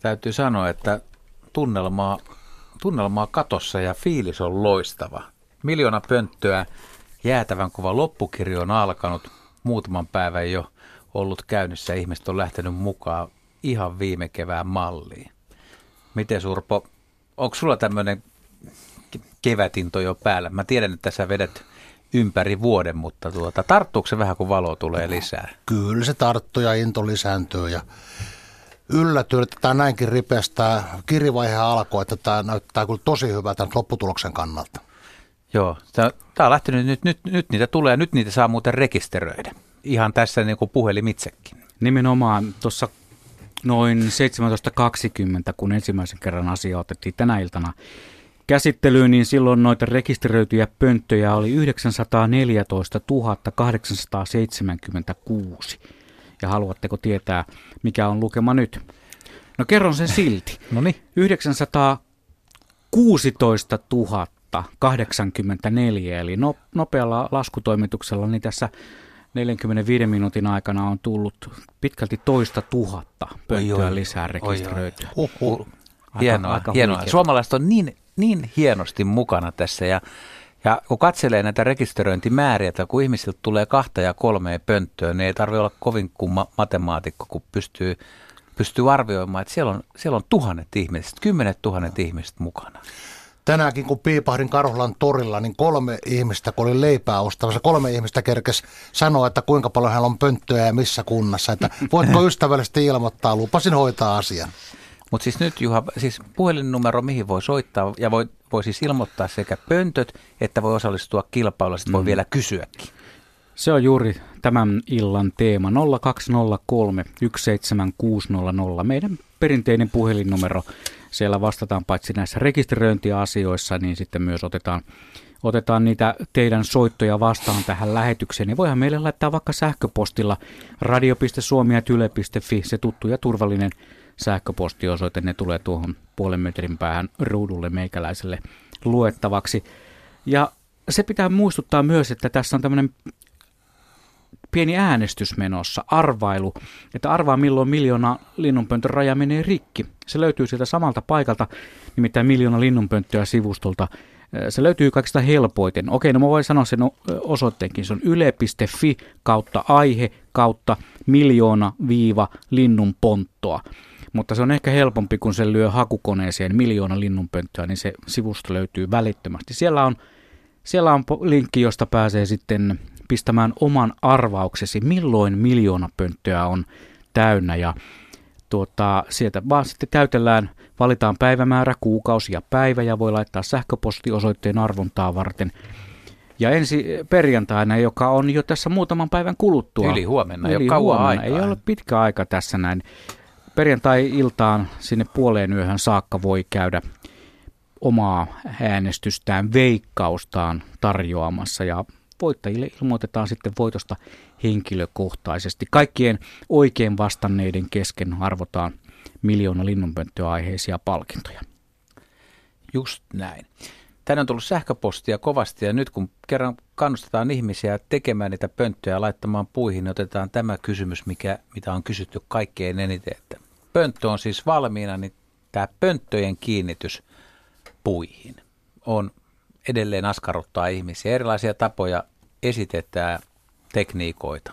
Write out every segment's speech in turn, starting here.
Täytyy sanoa, että tunnelmaa, tunnelmaa katossa ja fiilis on loistava. Miljoona pönttöä, jäätävän kova loppukirjo on alkanut. Muutaman päivän jo ollut käynnissä. Ihmiset on lähtenyt mukaan ihan viime kevään malliin. Miten Surpo, onko sulla tämmöinen kevätinto jo päällä? Mä tiedän, että sä vedät ympäri vuoden, mutta tuota, tarttuuko se vähän, kun valo tulee lisää? Kyllä se tarttuu ja into lisääntyy ja yllätyy, että tämä näinkin ripeästä kirivaihe alkoi, että tämä näyttää kyllä tosi hyvältä lopputuloksen kannalta. Joo, tämä on lähtenyt, nyt, nyt, nyt niitä tulee, nyt niitä saa muuten rekisteröidä. Ihan tässä niin kuin puhelimitsekin. Nimenomaan tuossa noin 17.20, kun ensimmäisen kerran asia otettiin tänä iltana käsittelyyn, niin silloin noita rekisteröityjä pönttöjä oli 914 876. Ja haluatteko tietää, mikä on lukema nyt? No kerron sen silti. no niin. 916 084, eli no, nopealla laskutoimituksella, niin tässä 45 minuutin aikana on tullut pitkälti toista tuhatta pönttöä lisää rekisteröityä. Uhuh. Hienoa, aika hienoa. Suomalaiset on niin, niin hienosti mukana tässä ja ja kun katselee näitä rekisteröintimääriä, että kun ihmisiltä tulee kahta ja kolmea pönttöä, niin ei tarvitse olla kovin kuin ma- matemaatikko, kun pystyy, pystyy arvioimaan, että siellä on, siellä on tuhannet ihmiset, kymmenet tuhannet ihmiset mukana. Tänäänkin kun piipahdin Karhulan torilla, niin kolme ihmistä, kun oli leipää ostamassa, kolme ihmistä kerkes sanoa, että kuinka paljon hän on pönttöä ja missä kunnassa. Että voitko ystävällisesti ilmoittaa, lupasin hoitaa asian. Mutta siis nyt Juha, siis puhelinnumero, mihin voi soittaa ja voi, voi siis ilmoittaa sekä pöntöt, että voi osallistua kilpailuun, sitten voi mm. vielä kysyäkin. Se on juuri tämän illan teema 0203 17600, meidän perinteinen puhelinnumero. Siellä vastataan paitsi näissä rekisteröintiasioissa, niin sitten myös otetaan, otetaan niitä teidän soittoja vastaan tähän lähetykseen. Niin voihan meille laittaa vaikka sähköpostilla radio.suomi.yle.fi, se tuttu ja turvallinen sähköpostiosoite, ne tulee tuohon puolen metrin päähän ruudulle meikäläiselle luettavaksi. Ja se pitää muistuttaa myös, että tässä on tämmöinen pieni äänestys menossa, arvailu, että arvaa milloin miljoona linnunpöntön raja menee rikki. Se löytyy sieltä samalta paikalta, nimittäin miljoona linnunpönttöä sivustolta. Se löytyy kaikista helpoiten. Okei, no mä voin sanoa sen osoitteenkin. Se on yle.fi kautta aihe kautta miljoona viiva linnunponttoa. Mutta se on ehkä helpompi, kun se lyö hakukoneeseen miljoona linnunpönttöä, niin se sivusto löytyy välittömästi. Siellä on, siellä on linkki, josta pääsee sitten pistämään oman arvauksesi, milloin miljoona pönttöä on täynnä ja tuota, sieltä vaan sitten täytellään, valitaan päivämäärä, kuukausi ja päivä ja voi laittaa sähköpostiosoitteen arvontaa varten. Ja ensi perjantaina, joka on jo tässä muutaman päivän kuluttua. Yli huomenna, yli jo kauan huomenna, Ei ole pitkä aika tässä näin perjantai-iltaan sinne puoleen yöhön saakka voi käydä omaa äänestystään, veikkaustaan tarjoamassa ja voittajille ilmoitetaan sitten voitosta henkilökohtaisesti. Kaikkien oikein vastanneiden kesken arvotaan miljoona linnunpönttöaiheisia palkintoja. Just näin. Tänne on tullut sähköpostia kovasti ja nyt kun kerran kannustetaan ihmisiä tekemään niitä pönttöjä laittamaan puihin, niin otetaan tämä kysymys, mikä, mitä on kysytty kaikkein eniten. Että pönttö on siis valmiina, niin tämä pönttöjen kiinnitys puihin on edelleen askarruttaa ihmisiä. Erilaisia tapoja esitetään tekniikoita.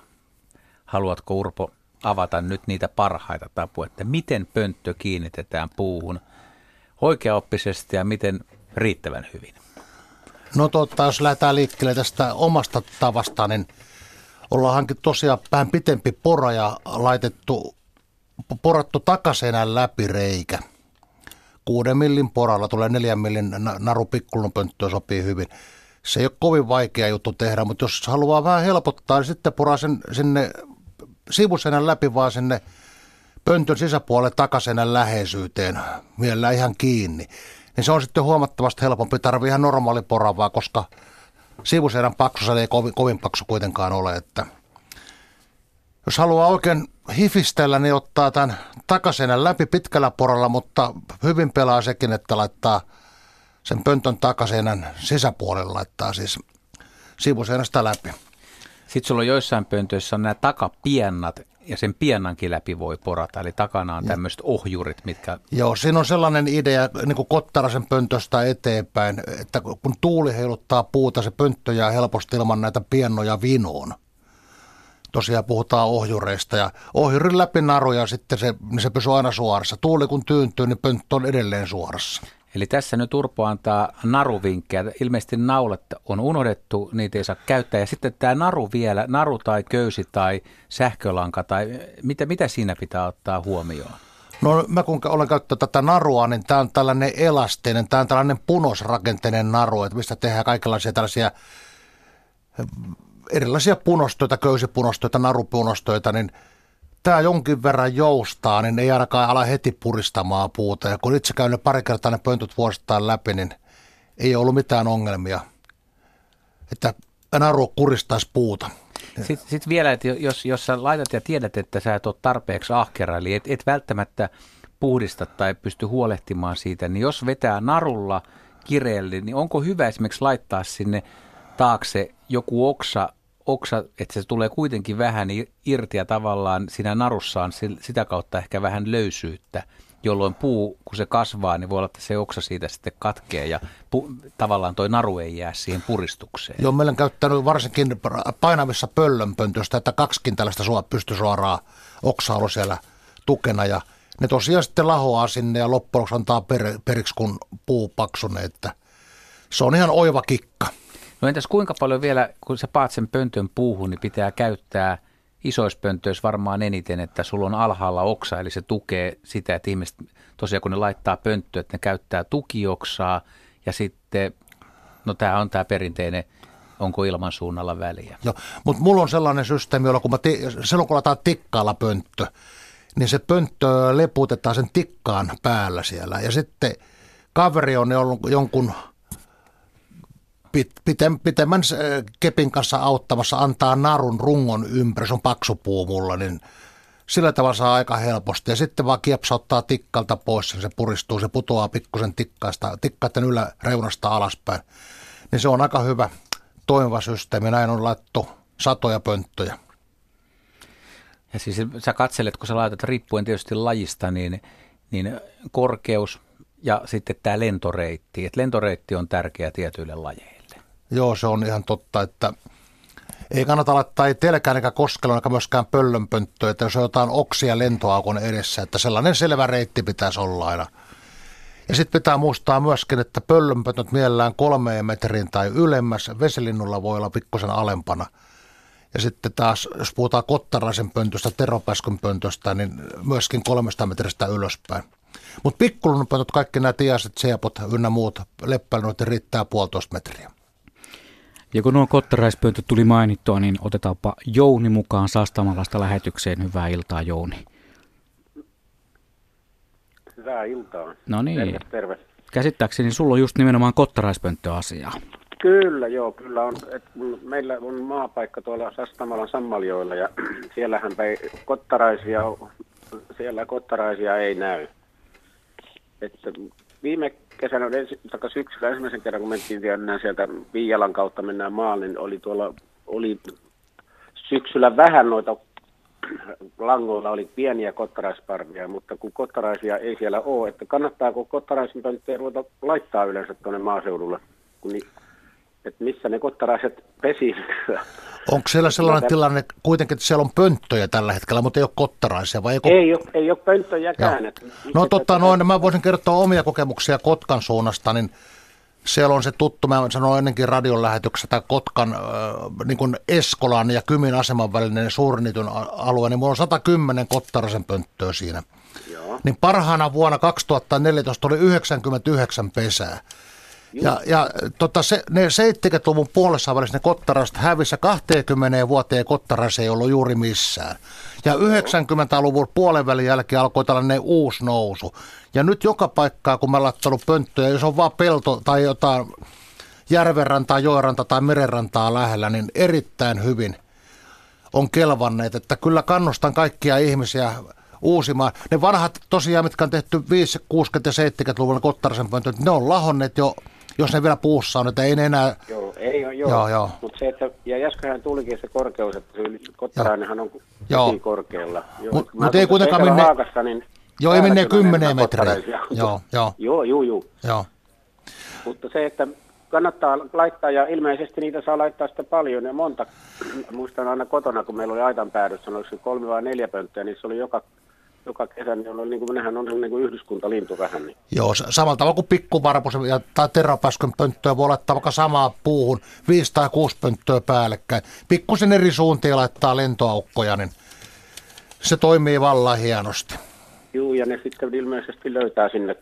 Haluatko Urpo avata nyt niitä parhaita tapoja, että miten pönttö kiinnitetään puuhun oikeaoppisesti ja miten riittävän hyvin? No totta, jos lähdetään liikkeelle tästä omasta tavasta, niin ollaan hankittu tosiaan vähän pitempi pora ja laitettu, porattu takaseinän läpi reikä. Kuuden millin poralla tulee neljän millin naru pikkulunpönttöä sopii hyvin. Se ei ole kovin vaikea juttu tehdä, mutta jos haluaa vähän helpottaa, niin sitten puraa sen sinne sivuseinän läpi vaan sinne pöntön sisäpuolelle takaseinän läheisyyteen, vielä ihan kiinni niin se on sitten huomattavasti helpompi. Tarvii ihan normaali poravaa, koska sivuseinän paksu ei kovin, kovin paksu kuitenkaan ole. Että jos haluaa oikein hifistellä, niin ottaa tämän takaseinän läpi pitkällä poralla, mutta hyvin pelaa sekin, että laittaa sen pöntön takaseinän sisäpuolelle, laittaa siis sivuseinästä läpi. Sitten sulla on joissain pöntöissä on nämä takapiennat, ja sen piennankin läpi voi porata. Eli takana on tämmöiset ohjurit, mitkä... Joo, siinä on sellainen idea niin kuin Kottarasen pöntöstä eteenpäin, että kun tuuli heiluttaa puuta, se pönttö jää helposti ilman näitä piennoja vinoon. Tosiaan puhutaan ohjureista ja ohjurin läpi naruja sitten se, niin se pysyy aina suorassa. Tuuli kun tyyntyy, niin pönttö on edelleen suorassa. Eli tässä nyt Urpo antaa naruvinkkejä. Ilmeisesti naulat on unohdettu, niitä ei saa käyttää. Ja sitten tämä naru vielä, naru tai köysi tai sähkölanka, tai mitä, mitä siinä pitää ottaa huomioon? No mä kun olen käyttänyt tätä narua, niin tämä on tällainen elastinen, tämä on tällainen punosrakenteinen naru, että mistä tehdään kaikenlaisia tällaisia erilaisia punostoita, köysipunostoita, narupunostoita, niin tämä jonkin verran joustaa, niin ei ainakaan ala heti puristamaan puuta. Ja kun itse käyn pari kertaa ne pöntöt vuosittain läpi, niin ei ollut mitään ongelmia, että naru kuristaisi puuta. Sitten sit vielä, että jos, jos sä laitat ja tiedät, että sä et ole tarpeeksi ahkera, eli et, et välttämättä puhdista tai pysty huolehtimaan siitä, niin jos vetää narulla kireelle, niin onko hyvä esimerkiksi laittaa sinne taakse joku oksa, oksa, että se tulee kuitenkin vähän irti ja tavallaan siinä narussa on sitä kautta ehkä vähän löysyyttä, jolloin puu, kun se kasvaa, niin voi olla, että se oksa siitä sitten katkee ja pu, tavallaan toi naru ei jää siihen puristukseen. Joo, meillä on käyttänyt varsinkin painavissa pöllönpöntöstä, että kaksikin tällaista sua pysty suoraan oksa ollut siellä tukena ja ne tosiaan sitten lahoaa sinne ja loppujen antaa per, periksi, kun puu paksunee, että se on ihan oiva kikka. No entäs kuinka paljon vielä, kun sä paat sen pöntön puuhun, niin pitää käyttää isoispöntöissä varmaan eniten, että sulla on alhaalla oksa, eli se tukee sitä, että ihmiset tosiaan kun ne laittaa pönttöä, että ne käyttää tukioksaa ja sitten, no tämä on tämä perinteinen onko ilman suunnalla väliä. Joo, mutta mulla on sellainen systeemi, jolla kun mä ti- silloin kun laitetaan tikkaalla pönttö, niin se pönttö leputetaan sen tikkaan päällä siellä. Ja sitten kaveri on ollut jonkun pitemmän kepin kanssa auttamassa antaa narun rungon ympäri, se on paksu puu mulla, niin sillä tavalla saa aika helposti. Ja sitten vaan kiepsauttaa tikkalta pois, niin se puristuu, se putoaa pikkusen tikkaista, tikkaiden yläreunasta alaspäin. Niin se on aika hyvä toimiva systeemi. Näin on laittu satoja pönttöjä. Ja siis sä katselet, kun sä laitat riippuen tietysti lajista, niin, niin korkeus ja sitten tämä lentoreitti. Et lentoreitti on tärkeä tietyille lajeille. Joo, se on ihan totta, että ei kannata laittaa ei telkään eikä koskelon eikä myöskään pöllönpönttöä, että jos on jotain oksia lentoaukon edessä, että sellainen selvä reitti pitäisi olla aina. Ja sitten pitää muistaa myöskin, että pöllönpöntöt mielellään kolmeen metrin tai ylemmäs, vesilinnulla voi olla pikkusen alempana. Ja sitten taas, jos puhutaan kottaraisen pöntöstä, teropäskyn pöntöstä, niin myöskin kolmesta metristä ylöspäin. Mutta pikkulunpöntöt, kaikki nämä tiaset, seapot ynnä muut, leppäilyt riittää puolitoista metriä. Ja kun nuo kottaraispöntöt tuli mainittua, niin otetaanpa Jouni mukaan Sastamalasta lähetykseen. Hyvää iltaa, Jouni. Hyvää iltaa. No niin. Terve, terve. Käsittääkseni sulla on just nimenomaan kottaraispönttöasiaa. Kyllä, joo, kyllä on. Et meillä on maapaikka tuolla Sastamalan Sammaljoilla ja siellähän ei kottaraisia, siellä kottaraisia ei näy. Että viime kesänä, tai syksyllä ensimmäisen kerran, kun mentiin tiedän, sieltä Viialan kautta mennään maalle, niin oli tuolla, oli syksyllä vähän noita langoilla oli pieniä kottaraisparvia, mutta kun kottaraisia ei siellä ole, että kannattaako kottaraisen pönttöjä ruveta laittaa yleensä tuonne maaseudulle, kun ni, että missä ne kottaraiset pesii Onko siellä sellainen Mä... tilanne kuitenkin, että siellä on pönttöjä tällä hetkellä, mutta ei ole kottaraisia? Vai ei, ei, ole, ei ole pönttöjäkään. No totta, noin, mä voisin kertoa omia kokemuksia Kotkan suunnasta, niin siellä on se tuttu, mä sanoin ennenkin radion lähetyksessä, että Kotkan äh, niin kuin Eskolan ja Kymin aseman välinen suurnitun alue, niin mulla on 110 kottaraisen pönttöä siinä. Joo. Niin parhaana vuonna 2014 oli 99 pesää. Ja, ja tota, se, ne 70-luvun puolessa välissä ne kottaraiset hävissä 20 vuoteen kottarais ei ollut juuri missään. Ja 90-luvun puolen välin jälkeen alkoi tällainen uusi nousu. Ja nyt joka paikkaa, kun mä laittanut pönttöjä, jos on vaan pelto tai jotain järvenrantaa, joeranta tai merenrantaa lähellä, niin erittäin hyvin on kelvanneet. Että kyllä kannustan kaikkia ihmisiä uusimaan. Ne vanhat tosiaan, mitkä on tehty 5, 60 ja 70-luvulla kottarisen pöntöt, ne on lahonneet jo jos ne vielä puussa on, että ei ne enää... Joo, ei ole, joo. joo, joo. Mutta se, että, ja äskenhän tulikin se korkeus, että kottarainenhan on Joo. korkealla. Joo, Mut- mut ei kuitenkaan minne- Haakassa, niin Joo, ei on kymmeneen metriä. Joo, joo, Joo, joo, joo. joo. Mutta se, että kannattaa laittaa, ja ilmeisesti niitä saa laittaa sitä paljon ja monta. Muistan aina kotona, kun meillä oli aitan päädyssä, oliko se kolme vai neljä pönttöä, niin se oli joka, joka kesä, niin oli, niin kuin, nehän on niin kuin yhdyskuntalintu vähän. Niin. Joo, samalla tavalla kuin pikkuvarpus ja, tai teräpäskön pönttöä voi laittaa vaikka samaa puuhun, viisi tai kuusi pönttöä päällekkäin. Pikkusen eri suuntiin laittaa lentoaukkoja, niin se toimii vallan hienosti. Juu, ja ne sitten ilmeisesti löytää sinne.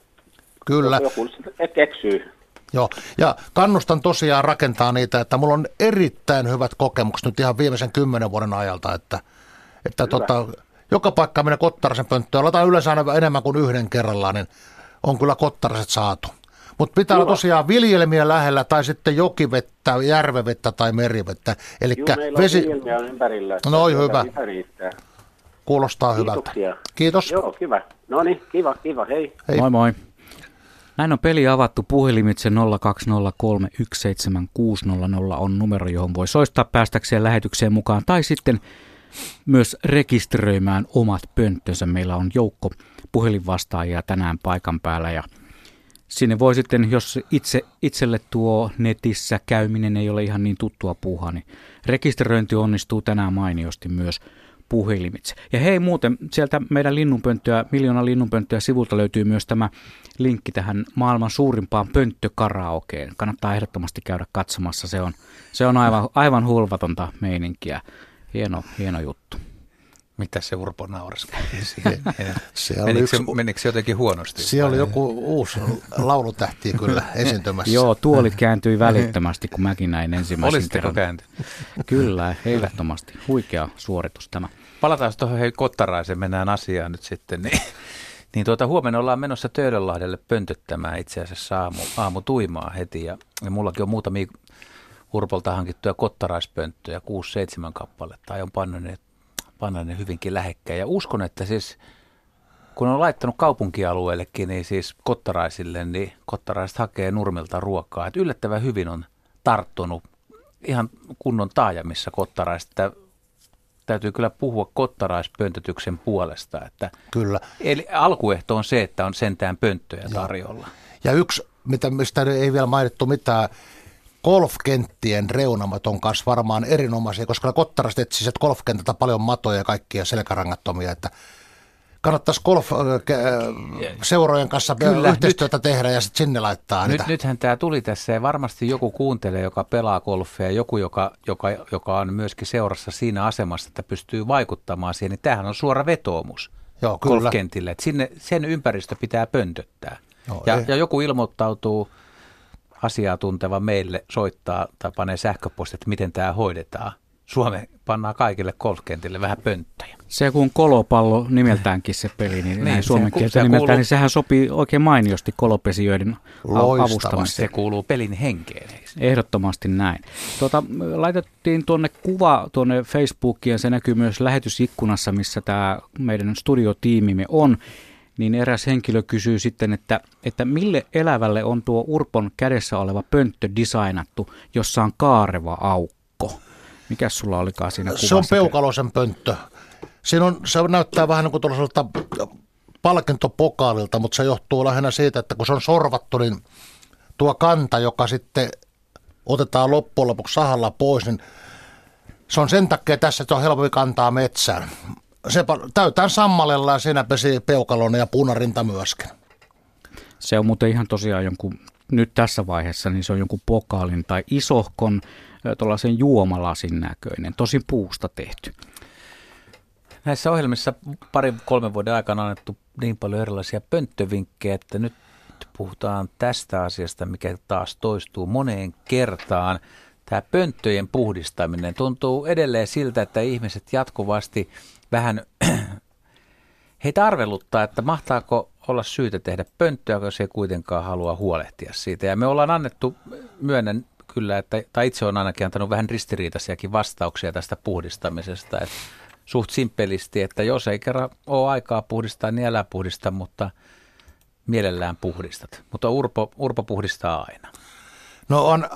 Kyllä. Joku sitten eksyy. Joo, ja kannustan tosiaan rakentaa niitä, että mulla on erittäin hyvät kokemukset nyt ihan viimeisen kymmenen vuoden ajalta, että, että tota, joka paikka minä kottarasen pönttöön, lataan yleensä aina enemmän kuin yhden kerrallaan, niin on kyllä kottaraset saatu. Mutta pitää olla tosiaan viljelmiä lähellä tai sitten jokivettä, järvevettä tai merivettä. Eli vesi on viljelmiä on ympärillä. No, hyvä. kuulostaa hyvältä. Kiitoksia. Kiitos. Joo, kiva. No niin, kiva, kiva, hei. Hei. Moi moi. Näin on peli avattu. Puhelimitse 020317600 on numero, johon voi soistaa päästäkseen lähetykseen mukaan. Tai sitten myös rekisteröimään omat pönttönsä. Meillä on joukko puhelinvastaajia tänään paikan päällä ja sinne voi sitten, jos itse, itselle tuo netissä käyminen ei ole ihan niin tuttua puuhaa, niin rekisteröinti onnistuu tänään mainiosti myös puhelimitse. Ja hei muuten, sieltä meidän linnunpönttöä, miljoona linnunpönttöä sivulta löytyy myös tämä linkki tähän maailman suurimpaan pönttökaraokeen. Kannattaa ehdottomasti käydä katsomassa, se on, se on aivan, aivan hulvatonta meininkiä. Hieno, hieno juttu. Mitä se Urpo nauraskeli siihen? Siellä oli menikö, se, yksi- menikö se jotenkin huonosti? Siellä oli joku uusi laulutähti kyllä esiintymässä. Joo, tuolit kääntyi välittömästi, kun mäkin näin ensimmäisen Olisitteko kerran. käänty? Kyllä, ehdottomasti. Huikea suoritus tämä. Palataan tuohon hei Kottaraiseen, mennään asiaan nyt sitten. Niin, niin tuota, huomenna ollaan menossa Töölönlahdelle pöntöttämään itse asiassa aamu, aamu tuimaa heti. Ja, ja mullakin on muutamia Urpolta hankittuja kottaraispönttöjä, 6-7 kappaletta. Aion panna ne, panna ne hyvinkin lähekkäin. Ja uskon, että siis kun on laittanut kaupunkialueellekin, niin siis kottaraisille, niin kottaraiset hakee nurmilta ruokaa. Et yllättävän hyvin on tarttunut ihan kunnon taajamissa kottaraiset. Että täytyy kyllä puhua kottaraispöntötyksen puolesta. Että Kyllä. eli alkuehto on se, että on sentään pönttöjä tarjolla. Ja yksi, mitä, mistä ei vielä mainittu mitään, golfkenttien reunamat on kanssa varmaan erinomaisia, koska kottarasta etsii sieltä golfkentältä paljon matoja ja kaikkia selkärangattomia, että kannattaisi golf-seurojen kanssa Kyllä, yhteistyötä nyt, tehdä ja sitten sinne laittaa Nyt, niitä. nythän tämä tuli tässä ja varmasti joku kuuntelee, joka pelaa golfia, joku, joka, joka, joka on myöskin seurassa siinä asemassa, että pystyy vaikuttamaan siihen, niin tämähän on suora vetoomus Joo, kyllä. golfkentille, että sinne, sen ympäristö pitää pöntöttää. Joo, ja, ei. ja joku ilmoittautuu asiaa tunteva meille, soittaa tai panee sähköpostit, että miten tämä hoidetaan. Suomeen pannaan kaikille golfkentille vähän pönttöjä. Se kun kolopallo nimeltäänkin se peli, niin, Niin, se suomen kieltä se nimeltään, kuuluu- niin sehän sopii oikein mainiosti kolopesijöiden avustamiseen. Se kuuluu pelin henkeen. Ehdottomasti näin. Tuota, laitettiin tuonne kuva tuonne Facebookiin ja se näkyy myös lähetysikkunassa, missä tämä meidän studiotiimimme on. Niin eräs henkilö kysyy sitten, että, että mille elävälle on tuo Urpon kädessä oleva pönttö designattu, jossa on kaareva aukko. Mikäs sulla olikaan siinä kuvassa? Se on peukaloisen pönttö. Siinä on, se näyttää vähän niin kuin tuollaiselta palkintopokaalilta, mutta se johtuu lähinnä siitä, että kun se on sorvattu, niin tuo kanta, joka sitten otetaan loppujen lopuksi sahalla pois, niin se on sen takia tässä, että on helpompi kantaa metsään. Se täytään sammalella ja siinä pesi peukalon ja punarinta myöskin. Se on muuten ihan tosiaan jonkun, nyt tässä vaiheessa, niin se on jonkun pokaalin tai isohkon tuollaisen juomalasin näköinen, tosin puusta tehty. Näissä ohjelmissa parin kolmen vuoden aikana on annettu niin paljon erilaisia pönttövinkkejä, että nyt puhutaan tästä asiasta, mikä taas toistuu moneen kertaan. Tämä pönttöjen puhdistaminen tuntuu edelleen siltä, että ihmiset jatkuvasti vähän heitä arveluttaa, että mahtaako olla syytä tehdä pönttöä, jos ei kuitenkaan halua huolehtia siitä. Ja me ollaan annettu, myönnän kyllä, että, tai itse on ainakin antanut vähän ristiriitaisiakin vastauksia tästä puhdistamisesta. Että suht simppelisti, että jos ei kerran ole aikaa puhdistaa, niin älä puhdista, mutta mielellään puhdistat. Mutta Urpo, Urpo puhdistaa aina. No on,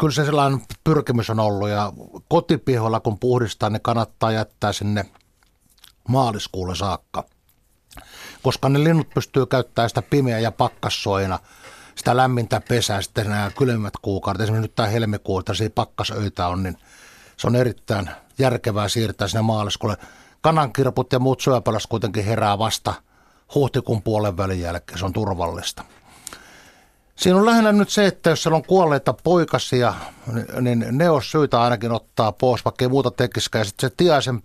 kyllä se sellainen pyrkimys on ollut ja kotipihoilla kun puhdistaa, niin kannattaa jättää sinne maaliskuulle saakka. Koska ne linnut pystyy käyttämään sitä pimeä ja pakkassoina, sitä lämmintä pesää sitten nämä kylmät kuukaudet. Esimerkiksi nyt tämä helmikuu, että pakkasöitä on, niin se on erittäin järkevää siirtää sinne maaliskuulle. Kanankirput ja muut syöpäläs kuitenkin herää vasta huhtikuun puolen välin jälkeen. Se on turvallista. Siinä on lähinnä nyt se, että jos siellä on kuolleita poikasia, niin ne on syytä ainakin ottaa pois, vaikka ei muuta tekisikään. Ja sitten se tiaisen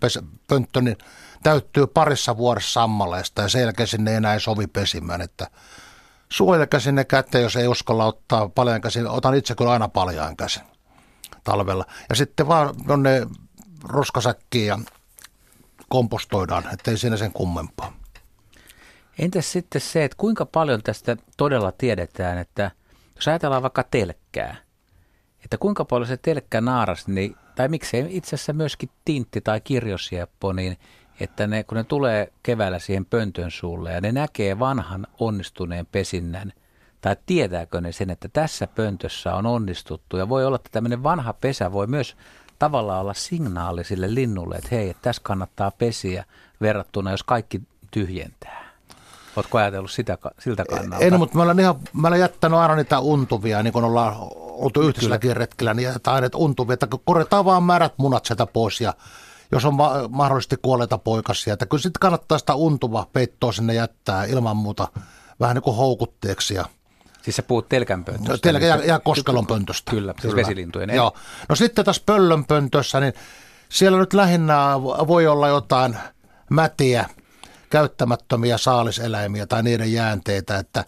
pönttö niin täyttyy parissa vuodessa sammaleesta ja sen jälkeen sinne ei enää sovi pesimään. Että suojelkaa sinne käteen, jos ei uskalla ottaa paljon käsin. Otan itse kyllä aina paljon käsin talvella. Ja sitten vaan ne roskasäkkiin ja kompostoidaan, ettei siinä sen kummempaa. Entäs sitten se, että kuinka paljon tästä todella tiedetään, että jos ajatellaan vaikka telkkää, että kuinka paljon se telkkä naaras, niin, tai miksei itse asiassa myöskin tintti tai kirjosieppo, niin että ne, kun ne tulee keväällä siihen pöntön suulle ja ne näkee vanhan onnistuneen pesinnän, tai tietääkö ne sen, että tässä pöntössä on onnistuttu, ja voi olla, että tämmöinen vanha pesä voi myös tavallaan olla signaali sille linnulle, että hei, että tässä kannattaa pesiä verrattuna, jos kaikki tyhjentää. Oletko ajatellut sitä, siltä kannalta? En, mutta mä olen, ihan, mä olen jättänyt aina niitä untuvia, niin kun ollaan oltu yhteiselläkin retkellä, niin jätetään aina untuvia, että korjataan vaan määrät munat sieltä pois ja jos on ma- mahdollisesti kuolleita poikasia, että kyllä sitten kannattaa sitä untuva peittoa sinne jättää ilman muuta vähän niin kuin houkutteeksi ja Siis sä puhut telkänpöntöstä. Telkä ja, ja koskelonpöntöstä. Kyllä, siis vesilintujen. Joo. No sitten tässä pöllönpöntössä, niin siellä nyt lähinnä voi olla jotain mätiä, käyttämättömiä saaliseläimiä tai niiden jäänteitä, että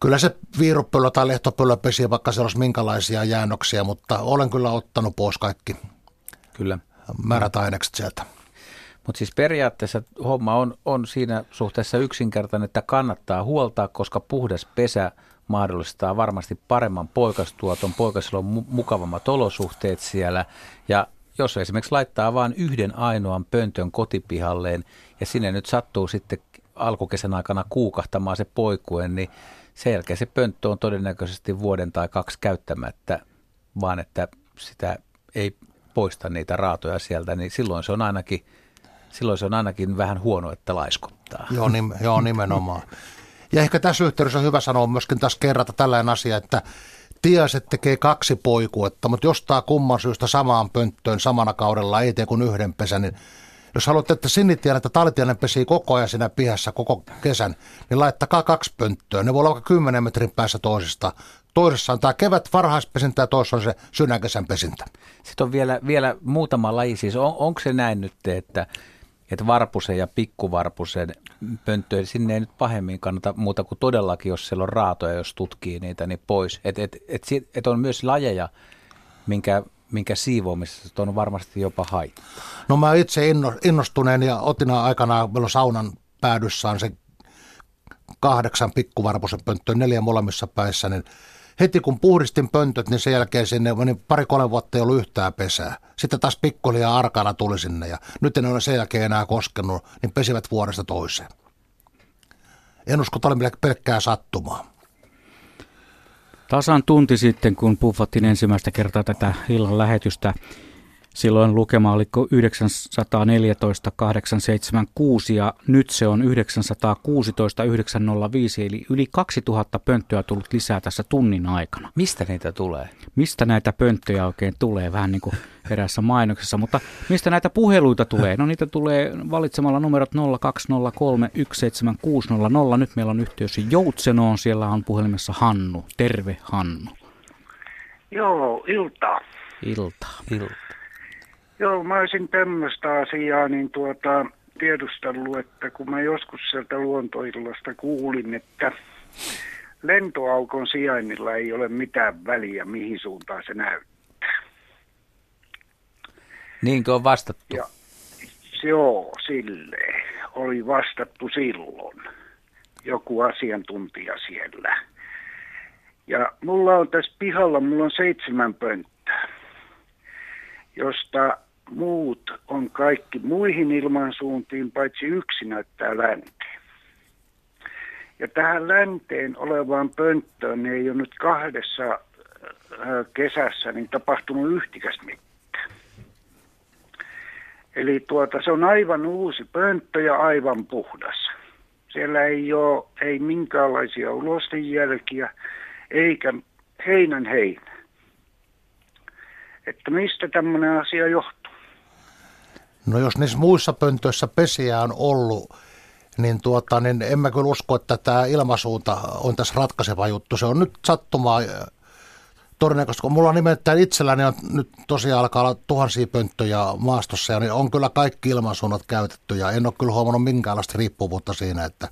kyllä se viirupöllö tai lehtopöllö pesi, vaikka siellä olisi minkälaisia jäännöksiä, mutta olen kyllä ottanut pois kaikki kyllä. Määrät ainekset sieltä. Mutta siis periaatteessa homma on, on siinä suhteessa yksinkertainen, että kannattaa huoltaa, koska puhdas pesä mahdollistaa varmasti paremman poikastuoton. Poikasilla on mu- mukavammat olosuhteet siellä ja jos esimerkiksi laittaa vain yhden ainoan pöntön kotipihalleen ja sinne nyt sattuu sitten alkukesän aikana kuukahtamaan se poikuen, niin sen jälkeen se pönttö on todennäköisesti vuoden tai kaksi käyttämättä, vaan että sitä ei poista niitä raatoja sieltä, niin silloin se on ainakin, silloin se on ainakin vähän huono, että laiskottaa. Joo, nim, joo nimenomaan. Ja ehkä tässä yhteydessä on hyvä sanoa myöskin taas kerrata tällainen asia, että Tiaset tekee kaksi poikuetta, mutta jostain kumman syystä samaan pönttöön samana kaudella ei tee kuin yhden pesän, niin jos haluatte, että sinitiainen että talitiainen pesii koko ajan siinä pihassa koko kesän, niin laittakaa kaksi pönttöä. Ne voi olla 10 metrin päässä toisesta. Toisessa on tämä kevät varhaispesintä ja toisessa on se sydänkesän pesintä. Sitten on vielä, vielä muutama laji. Siis on, onko se näin nyt, että että varpusen ja pikkuvarpusen pönttöön, sinne ei nyt pahemmin kannata muuta kuin todellakin, jos siellä on raatoja, jos tutkii niitä, niin pois. Että et, et, et on myös lajeja, minkä, minkä siivoamisesta on varmasti jopa haittaa. No mä itse innostuneen ja otin aikana, meillä saunan päädyssä on se kahdeksan pikkuvarpusen pönttöön, neljä molemmissa päissä, niin heti kun puhdistin pöntöt, niin sen jälkeen sinne niin pari-kolme vuotta ei ollut yhtään pesää. Sitten taas pikkulia arkana tuli sinne ja nyt en ole sen jälkeen enää koskenut, niin pesivät vuodesta toiseen. En usko, että oli pelkkää sattumaa. Tasan tunti sitten, kun puffattiin ensimmäistä kertaa tätä illan lähetystä, Silloin lukema oli 914 876 ja nyt se on 916 905 eli yli 2000 pönttöä tullut lisää tässä tunnin aikana. Mistä niitä tulee? Mistä näitä pönttöjä oikein tulee, vähän niin kuin erässä mainoksessa, mutta mistä näitä puheluita tulee? No niitä tulee valitsemalla numerot 0203 17600. Nyt meillä on yhteys Joutsenoon, siellä on puhelimessa Hannu. Terve Hannu. Joo, iltaa. Iltaa. Ilta. Joo, mä olisin tämmöistä asiaa niin tuota, tiedustellut, että kun mä joskus sieltä luontoillasta kuulin, että lentoaukon sijainnilla ei ole mitään väliä, mihin suuntaan se näyttää. Niinkö on vastattu? Ja, joo, sille oli vastattu silloin. Joku asiantuntija siellä. Ja mulla on tässä pihalla, mulla on seitsemän pönttää, josta muut on kaikki muihin ilmansuuntiin, paitsi yksi näyttää länteen. Ja tähän länteen olevaan pönttöön ei ole nyt kahdessa äh, kesässä niin tapahtunut yhtikäs mitään. Eli tuota, se on aivan uusi pönttö ja aivan puhdas. Siellä ei ole ei minkäänlaisia ulostenjälkiä eikä heinän heinä. Että mistä tämmöinen asia johtuu? No jos niissä muissa pöntöissä pesiä on ollut, niin, tuota, niin en mä kyllä usko, että tämä ilmasuunta on tässä ratkaiseva juttu. Se on nyt sattumaa todennäköisesti, kun mulla on nimittäin itselläni on nyt tosiaan alkaa olla tuhansia pönttöjä maastossa ja niin on kyllä kaikki ilmansuunnat käytetty ja en ole kyllä huomannut minkäänlaista riippuvuutta siinä, että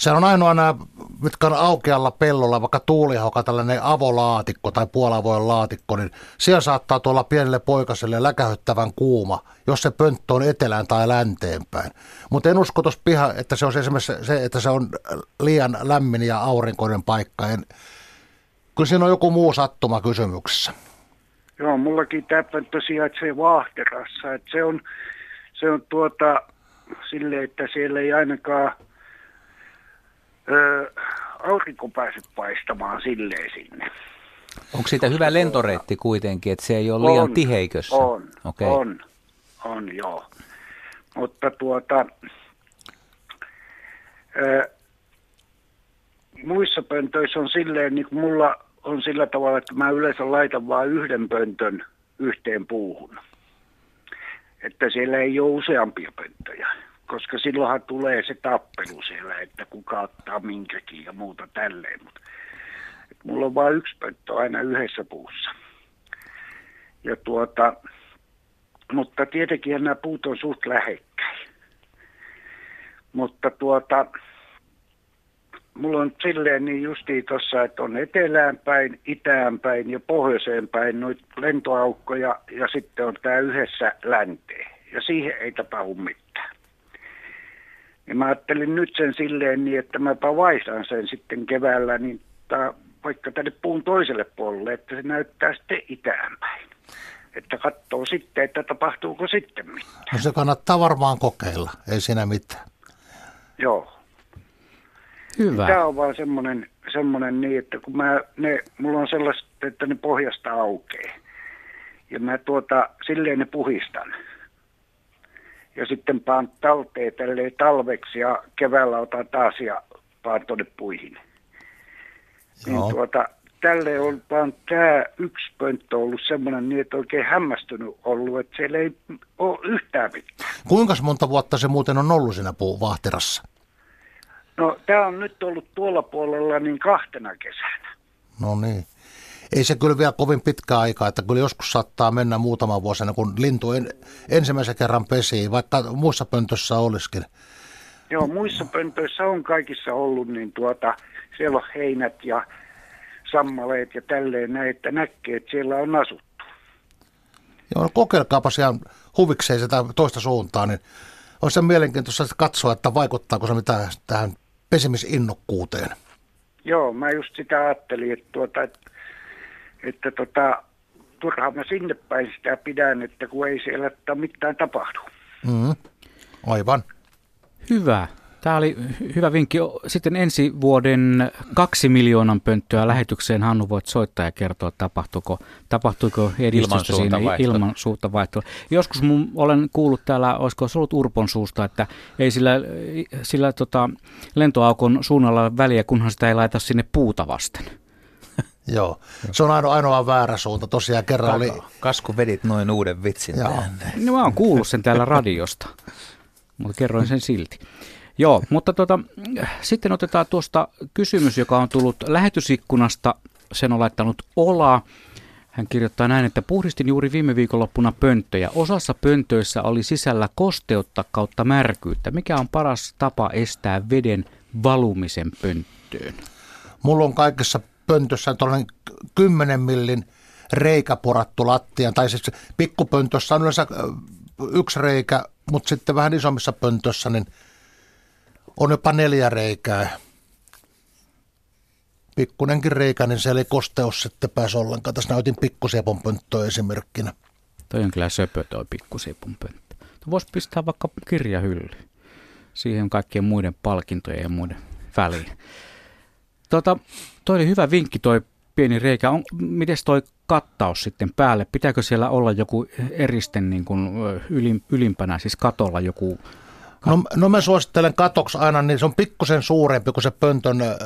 se on ainoa nämä, mitkä on aukealla pellolla, vaikka tuulihoka, tällainen avolaatikko tai puolavojen laatikko, niin siellä saattaa tuolla pienelle poikaselle läkähyttävän kuuma, jos se pönttö on etelään tai länteen päin. Mutta en usko tuossa piha, että se on esimerkiksi se, että se on liian lämmin ja aurinkoinen paikka. En, Kyllä siinä on joku muu sattuma kysymyksessä. Joo, mullakin tämä pönttö sijaitsee Vaahterassa. Että se on, se on tuota, silleen, että siellä ei ainakaan ö, aurinko pääse paistamaan silleen sinne. Onko siitä hyvä lentoreitti kuitenkin, että se ei ole liian On, tiheikössä? On, Okei. on, on joo. Mutta tuota, ö, muissa pöntöissä on silleen, niin kuin mulla on sillä tavalla, että mä yleensä laitan vain yhden pöntön yhteen puuhun. Että siellä ei ole useampia pönttöjä, koska silloinhan tulee se tappelu siellä, että kuka ottaa minkäkin ja muuta tälleen. Mutta mulla on vain yksi pönttö aina yhdessä puussa. Ja tuota, mutta tietenkin nämä puut on suht lähekkäin. Mutta tuota, mulla on silleen niin justiin tuossa, että on etelään päin, itään päin ja pohjoiseen päin noita lentoaukkoja ja sitten on tämä yhdessä länteen. Ja siihen ei tapahdu mitään. Ja mä ajattelin nyt sen silleen niin, että mäpä vaihdan sen sitten keväällä niin tää, vaikka tänne puun toiselle puolelle, että se näyttää sitten itään päin. Että katsoo sitten, että tapahtuuko sitten mitään. No se kannattaa varmaan kokeilla, ei siinä mitään. Joo. Hyvä. Tämä on vaan semmoinen, semmoinen niin, että kun mä, ne, mulla on sellaiset, että ne pohjasta aukeaa. Ja mä tuota, silleen ne puhistan. Ja sitten paan talteen tälleen talveksi ja keväällä otan taas ja paan tuonne puihin. Niin tuota, tälle on vaan tämä yksi pönttö ollut semmoinen niin, että oikein hämmästynyt ollut, että siellä ei ole yhtään mitään. Kuinka monta vuotta se muuten on ollut siinä puu Vahterassa? No tämä on nyt ollut tuolla puolella niin kahtena kesänä. No niin. Ei se kyllä vielä kovin pitkä aikaa, että kyllä joskus saattaa mennä muutama vuosi kuin lintu en, ensimmäisen kerran pesii, vaikka muissa pöntössä olisikin. Joo, muissa pöntöissä on kaikissa ollut, niin tuota, siellä on heinät ja sammaleet ja tälleen näin, että näkee, että siellä on asuttu. Joo, no kokeilkaapa ihan huvikseen sitä toista suuntaan, niin olisi se mielenkiintoista katsoa, että vaikuttaako se mitään tähän pesimisinnokkuuteen. Joo, mä just sitä ajattelin, että, tuota, että, että tota, turhaan mä sinne päin sitä pidän, että kun ei siellä mitään tapahdu. Mm, aivan. Hyvä. Tämä oli hy- hyvä vinkki. Sitten ensi vuoden kaksi miljoonan pönttöä lähetykseen Hannu voit soittaa ja kertoa, tapahtuuko, tapahtuiko edistystä siinä Ilmansuuntavaihtoa. ilman suutta vaihtoa. Joskus mun, olen kuullut täällä, olisiko se ollut Urpon suusta, että ei sillä, sillä tota, lentoaukon suunnalla väliä, kunhan sitä ei laita sinne puuta vasten. Joo, se on ainoa, ainoa väärä suunta. Tosiaan kerran oli, Kasku vedit noin uuden vitsin Joo. tähän. No mä oon kuullut sen täällä radiosta, mutta kerroin sen silti. Joo, mutta tota, sitten otetaan tuosta kysymys, joka on tullut lähetysikkunasta. Sen on laittanut Ola. Hän kirjoittaa näin, että puhdistin juuri viime viikonloppuna pönttöjä. Osassa pöntöissä oli sisällä kosteutta kautta märkyyttä. Mikä on paras tapa estää veden valumisen pönttöön? mulla on kaikessa pöntössä tuollainen 10 millin reikä porattu lattiaan. Tai siis pikkupöntössä on yleensä yksi reikä, mutta sitten vähän isommissa pöntössä niin on jopa neljä reikää. Pikkunenkin reikä, niin siellä ei kosteus sitten pääse ollenkaan. Tässä näytin pikkusiepon pönttöä esimerkkinä. Toi on kyllä söpö toi pikkusipun pönttö. Voisi pistää vaikka kirjahyllyyn. Siihen kaikkien muiden palkintojen ja muiden väliin. Tota, toi oli hyvä vinkki toi pieni reikä. On, miten toi kattaus sitten päälle? Pitääkö siellä olla joku eristen niin kuin ylin, ylimpänä, siis katolla joku No, no mä suosittelen katoksi aina, niin se on pikkusen suurempi kuin se pöntön äh,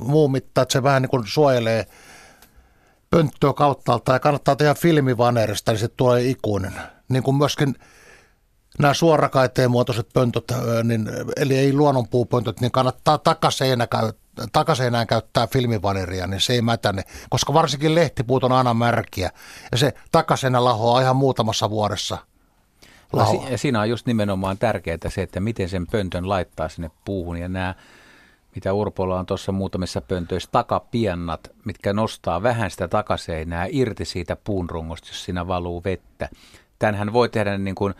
muu mitta, että se vähän niin kuin suojelee pönttöä kauttaalta ja kannattaa tehdä filmivanerista, niin se tulee ikuinen. Niin kuin myöskin nämä suorakaiteen muotoiset pöntöt, niin, eli ei luonnonpuupöntöt, niin kannattaa takaseinä, takaseinään käyttää filmivaneria, niin se ei mätäne, koska varsinkin lehtipuut on aina märkiä ja se takaseinä lahoaa ihan muutamassa vuodessa. Lahoa. Ja siinä on just nimenomaan tärkeää se, että miten sen pöntön laittaa sinne puuhun ja nämä mitä Urpolla on tuossa muutamissa pöntöissä, takapiennat, mitkä nostaa vähän sitä takaseinää irti siitä puunrungosta, jos siinä valuu vettä. Tänhän voi tehdä niin kuin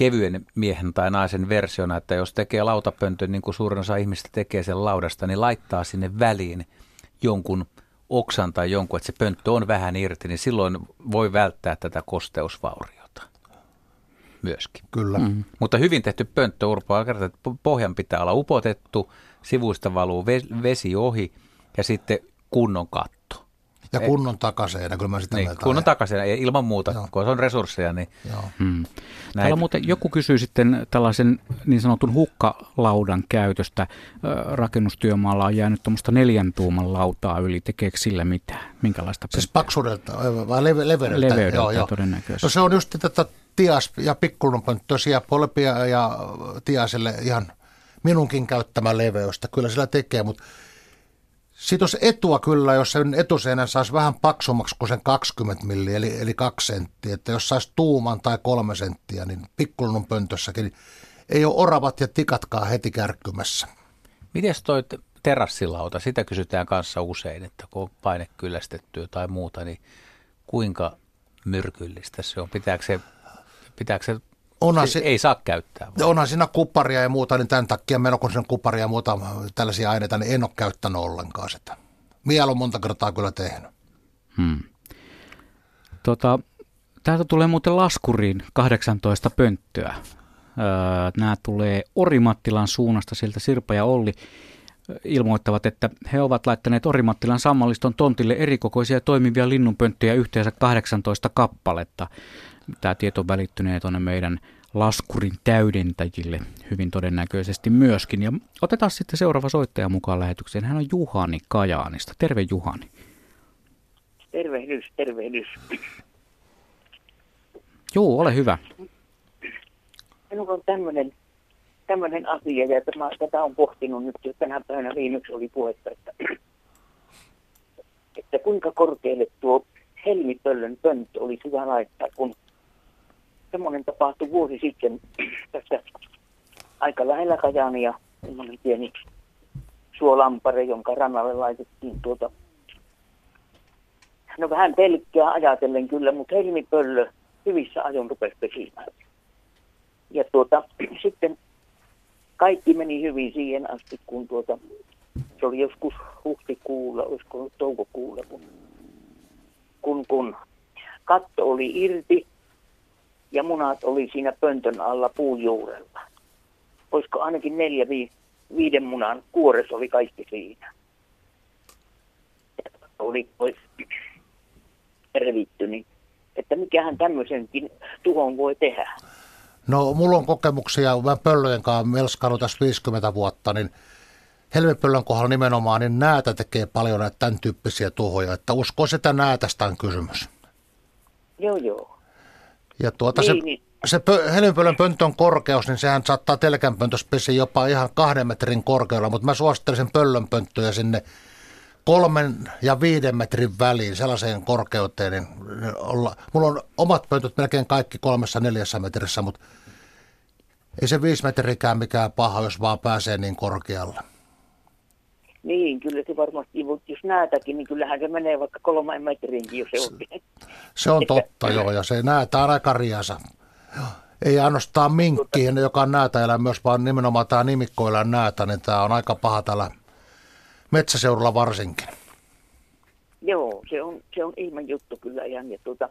kevyen miehen tai naisen versiona, että jos tekee lautapöntön, niin kuin suurin osa ihmistä tekee sen laudasta, niin laittaa sinne väliin jonkun oksan tai jonkun, että se pönttö on vähän irti, niin silloin voi välttää tätä kosteusvauriota myöskin. Kyllä. Mm. Mutta hyvin tehty pönttö, Urpo, että pohjan pitää olla upotettu, sivuista valuu vesi ohi ja sitten kunnon katto. Ja kunnon takaseinä, kyllä mä sitä niin, Kunnon takaseinä, ja ilman muuta, Joo. kun se on resursseja. Niin Joo. Hmm. Täällä muuten joku kysyy sitten tällaisen niin sanotun hukkalaudan käytöstä. Rakennustyömaalla on jäänyt tuommoista neljän tuuman lautaa yli. Tekeekö sillä mitään? Minkälaista Siis paksuudelta vai leve, leveydeltä? Leveydeltä joo, joo. todennäköisesti. No se on just tätä tias- ja pikkulunpönttöisiä polpia ja tiaselle ihan minunkin käyttämä leveystä. Kyllä sillä tekee, mutta siitä olisi etua kyllä, jos sen etuseinän saisi vähän paksummaksi kuin sen 20 milliä, eli, eli kaksi senttiä. Että jos saisi tuuman tai kolme senttiä, niin pikkulunun pöntössäkin niin ei ole oravat ja tikatkaan heti kärkkymässä. Miten toi terassilauta, sitä kysytään kanssa usein, että kun on paine kyllästettyä tai muuta, niin kuinka myrkyllistä se on? Pitääkö se, pitääkö se onhan siis si- ei saa käyttää. Vai? Onhan siinä kuparia ja muuta, niin tämän takia meillä kun sen kuparia ja muuta tällaisia aineita, niin en ole käyttänyt ollenkaan sitä. Mielo on monta kertaa kyllä tehnyt. Hmm. Tota, täältä tulee muuten laskuriin 18 pönttöä. Öö, nämä tulee Orimattilan suunnasta, sieltä Sirpa ja Olli ilmoittavat, että he ovat laittaneet Orimattilan sammalliston tontille erikokoisia toimivia linnunpönttöjä yhteensä 18 kappaletta. Tämä tieto välittynee tuonne meidän laskurin täydentäjille hyvin todennäköisesti myöskin. Ja otetaan sitten seuraava soittaja mukaan lähetykseen. Hän on Juhani Kajaanista. Terve Juhani. Tervehdys, tervehdys. Joo, ole hyvä. Minulla on tämmöinen tämmöinen asia, ja tämä, tätä on pohtinut nyt jo tänä päivänä viimeksi oli puhetta, että, että kuinka korkealle tuo helmipöllön pönttö olisi hyvä laittaa, kun semmoinen tapahtui vuosi sitten tässä aika lähellä Kajaania, semmoinen pieni suolampare, jonka rannalle laitettiin tuota, no vähän pelkkää ajatellen kyllä, mutta helmipöllö hyvissä ajon rupesi pesimään. Ja tuota, sitten kaikki meni hyvin siihen asti, kun tuota, se oli joskus huhtikuulla, olisiko ollut toukokuulla, kun, kun, kun katto oli irti ja munat oli siinä pöntön alla puun juurella. Olisiko ainakin neljä, vi, viiden munan kuores oli kaikki siinä. Ja oli pois revitty, niin että mikähän tämmöisenkin tuhon voi tehdä. No mulla on kokemuksia, mä pöllöjen kanssa melskannut tässä 50 vuotta, niin helmipöllön kohdalla nimenomaan, niin näätä tekee paljon näitä tämän tyyppisiä tuhoja, että uskoisin, että näätästä on kysymys. Joo, joo. Ja tuota niin, se, niin. se pö, pöntön korkeus, niin sehän saattaa telkänpöntössä pesiä jopa ihan kahden metrin korkeudella, mutta mä suosittelisin pöllönpönttöjä sinne kolmen ja viiden metrin väliin sellaiseen korkeuteen, niin olla, mulla on omat pöntöt melkein kaikki kolmessa neljässä metrissä, mutta ei se viisi metrikään mikään paha, jos vaan pääsee niin korkealle. Niin, kyllä se varmasti, mutta jos näätäkin, niin kyllähän se menee vaikka kolmeen metriinkin, jos se on. Se on totta, joo, ja se näätä on aika riasa. Ei ainoastaan minkkiin, joka on myös, vaan nimenomaan tämä nimikkoilla näätä, niin tämä on aika paha täällä metsäseudulla varsinkin. Joo, se on, se on ihme juttu kyllä. Ja, ja tuota,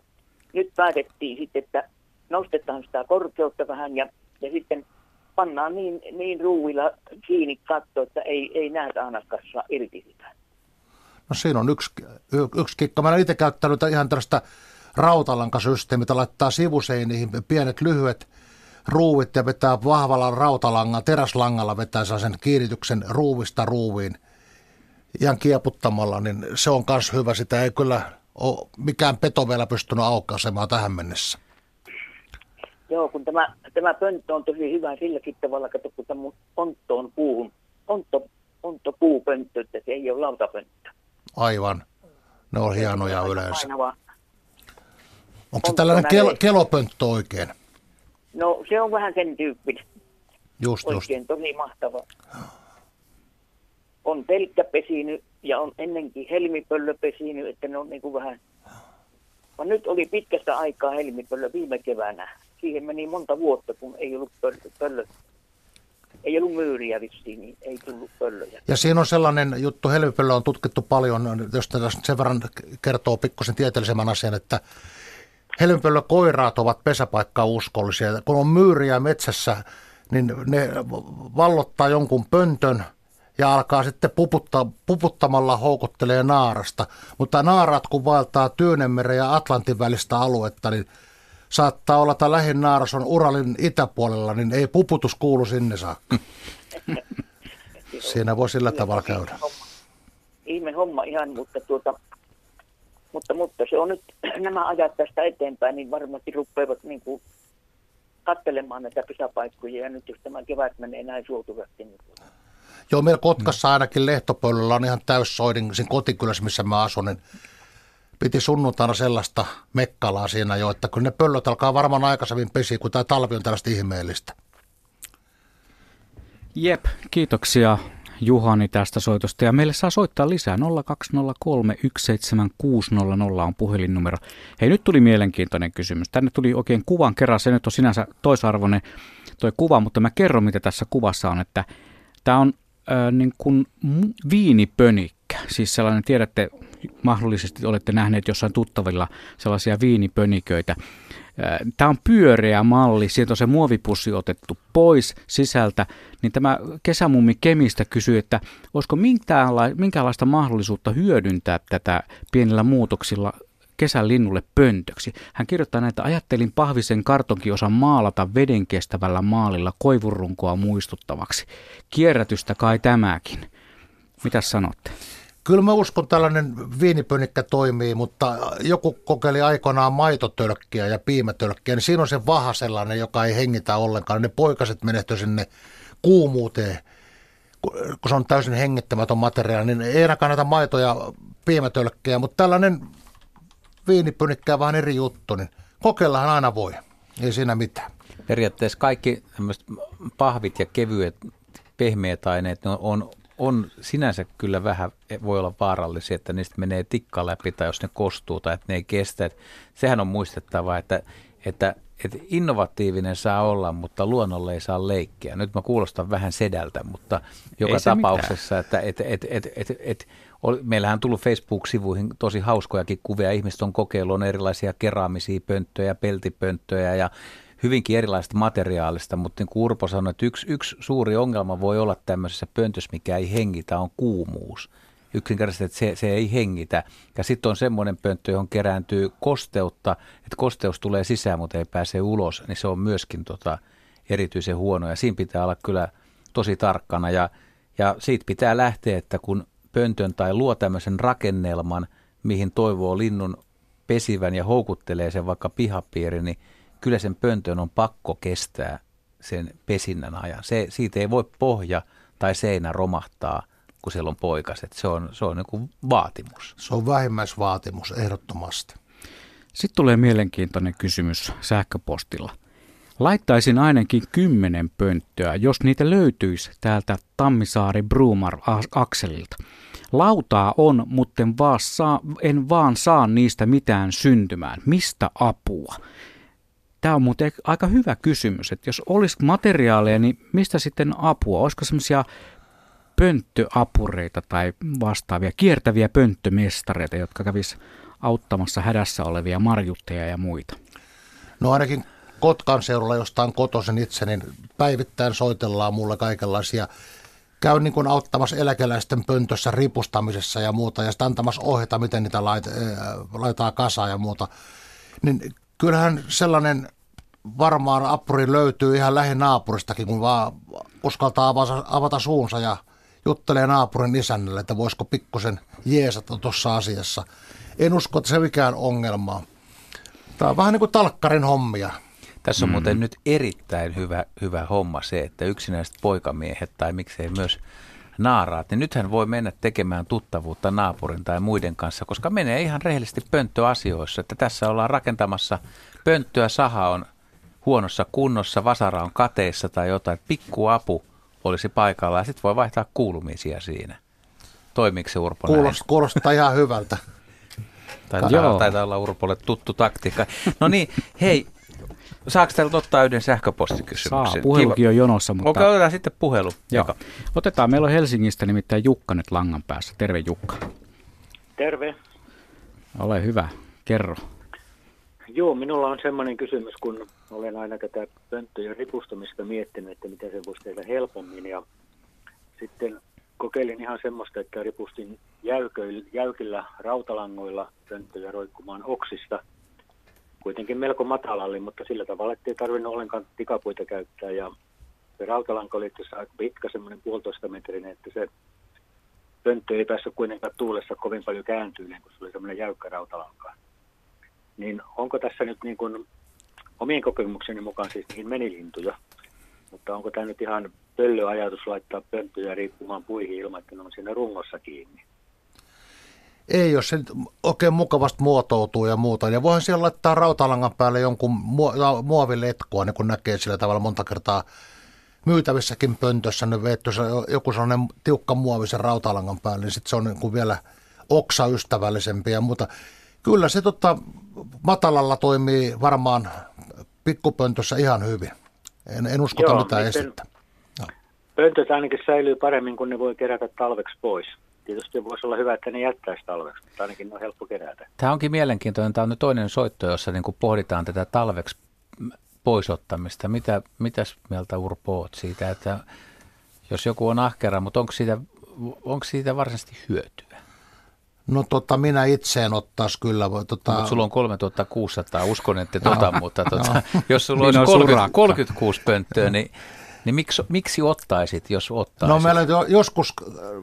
nyt päätettiin sitten, että nostetaan sitä korkeutta vähän ja, ja sitten pannaan niin, niin ruuilla kiinni katto, että ei, ei näitä ainakaan saa irti sitä. No siinä on yksi, yksi kikka. Mä olen itse käyttänyt ihan tällaista rautalankasysteemiä, laittaa sivuseiniin pienet lyhyet ruuvit ja vetää vahvalla rautalangalla, teräslangalla vetää sen kiinnityksen ruuvista ruuviin ihan kieputtamalla, niin se on myös hyvä. Sitä ei kyllä ole mikään peto vielä pystynyt aukaisemaan tähän mennessä. Joo, kun tämä, tämä pönttö on tosi hyvä silläkin tavalla, että kun tämä ontto on puuhun, ontto, ontto puupönttö, että se ei ole lautapönttö. Aivan. Ne on hienoja yleensä. Painava. Onko se on tällainen kel- kelopönttö oikein? No se on vähän sen tyyppinen. Just, just. Oikein tosi mahtava. On pelkkä pesinyt ja on ennenkin helmipöllö pesinyt, että ne on niin kuin vähän... Vaan nyt oli pitkästä aikaa helmipöllö viime keväänä. Siihen meni monta vuotta, kun ei ollut pöllö. pöllö. Ei ollut myyriä vissiin, niin ei tullut pöllöjä. Ja siinä on sellainen juttu, helmipöllö on tutkittu paljon, jos sen verran kertoo pikkusen tieteellisemmän asian, että helmipöllö koiraat ovat pesäpaikkaa uskollisia. Kun on myyriä metsässä, niin ne vallottaa jonkun pöntön ja alkaa sitten puputtaa, puputtamalla houkuttelee naarasta. Mutta naaraat kun vaeltaa Tyynemeren ja Atlantin välistä aluetta, niin saattaa olla, että lähin naaras on Uralin itäpuolella, niin ei puputus kuulu sinne saakka. Siinä voi sillä tavalla käydä. Homma. Ihme homma ihan, mutta tuota, mutta, mutta se on nyt nämä ajat tästä eteenpäin, niin varmasti rupeavat niin kuin katselemaan näitä pesäpaikkoja ja nyt jos tämä kevät menee näin suotuvasti, niin tuota, Joo, meillä Kotkassa ainakin Lehtopöllöllä on ihan täyssoidin siinä kotikylässä, missä mä asun, niin piti sunnuntaina sellaista mekkalaa siinä jo, että kun ne pöllöt alkaa varmaan aikaisemmin pesiä, kun tämä talvi on tällaista ihmeellistä. Jep, kiitoksia Juhani tästä soitosta. Ja meille saa soittaa lisää 0203 17600 on puhelinnumero. Hei, nyt tuli mielenkiintoinen kysymys. Tänne tuli oikein kuvan kerran. Se nyt on sinänsä toisarvoinen toi kuva, mutta mä kerron, mitä tässä kuvassa on. Että tämä on äh, niin kuin viinipönikkä. Siis sellainen, tiedätte, mahdollisesti olette nähneet jossain tuttavilla sellaisia viinipöniköitä. Tämä on pyöreä malli, sieltä on se muovipussi otettu pois sisältä, niin tämä kesämummi Kemistä kysyy, että olisiko minkäänla- minkäänlaista mahdollisuutta hyödyntää tätä pienillä muutoksilla kesän linnulle pöntöksi. Hän kirjoittaa näitä, ajattelin pahvisen kartonkiosan maalata veden kestävällä maalilla koivurunkoa muistuttavaksi. Kierrätystä kai tämäkin. Mitäs sanotte? Kyllä mä uskon, tällainen viinipönikkä toimii, mutta joku kokeili aikoinaan maitotölkkiä ja piimätölkkiä, niin siinä on se vaha sellainen, joka ei hengitä ollenkaan. Ne poikaset menehtyy sinne kuumuuteen, kun se on täysin hengittämätön materiaali, niin ei enää kannata maito- ja piimätölkkiä, mutta tällainen viinipönikkä on vähän eri juttu, niin kokeillahan aina voi, ei siinä mitään. Periaatteessa kaikki pahvit ja kevyet pehmeät aineet ne on, on, sinänsä kyllä vähän, voi olla vaarallisia, että niistä menee tikka läpi tai jos ne kostuu tai että ne ei kestä. Et sehän on muistettava, että, että, että innovatiivinen saa olla, mutta luonnolle ei saa leikkiä. Nyt mä kuulostan vähän sedältä, mutta joka Ei se tapauksessa, että et, et, et, et, et, ol- meillähän on tullut Facebook-sivuihin tosi hauskojakin kuvia. Ihmiset on kokeillut, on erilaisia keraamisia pönttöjä, peltipönttöjä ja hyvinkin erilaista materiaalista, mutta niin kuin Urpo sanoi, että yksi, yksi suuri ongelma voi olla tämmöisessä pöntössä, mikä ei hengitä, on kuumuus. Yksinkertaisesti, että se, se ei hengitä. Ja sitten on semmoinen pönttö, johon kerääntyy kosteutta, että kosteus tulee sisään, mutta ei pääse ulos, niin se on myöskin tota, erityisen huono. Ja siinä pitää olla kyllä tosi tarkkana. Ja, ja siitä pitää lähteä, että kun pöntön tai luo tämmöisen rakennelman, mihin toivoo linnun pesivän ja houkuttelee sen vaikka pihapiiri, niin kyllä sen pöntön on pakko kestää sen pesinnän ajan. Se, siitä ei voi pohja tai seinä romahtaa, kun siellä on poikaset. Se on, se on niin vaatimus. Se on vähimmäisvaatimus ehdottomasti. Sitten tulee mielenkiintoinen kysymys sähköpostilla. Laittaisin ainakin kymmenen pönttöä, jos niitä löytyisi täältä Tammisaari Brumar akselilta. Lautaa on, mutta en vaan, saa, en vaan saa niistä mitään syntymään. Mistä apua? Tämä on muuten aika hyvä kysymys, että jos olisi materiaaleja, niin mistä sitten apua? Olisiko semmoisia pönttöapureita tai vastaavia kiertäviä pönttömestareita, jotka kävis auttamassa hädässä olevia marjutteja ja muita? No ainakin Kotkan seudulla jostain kotoisen itse, niin päivittäin soitellaan mulle kaikenlaisia käy niin auttamassa eläkeläisten pöntössä ripustamisessa ja muuta ja sitten antamassa ohjeita, miten niitä lait, laitetaan kasaan ja muuta. Niin kyllähän sellainen varmaan apuri löytyy ihan lähinaapuristakin, kun vaan uskaltaa avata, avata suunsa ja juttelee naapurin isännälle, että voisiko pikkusen jeesata tuossa asiassa. En usko, että se mikään ongelmaa. Tämä on vähän niin kuin talkkarin hommia. Tässä on mm. muuten nyt erittäin hyvä, hyvä homma se, että yksinäiset poikamiehet tai miksei myös naaraat, niin nythän voi mennä tekemään tuttavuutta naapurin tai muiden kanssa, koska menee ihan rehellisesti pönttöasioissa, että tässä ollaan rakentamassa pönttöä, saha on huonossa kunnossa, vasara on kateissa tai jotain, pikku apu olisi paikalla ja sitten voi vaihtaa kuulumisia siinä. Toimiiko se Urpo Kuulost, Kuulostaa ihan hyvältä. Taitaa, Joo. taitaa olla Urpolle tuttu taktiikka. No niin, hei, saako täällä ottaa yhden sähköpostikysymyksen? Saa, puhelukin on jonossa. Mutta... Okei, otetaan sitten puhelu. Joo. Otetaan, meillä on Helsingistä nimittäin Jukka nyt langan päässä. Terve Jukka. Terve. Ole hyvä, kerro. Joo, minulla on semmoinen kysymys, kun olen aina tätä pönttöjen ripustamista miettinyt, että miten se voisi tehdä helpommin. Ja sitten kokeilin ihan semmoista, että ripustin jäykillä rautalangoilla pönttöjä roikkumaan oksista. Kuitenkin melko matalalle, mutta sillä tavalla, että ei tarvinnut ollenkaan tikapuita käyttää. Ja se rautalanko oli aika pitkä, semmoinen puolitoista metrinen, että se pönttö ei päässyt kuitenkaan tuulessa kovin paljon kääntymään, kun se oli semmoinen jäykkä rautalanka. Niin onko tässä nyt niin kuin omien kokemukseni mukaan siis niin menilintuja, mutta onko tämä nyt ihan pöllöajatus laittaa pönttöjä riippumaan puihin ilman, että ne on siinä rungossa kiinni? Ei, jos se oikein mukavasti muotoutuu ja muuta. Ja voihan siellä laittaa rautalangan päälle jonkun muoviletkua, niin kun näkee sillä tavalla monta kertaa myytävissäkin pöntössä nyt veetty se joku sellainen tiukka muovi sen rautalangan päälle, niin sitten se on niin kuin vielä oksaystävällisempi ja muuta. Kyllä se tota, matalalla toimii varmaan pikkupöntössä ihan hyvin. En, en uskota Joo, mitään estettä. No. Pöntöt ainakin säilyy paremmin, kun ne voi kerätä talveksi pois. Tietysti voisi olla hyvä, että ne jättäisi talveksi, mutta ainakin ne on helppo kerätä. Tämä onkin mielenkiintoinen. Tämä on nyt toinen soitto, jossa niin pohditaan tätä talveksi poisottamista. Mitä, mitäs mieltä Urpo oot siitä, että jos joku on ahkera, mutta onko siitä, onko siitä varsinaisesti hyötyä? No tota, minä itse en ottaisi kyllä. Tota... Mutta sulla on 3600, uskon, että tota, no, mutta tota, no. jos sulla olisi 30, 36 pönttöä, niin, niin miksi, miksi ottaisit, jos ottaisit? No meillä jo, joskus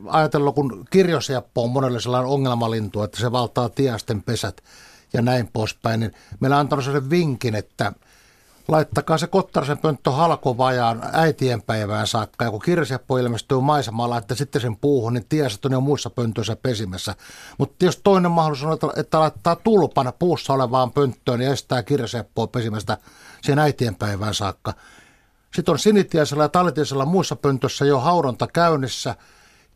ajatellut, kun kirjosiappo on monelle sellainen ongelmalintu, että se valtaa tiasten pesät ja näin poispäin, niin meillä on antanut sellaisen vinkin, että – laittakaa se Kottarsen pönttö halkovajaan äitienpäivään saakka. Ja kun kirseppo ilmestyy maisemalla, että sitten sen puuhun, niin ne on muissa pöntöissä pesimässä. Mutta jos toinen mahdollisuus on, että, laittaa tulpana puussa olevaan pönttöön ja estää kirseppoa pesimästä sen äitienpäivään saakka. Sitten on sinitiaisella ja talitiaisella muissa pöntöissä jo hauronta käynnissä –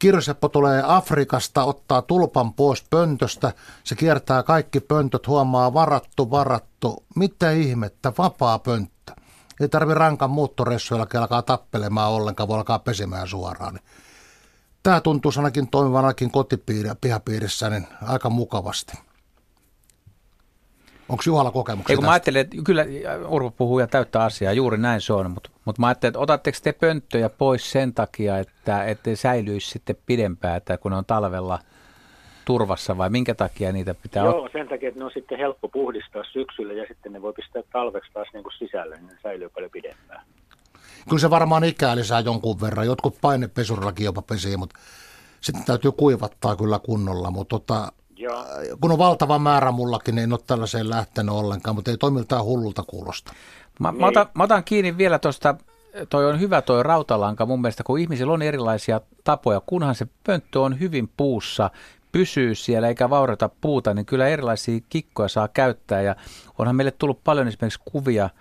Kirseppo tulee Afrikasta, ottaa tulpan pois pöntöstä, se kiertää kaikki pöntöt, huomaa varattu, varattu. Mitä ihmettä, vapaa pönttö. Ei tarvi rankan muuttoressuilla, alkaa tappelemaan ollenkaan, voi alkaa pesimään suoraan. Tämä tuntuu ainakin toimivanakin kotipihapiirissä niin aika mukavasti. Onko Juhalla kokemuksia Ei, kun mä ajattelin, että kyllä Urpo puhuu ja täyttää asiaa, juuri näin se on, mutta, mutta mä ajattelin, että otatteko te pönttöjä pois sen takia, että ettei säilyisi sitten pidempään, että kun ne on talvella turvassa vai minkä takia niitä pitää Joo, sen takia, että ne on sitten helppo puhdistaa syksyllä ja sitten ne voi pistää talveksi taas niin kuin sisälle, niin ne säilyy paljon pidempään. Kyllä se varmaan ikää lisää jonkun verran, jotkut painepesurillakin jopa pesii, mutta sitten täytyy kuivattaa kyllä kunnolla, mutta tota, Joo. Kun on valtava määrä mullakin, niin en ole tällaiseen lähtenyt ollenkaan, mutta ei toi miltään hullulta kuulosta. Mä, mä, otan, mä otan kiinni vielä tuosta, toi on hyvä toi rautalanka mun mielestä, kun ihmisillä on erilaisia tapoja, kunhan se pönttö on hyvin puussa, pysyy siellä eikä vaurata puuta, niin kyllä erilaisia kikkoja saa käyttää ja onhan meille tullut paljon esimerkiksi kuvia –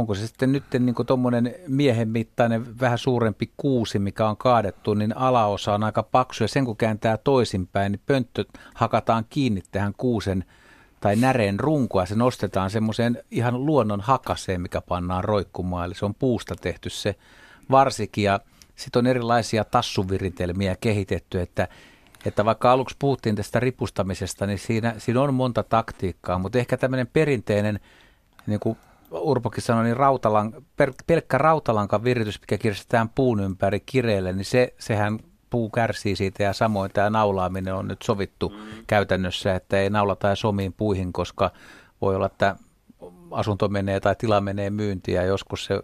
onko se sitten nyt niin tuommoinen miehen mittainen vähän suurempi kuusi, mikä on kaadettu, niin alaosa on aika paksu. Ja sen kun kääntää toisinpäin, niin pönttö hakataan kiinni tähän kuusen tai näreen runkoa, se nostetaan semmoiseen ihan luonnon hakaseen, mikä pannaan roikkumaan, eli se on puusta tehty se varsikin. Ja sitten on erilaisia tassuviritelmiä kehitetty, että, että vaikka aluksi puhuttiin tästä ripustamisesta, niin siinä, siinä on monta taktiikkaa, mutta ehkä tämmöinen perinteinen niin kuin Urpokin sanoi, niin rautalan, per, pelkkä rautalankan viritys, mikä kirstetään puun ympäri kireelle, niin se, sehän puu kärsii siitä ja samoin tämä naulaaminen on nyt sovittu mm. käytännössä, että ei naulata somiin puihin, koska voi olla, että asunto menee tai tila menee myyntiin ja joskus se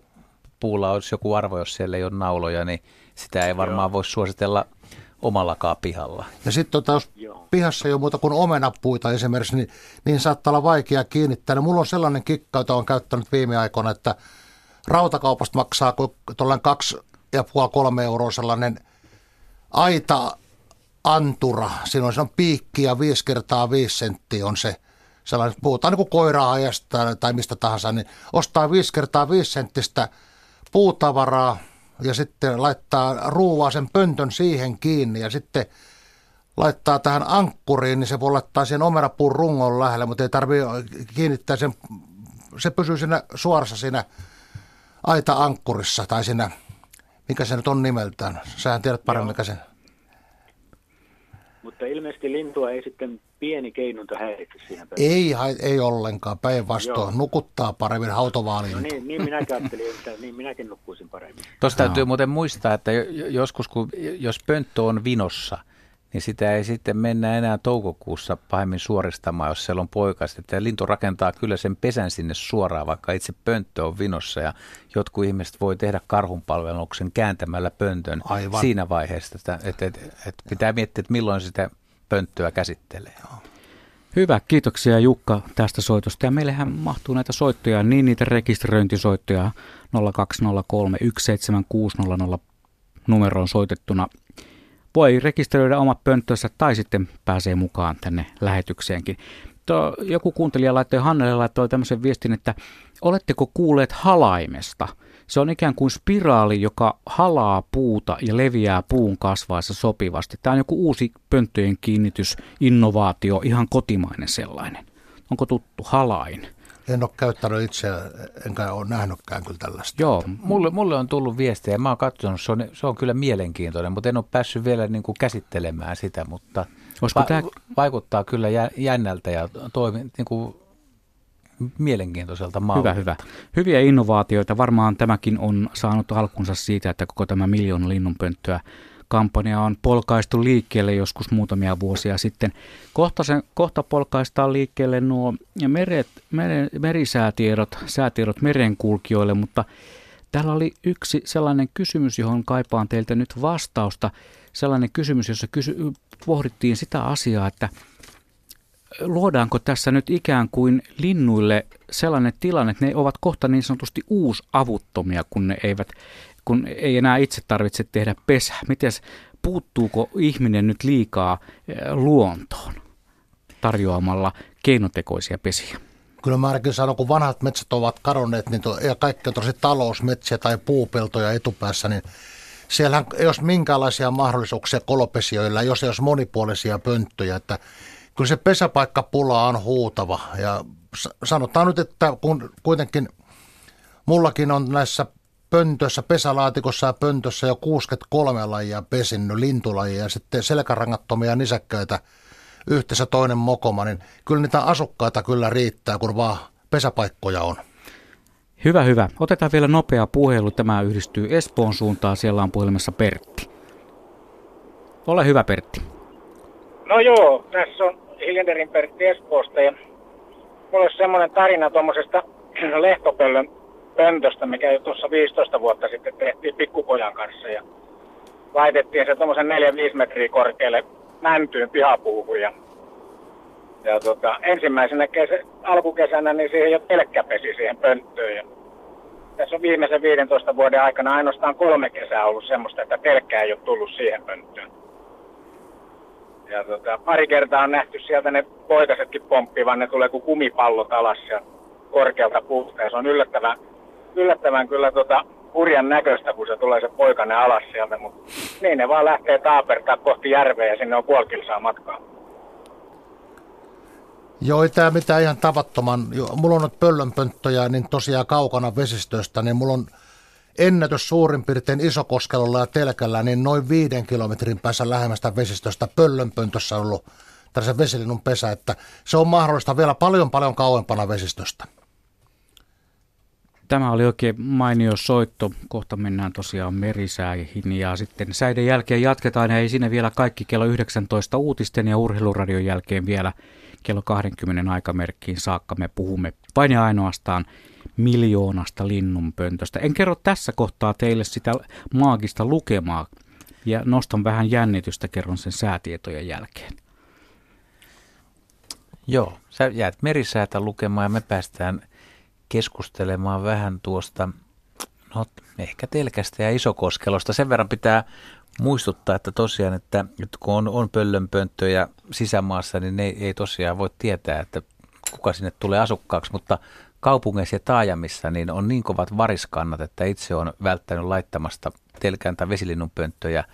puulla olisi joku arvo, jos siellä ei ole nauloja, niin sitä ei varmaan voi suositella omallakaan pihalla. Ja sitten tota, jos Joo. pihassa ei ole muuta kuin omenapuita esimerkiksi, niin, niin saattaa olla vaikea kiinnittää. No, mulla on sellainen kikka, jota on käyttänyt viime aikoina, että rautakaupasta maksaa tuollainen kaksi ja puoli kolme euroa sellainen aita antura. Siinä on, siinä on piikki ja viisi kertaa viisi senttiä on se sellainen, puhutaan niin kuin koiraa tai mistä tahansa, niin ostaa viisi kertaa viisi senttistä puutavaraa ja sitten laittaa ruuvaa sen pöntön siihen kiinni ja sitten laittaa tähän ankkuriin, niin se voi laittaa sen omenapuun rungon lähelle, mutta ei tarvitse kiinnittää sen, se pysyy siinä suorassa siinä aita-ankkurissa tai siinä, mikä se nyt on nimeltään. Sähän tiedät paremmin, mikä se Mutta ilmeisesti lintua ei sitten pieni keinunta häiritse siinä Ei, ei ollenkaan, päinvastoin. Nukuttaa paremmin hautovaaliin. No niin, niin minäkin ajattelin, että niin minäkin nukkuisin paremmin. Tuossa täytyy muuten muistaa, että joskus kun, jos pönttö on vinossa, niin sitä ei sitten mennä enää toukokuussa pahemmin suoristamaan, jos siellä on poikas. Että lintu rakentaa kyllä sen pesän sinne suoraan, vaikka itse pönttö on vinossa. Ja jotkut ihmiset voi tehdä karhunpalveluksen kääntämällä pöntön Aivan. siinä vaiheessa. Että, että, että, että pitää miettiä, että milloin sitä pönttöä käsittelee. Hyvä, kiitoksia Jukka tästä soitosta. Ja meillähän mahtuu näitä soittoja, niin niitä rekisteröintisoittoja 0203 17600 numeroon soitettuna. Voi rekisteröidä omat pönttönsä tai sitten pääsee mukaan tänne lähetykseenkin. Tuo, joku kuuntelija laittoi Hannelle laittoi tämmöisen viestin, että oletteko kuulleet halaimesta – se on ikään kuin spiraali, joka halaa puuta ja leviää puun kasvaessa sopivasti. Tämä on joku uusi pönttöjen kiinnitys, innovaatio, ihan kotimainen sellainen. Onko tuttu halain? En ole käyttänyt itse, enkä ole nähnytkään kyllä tällaista. Joo, mulle, mulle on tullut viestejä. Mä oon katsonut, se on, se on kyllä mielenkiintoinen, mutta en ole päässyt vielä niin kuin käsittelemään sitä, mutta va- tämä... vaikuttaa kyllä jännältä ja toimi, niin kuin mielenkiintoiselta mallilta. Hyvä, hyvä. Hyviä innovaatioita. Varmaan tämäkin on saanut alkunsa siitä, että koko tämä miljoona linnunpönttöä kampanja on polkaistu liikkeelle joskus muutamia vuosia sitten. Kohta, sen, kohta polkaistaan liikkeelle nuo meret, mere, merisäätiedot, säätiedot merenkulkijoille, mutta täällä oli yksi sellainen kysymys, johon kaipaan teiltä nyt vastausta. Sellainen kysymys, jossa kysy, pohdittiin sitä asiaa, että – luodaanko tässä nyt ikään kuin linnuille sellainen tilanne, että ne ovat kohta niin sanotusti uusavuttomia, kun ne eivät, kun ei enää itse tarvitse tehdä pesää. Miten puuttuuko ihminen nyt liikaa eh, luontoon tarjoamalla keinotekoisia pesiä? Kyllä mä ainakin sanon, kun vanhat metsät ovat kadonneet, niin to, ja kaikki on tosi talousmetsiä tai puupeltoja etupäässä, niin siellä ei olisi minkäänlaisia mahdollisuuksia kolopesioilla, jos ei olisi monipuolisia pönttöjä, että kyllä se pesäpaikkapula on huutava. Ja sanotaan nyt, että kun kuitenkin mullakin on näissä pöntössä, pesälaatikossa ja pöntössä jo 63 lajia pesinnyt, lintulajia ja sitten selkärangattomia nisäkkäitä yhteensä toinen mokoma, niin kyllä niitä asukkaita kyllä riittää, kun vaan pesäpaikkoja on. Hyvä, hyvä. Otetaan vielä nopea puhelu. Tämä yhdistyy Espoon suuntaan. Siellä on puhelimessa Pertti. Ole hyvä, Pertti. No joo, tässä on Pertti Espoosta ja mulla olisi semmoinen tarina tuommoisesta lehtopöllön pöntöstä, mikä jo tuossa 15 vuotta sitten tehtiin pikkupojan kanssa ja laitettiin se tuommoisen 4-5 metriä korkealle mäntyyn pihapuuhun ja, ja tota, ensimmäisenä kesä, alkukesänä niin siihen jo telkkäpesi siihen pönttöön ja tässä on viimeisen 15 vuoden aikana ainoastaan kolme kesää ollut semmoista, että telkkää ei ole tullut siihen pönttöön. Ja tota, pari kertaa on nähty sieltä ne poikasetkin pomppivan, ne tulee kuin kumipallot alas ja korkealta puusta. Ja se on yllättävän, yllättävän kyllä tota, hurjan näköistä, kun se tulee se poikane alas sieltä. Mutta niin ne vaan lähtee taapertaa kohti järveä ja sinne on puoli matkaa. Joo, ei tämä mitään ihan tavattoman. Mulla on nyt pöllönpönttöjä niin tosiaan kaukana vesistöstä, niin mulla on ennätys suurin piirtein Isokoskelolla ja Telkällä, niin noin viiden kilometrin päässä lähemmästä vesistöstä Pöllönpöntössä ollut tällaisen vesilinnun pesä, että se on mahdollista vielä paljon paljon kauempana vesistöstä. Tämä oli oikein mainio soitto. Kohta mennään tosiaan merisäihin ja sitten säiden jälkeen jatketaan. Ja ei sinne vielä kaikki kello 19 uutisten ja urheiluradion jälkeen vielä kello 20 aikamerkkiin saakka. Me puhumme vain ja ainoastaan miljoonasta linnunpöntöstä. En kerro tässä kohtaa teille sitä maagista lukemaa ja nostan vähän jännitystä, kerron sen säätietojen jälkeen. Joo, sä jäät merisäätä lukemaan ja me päästään keskustelemaan vähän tuosta, no ehkä telkästä ja isokoskelosta. Sen verran pitää muistuttaa, että tosiaan, että kun on, on pöllönpönttöjä sisämaassa, niin ne ei tosiaan voi tietää, että kuka sinne tulee asukkaaksi, mutta kaupungeissa ja taajamissa niin on niin kovat variskannat, että itse on välttänyt laittamasta telkään tai vesilinnunpönttöjä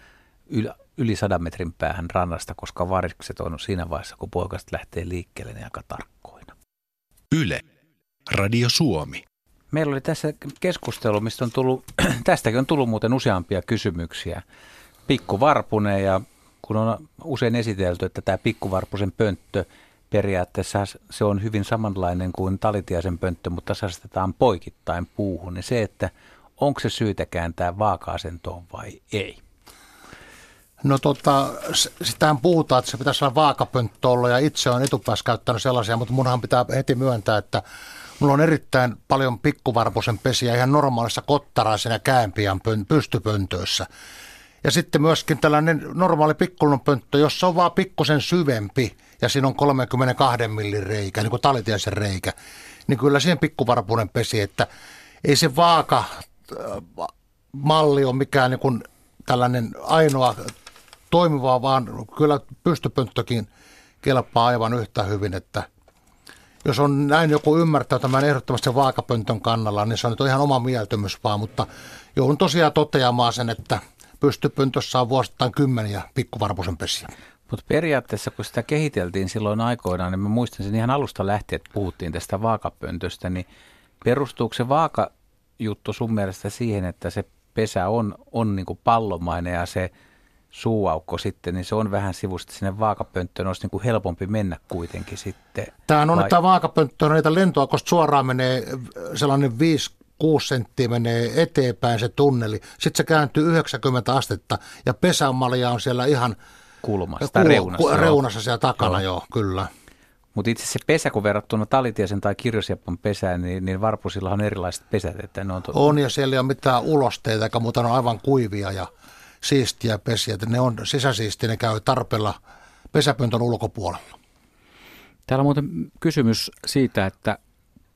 yli, yli sadan metrin päähän rannasta, koska varikset on siinä vaiheessa, kun poikaset lähtee liikkeelle, niin aika tarkkoina. Yle. Radio Suomi. Meillä oli tässä keskustelu, mistä on tullut, tästäkin on tullut muuten useampia kysymyksiä. Pikkuvarpunen ja kun on usein esitelty, että tämä pikkuvarpusen pönttö periaatteessa se on hyvin samanlainen kuin talitiaisen pönttö, mutta se asetetaan poikittain puuhun, niin se, että onko se syytä kääntää vaaka-asentoon vai ei? No tota, sitähän puhutaan, että se pitäisi olla vaakapönttö olla ja itse on etupäässä käyttänyt sellaisia, mutta munhan pitää heti myöntää, että mulla on erittäin paljon pikkuvarpusen pesiä ihan normaalissa kottaraisen ja käänpian pystypöntöissä. Ja sitten myöskin tällainen normaali pikkulunpönttö, jossa on vaan pikkusen syvempi ja siinä on 32 millin reikä, niin kuin talitiaisen reikä, niin kyllä siihen pikkuvarpunen pesi, että ei se vaaka äh, malli ole mikään niin kuin tällainen ainoa toimiva, vaan kyllä pystypönttökin kelpaa aivan yhtä hyvin, että jos on näin joku ymmärtää tämän ehdottomasti vaakapöntön kannalla, niin se on nyt ihan oma mieltymys vaan, mutta joudun tosiaan toteamaan sen, että pystypöntössä on vuosittain kymmeniä pikkuvarpusen pesiä. Mutta periaatteessa, kun sitä kehiteltiin silloin aikoinaan, niin mä muistan sen ihan alusta lähtien, että puhuttiin tästä vaakapöntöstä, niin perustuuko se vaakajuttu sun mielestä siihen, että se pesä on, on niin kuin pallomainen ja se suuaukko sitten, niin se on vähän sivusta sinne vaakapönttöön, olisi niin kuin helpompi mennä kuitenkin sitten. Tämä on, vai... tämä vaakapönttö, niitä lentoaukosta suoraan menee sellainen 5 6 senttiä menee eteenpäin se tunneli. Sitten se kääntyy 90 astetta ja pesämalja on siellä ihan kulmassa tai reunassa. Ku, reunassa siellä takana, joo, joo kyllä. Mutta itse se pesä, kun verrattuna talitiasen tai kirjosjappan pesään, niin, niin varpusilla on erilaiset pesät. Että ne on, to... on, ja siellä ei ole mitään ulosteita, eikä muuta ne on aivan kuivia ja siistiä pesiä. Että ne on sisäsiistiä, ne käy tarpeella pesäpöntön ulkopuolella. Täällä on muuten kysymys siitä, että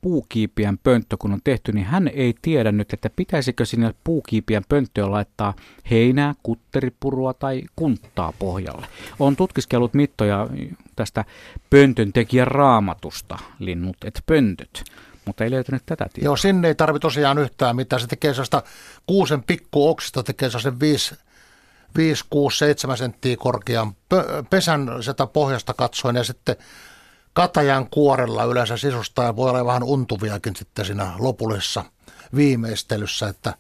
puukiipiän pönttö kun on tehty, niin hän ei tiedä nyt, että pitäisikö sinne puukiipiän pönttöön laittaa heinää, kutteripurua tai kunttaa pohjalle. On tutkiskellut mittoja tästä pöntön tekijän raamatusta, linnut et pöntöt, mutta ei löytynyt tätä tietoa. Joo, sinne ei tarvitse tosiaan yhtään mitään. Se tekee sellaista kuusen pikkuoksista, tekee sellaisen 5, 5, 6, 7 senttiä korkean pesän sitä pohjasta katsoen ja sitten katajan kuorella yleensä sisusta ja voi olla vähän untuviakin sitten siinä lopullisessa viimeistelyssä, että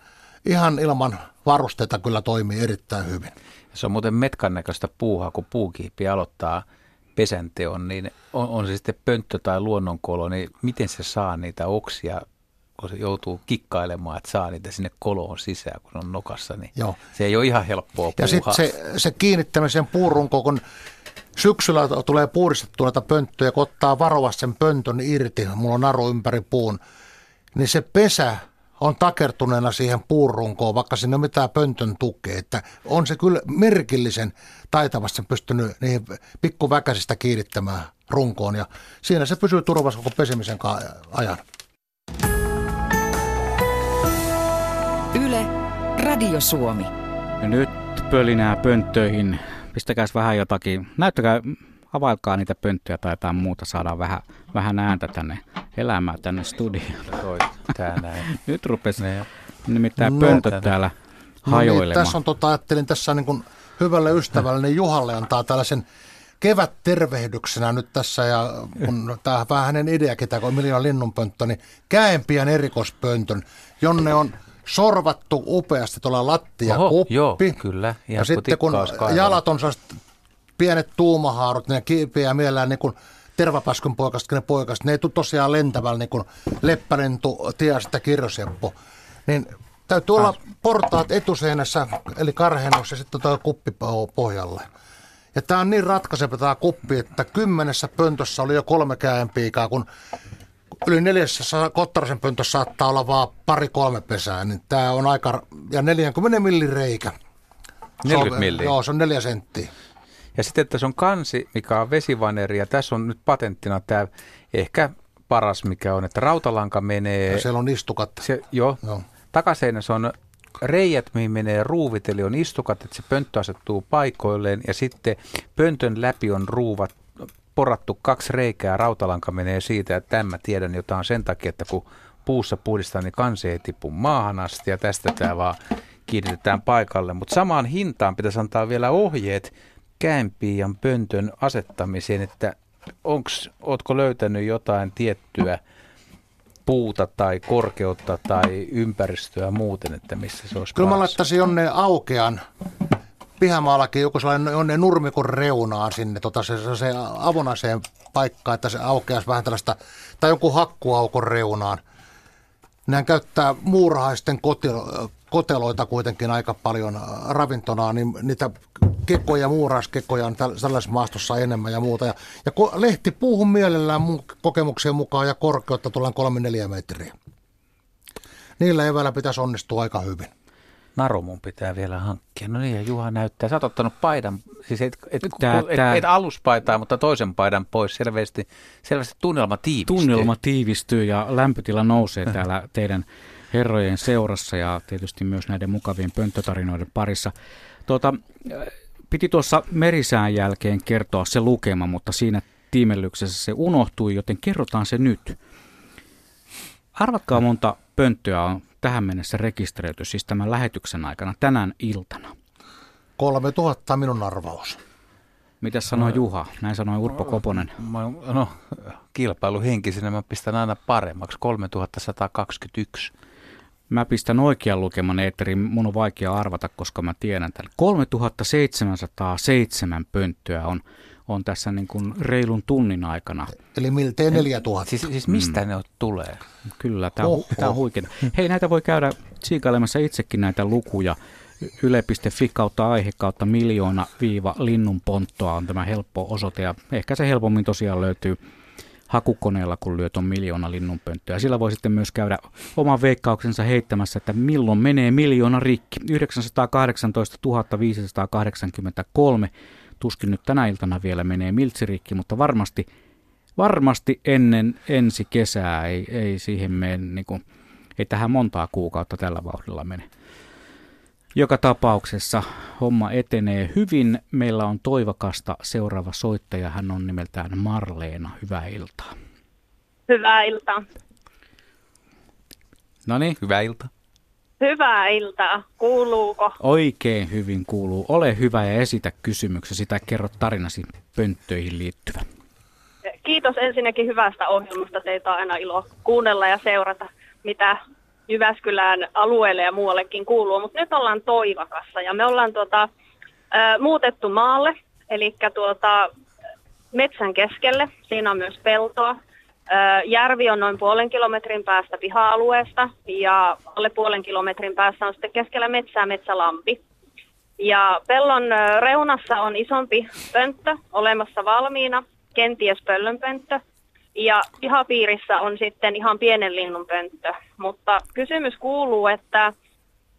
ihan ilman varusteita kyllä toimii erittäin hyvin. Se on muuten metkan näköistä puuhaa, kun puukiipi aloittaa pesänteon, niin on, on se sitten pönttö tai luonnonkolo, niin miten se saa niitä oksia, kun se joutuu kikkailemaan, että saa niitä sinne koloon sisään, kun on nokassa, niin Joo. se ei ole ihan helppoa puuhaa. Ja sitten se, se kiinnittämisen puurunko, kun Syksyllä tulee puhdistettua näitä pönttöjä, kun ottaa varovasti sen pöntön irti, mulla on naru ympäri puun, niin se pesä on takertuneena siihen puurunkoon, vaikka sinne ei ole mitään pöntön tukea. Että on se kyllä merkillisen taitavasti pystynyt niihin pikkuväkäisistä kiinnittämään runkoon ja siinä se pysyy turvassa koko pesimisen ajan. Yle, Radio Suomi. Ja nyt pölinää pönttöihin pistäkääs vähän jotakin, näyttäkää, availkaa niitä pönttöjä tai jotain muuta, saadaan vähän, vähän ääntä tänne elämään tänne studioon. Nyt rupesi nimittäin no, pöntöt tänne. täällä hajoilemaan. No niin, tässä on tota, ajattelin tässä niin kuin hyvälle ystävälle, niin Juhalle antaa tällaisen kevät tervehdyksenä nyt tässä, ja kun tämä on vähän hänen ideakin, tämä on miljoona linnunpönttö, niin käempiän erikoispöntön, jonne on sorvattu upeasti tuolla lattia Oho, kuppi. Joo, kyllä. Ja sitten kun jalat on pienet tuumahaarut, ne kiipeää mielellään niin kuin tervapaskun poikasta, ne poikasta, ne ei tule tosiaan lentämällä niin kuin Leppälentu, Tiasta, Kirjoseppo. Niin täytyy olla portaat etuseinässä, eli karhennus ja sitten tuo kuppi pohjalle. Ja tämä on niin ratkaiseva tämä kuppi, että kymmenessä pöntössä oli jo kolme käenpiikaa, kun yli neljässä Kottarasen pöntössä saattaa olla vaan pari-kolme pesää, niin tämä on aika, ja 40 millin reikä. 40 milliä? Joo, se on neljä senttiä. Ja sitten tässä on kansi, mikä on vesivaneri, ja tässä on nyt patenttina tämä ehkä paras, mikä on, että rautalanka menee... Ja siellä on istukat. Se, joo. joo. Takaseinässä on reijät, mihin menee ruuvit, eli on istukat, että se pönttö asettuu paikoilleen, ja sitten pöntön läpi on ruuvat porattu kaksi reikää, rautalanka menee siitä, että tämä tiedän jotain sen takia, että kun puussa puhdistaa, niin kansi ei tipu maahan asti, ja tästä tämä vaan kiinnitetään paikalle. Mutta samaan hintaan pitäisi antaa vielä ohjeet käänpiian pöntön asettamiseen, että onks, ootko löytänyt jotain tiettyä puuta tai korkeutta tai ympäristöä muuten, että missä se olisi Kyllä mä laittaisin jonne aukean pihamaallakin joku sellainen jonne nurmikon reunaan sinne, tota se, se avonaiseen paikkaan, että se aukeaisi vähän tällaista, tai joku hakkuaukon reunaan. Nämä käyttää muurahaisten kotilo, koteloita kuitenkin aika paljon ravintona, niin niitä kekkoja, muuraiskekkoja on tällaisessa maastossa enemmän ja muuta. Ja, ja lehti puuhun mielellään mun kokemuksien mukaan ja korkeutta tullaan 3-4 metriä. Niillä eväillä pitäisi onnistua aika hyvin. Naru mun pitää vielä hankkia. No niin, ja Juha näyttää. Sä oot ottanut paidan, siis et, et, tää, et, tää, et aluspaitaa, mutta toisen paidan pois. Selvästi, selvästi tunnelma tiivistyy. Tunnelma tiivistyy ja lämpötila nousee täällä teidän herrojen seurassa ja tietysti myös näiden mukavien pönttötarinoiden parissa. Tuota, piti tuossa merisään jälkeen kertoa se lukema, mutta siinä tiimellyksessä se unohtui, joten kerrotaan se nyt. Arvatkaa monta pönttöä on tähän mennessä rekisteröity, siis tämän lähetyksen aikana tänään iltana. 3000 minun arvaus. Mitä sanoi Juha? Näin sanoi Urpo Koponen. No, kilpailuhenkisenä mä pistän aina paremmaksi. 3121. Mä pistän oikean lukeman eetterin, mun on vaikea arvata, koska mä tiedän tämän. 3707 pönttöä on, on tässä niin kuin reilun tunnin aikana. Eli miltei 4000. Siis, siis mistä mm. ne tulee? Kyllä, tämä on, tää on huikea. Hei, näitä voi käydä siikailemassa itsekin näitä lukuja. Yle.fi kautta aihe kautta miljoona viiva linnunponttoa on tämä helppo osoite ja ehkä se helpommin tosiaan löytyy hakukoneella, kun lyöt on miljoona linnunpönttöä. Sillä voi sitten myös käydä oman veikkauksensa heittämässä, että milloin menee miljoona rikki. 918 583. Tuskin nyt tänä iltana vielä menee miltsirikki, mutta varmasti, varmasti ennen ensi kesää ei, ei siihen mene, niin kuin, ei tähän montaa kuukautta tällä vauhdilla mene. Joka tapauksessa homma etenee hyvin. Meillä on toivakasta seuraava soittaja. Hän on nimeltään Marleena. Hyvää iltaa. Hyvää iltaa. No niin, hyvää iltaa. Hyvää iltaa. Kuuluuko? Oikein hyvin kuuluu. Ole hyvä ja esitä kysymyksesi tai kerro tarinasi pönttöihin liittyvä. Kiitos ensinnäkin hyvästä ohjelmasta. Teitä on aina ilo kuunnella ja seurata, mitä Jyväskylään alueelle ja muuallekin kuuluu, mutta nyt ollaan Toivakassa ja me ollaan tuota, ä, muutettu maalle, eli tuota, metsän keskelle. Siinä on myös peltoa. Järvi on noin puolen kilometrin päästä piha-alueesta ja alle puolen kilometrin päässä on sitten keskellä metsää metsälampi. Ja pellon reunassa on isompi pönttö olemassa valmiina, kenties pöllönpönttö, ja pihapiirissä on sitten ihan pienen linnun pönttö. Mutta kysymys kuuluu, että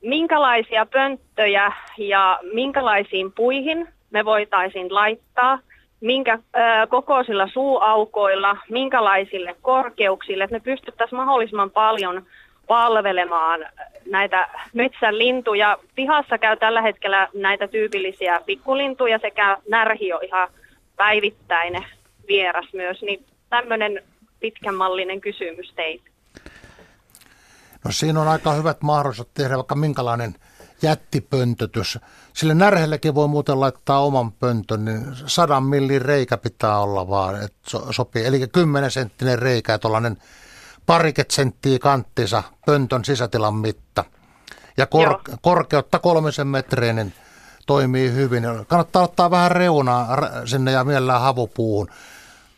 minkälaisia pönttöjä ja minkälaisiin puihin me voitaisiin laittaa, minkä ö, kokoisilla suuaukoilla, minkälaisille korkeuksille, että me pystyttäisiin mahdollisimman paljon palvelemaan näitä metsän lintuja. Pihassa käy tällä hetkellä näitä tyypillisiä pikkulintuja sekä närhi on ihan päivittäinen vieras myös, niin tämmöinen pitkänmallinen kysymys teille. No siinä on aika hyvät mahdollisuudet tehdä vaikka minkälainen jättipöntötys. Sille närhellekin voi muuten laittaa oman pöntön, niin sadan millin reikä pitää olla vaan, että so, sopii. Eli 10 senttinen reikä ja tuollainen pariket senttiä kanttinsa pöntön sisätilan mitta. Ja kor- korkeutta kolmisen metrinen toimii hyvin. Kannattaa ottaa vähän reunaa sinne ja mielellään havupuuhun.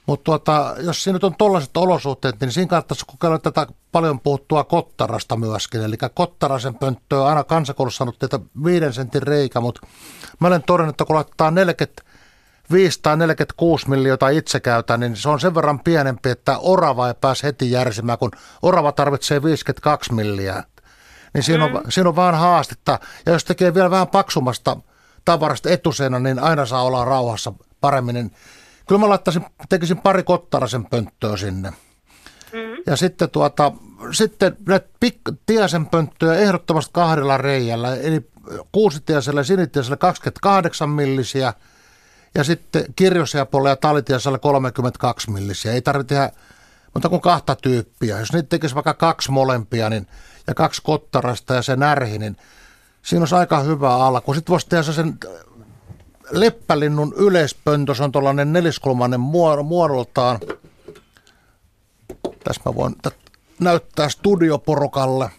Mutta tuota, jos siinä nyt on tollaiset olosuhteet, niin siinä kannattaisi kokeilla tätä paljon puhuttua kottarasta myöskin. Eli kottarasen pönttöä aina kansakoulussa sanottiin, että viiden sentin reikä, mutta mä olen todennut, että kun laittaa 45 tai 46 miljoita itse käytän, niin se on sen verran pienempi, että orava ei pääse heti järsimään, kun orava tarvitsee 52 milliä. Niin siinä on, mm. siinä on vaan haastetta. Ja jos tekee vielä vähän paksumasta tavarasta etusena, niin aina saa olla rauhassa paremmin. Niin kyllä mä laittaisin, tekisin pari kottarasen pönttöä sinne. Mm. Ja sitten, tuota, sitten näitä pik- tiasen pönttöjä ehdottomasti kahdella reijällä, eli kuusitiasella ja sinitiasella 28 millisiä, ja sitten kirjosiapolla ja talitiasella 32 millisiä. Ei tarvitse tehdä mutta kuin kahta tyyppiä. Jos niitä tekisi vaikka kaksi molempia niin, ja kaksi kottarasta ja se närhi, niin siinä olisi aika hyvä alku. Sitten voisi tehdä sen leppälinnun yleispöntö, se on tuollainen neliskulmainen muodoltaan. Tässä mä voin näyttää studioporokalle.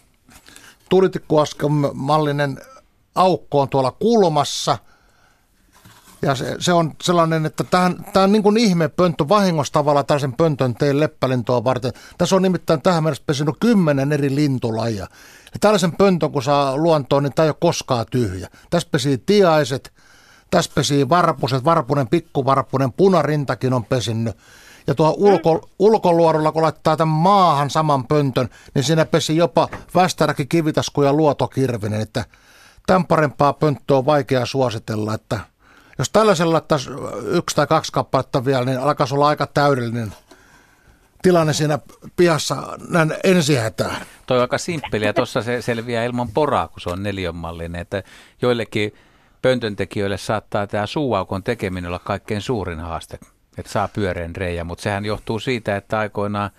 Tulitikkuasken mallinen aukko on tuolla kulmassa. Ja se, se on sellainen, että tämä on niin kuin ihmepönttö, vahingossa tavalla tällaisen pöntön tein leppälintoa varten. Tässä on nimittäin tähän mennessä pesinyt kymmenen eri lintulajia. Ja tällaisen pöntön, kun saa luontoon, niin tämä ei ole koskaan tyhjä. Tässä pesii tiaiset, tässä pesii varpuset, varpunen, pikkuvarpunen, punarintakin on pesinnyt. Ja tuo ulko, ulkoluorulla, kun laittaa tämän maahan saman pöntön, niin siinä pesi jopa Västäräkin, Kivitasku ja Luotokirvinen. Että tämän parempaa pönttöä on vaikea suositella, että jos tällaisella laittaisi yksi tai kaksi kappaletta vielä, niin alkaisi olla aika täydellinen tilanne siinä pihassa näin ensihätään. Toi on aika simppeli ja tuossa se selviää ilman poraa, kun se on neljönmallinen, että joillekin pöntöntekijöille saattaa tämä suuaukon tekeminen olla kaikkein suurin haaste, että saa pyöreän reijän, mutta sehän johtuu siitä, että aikoinaan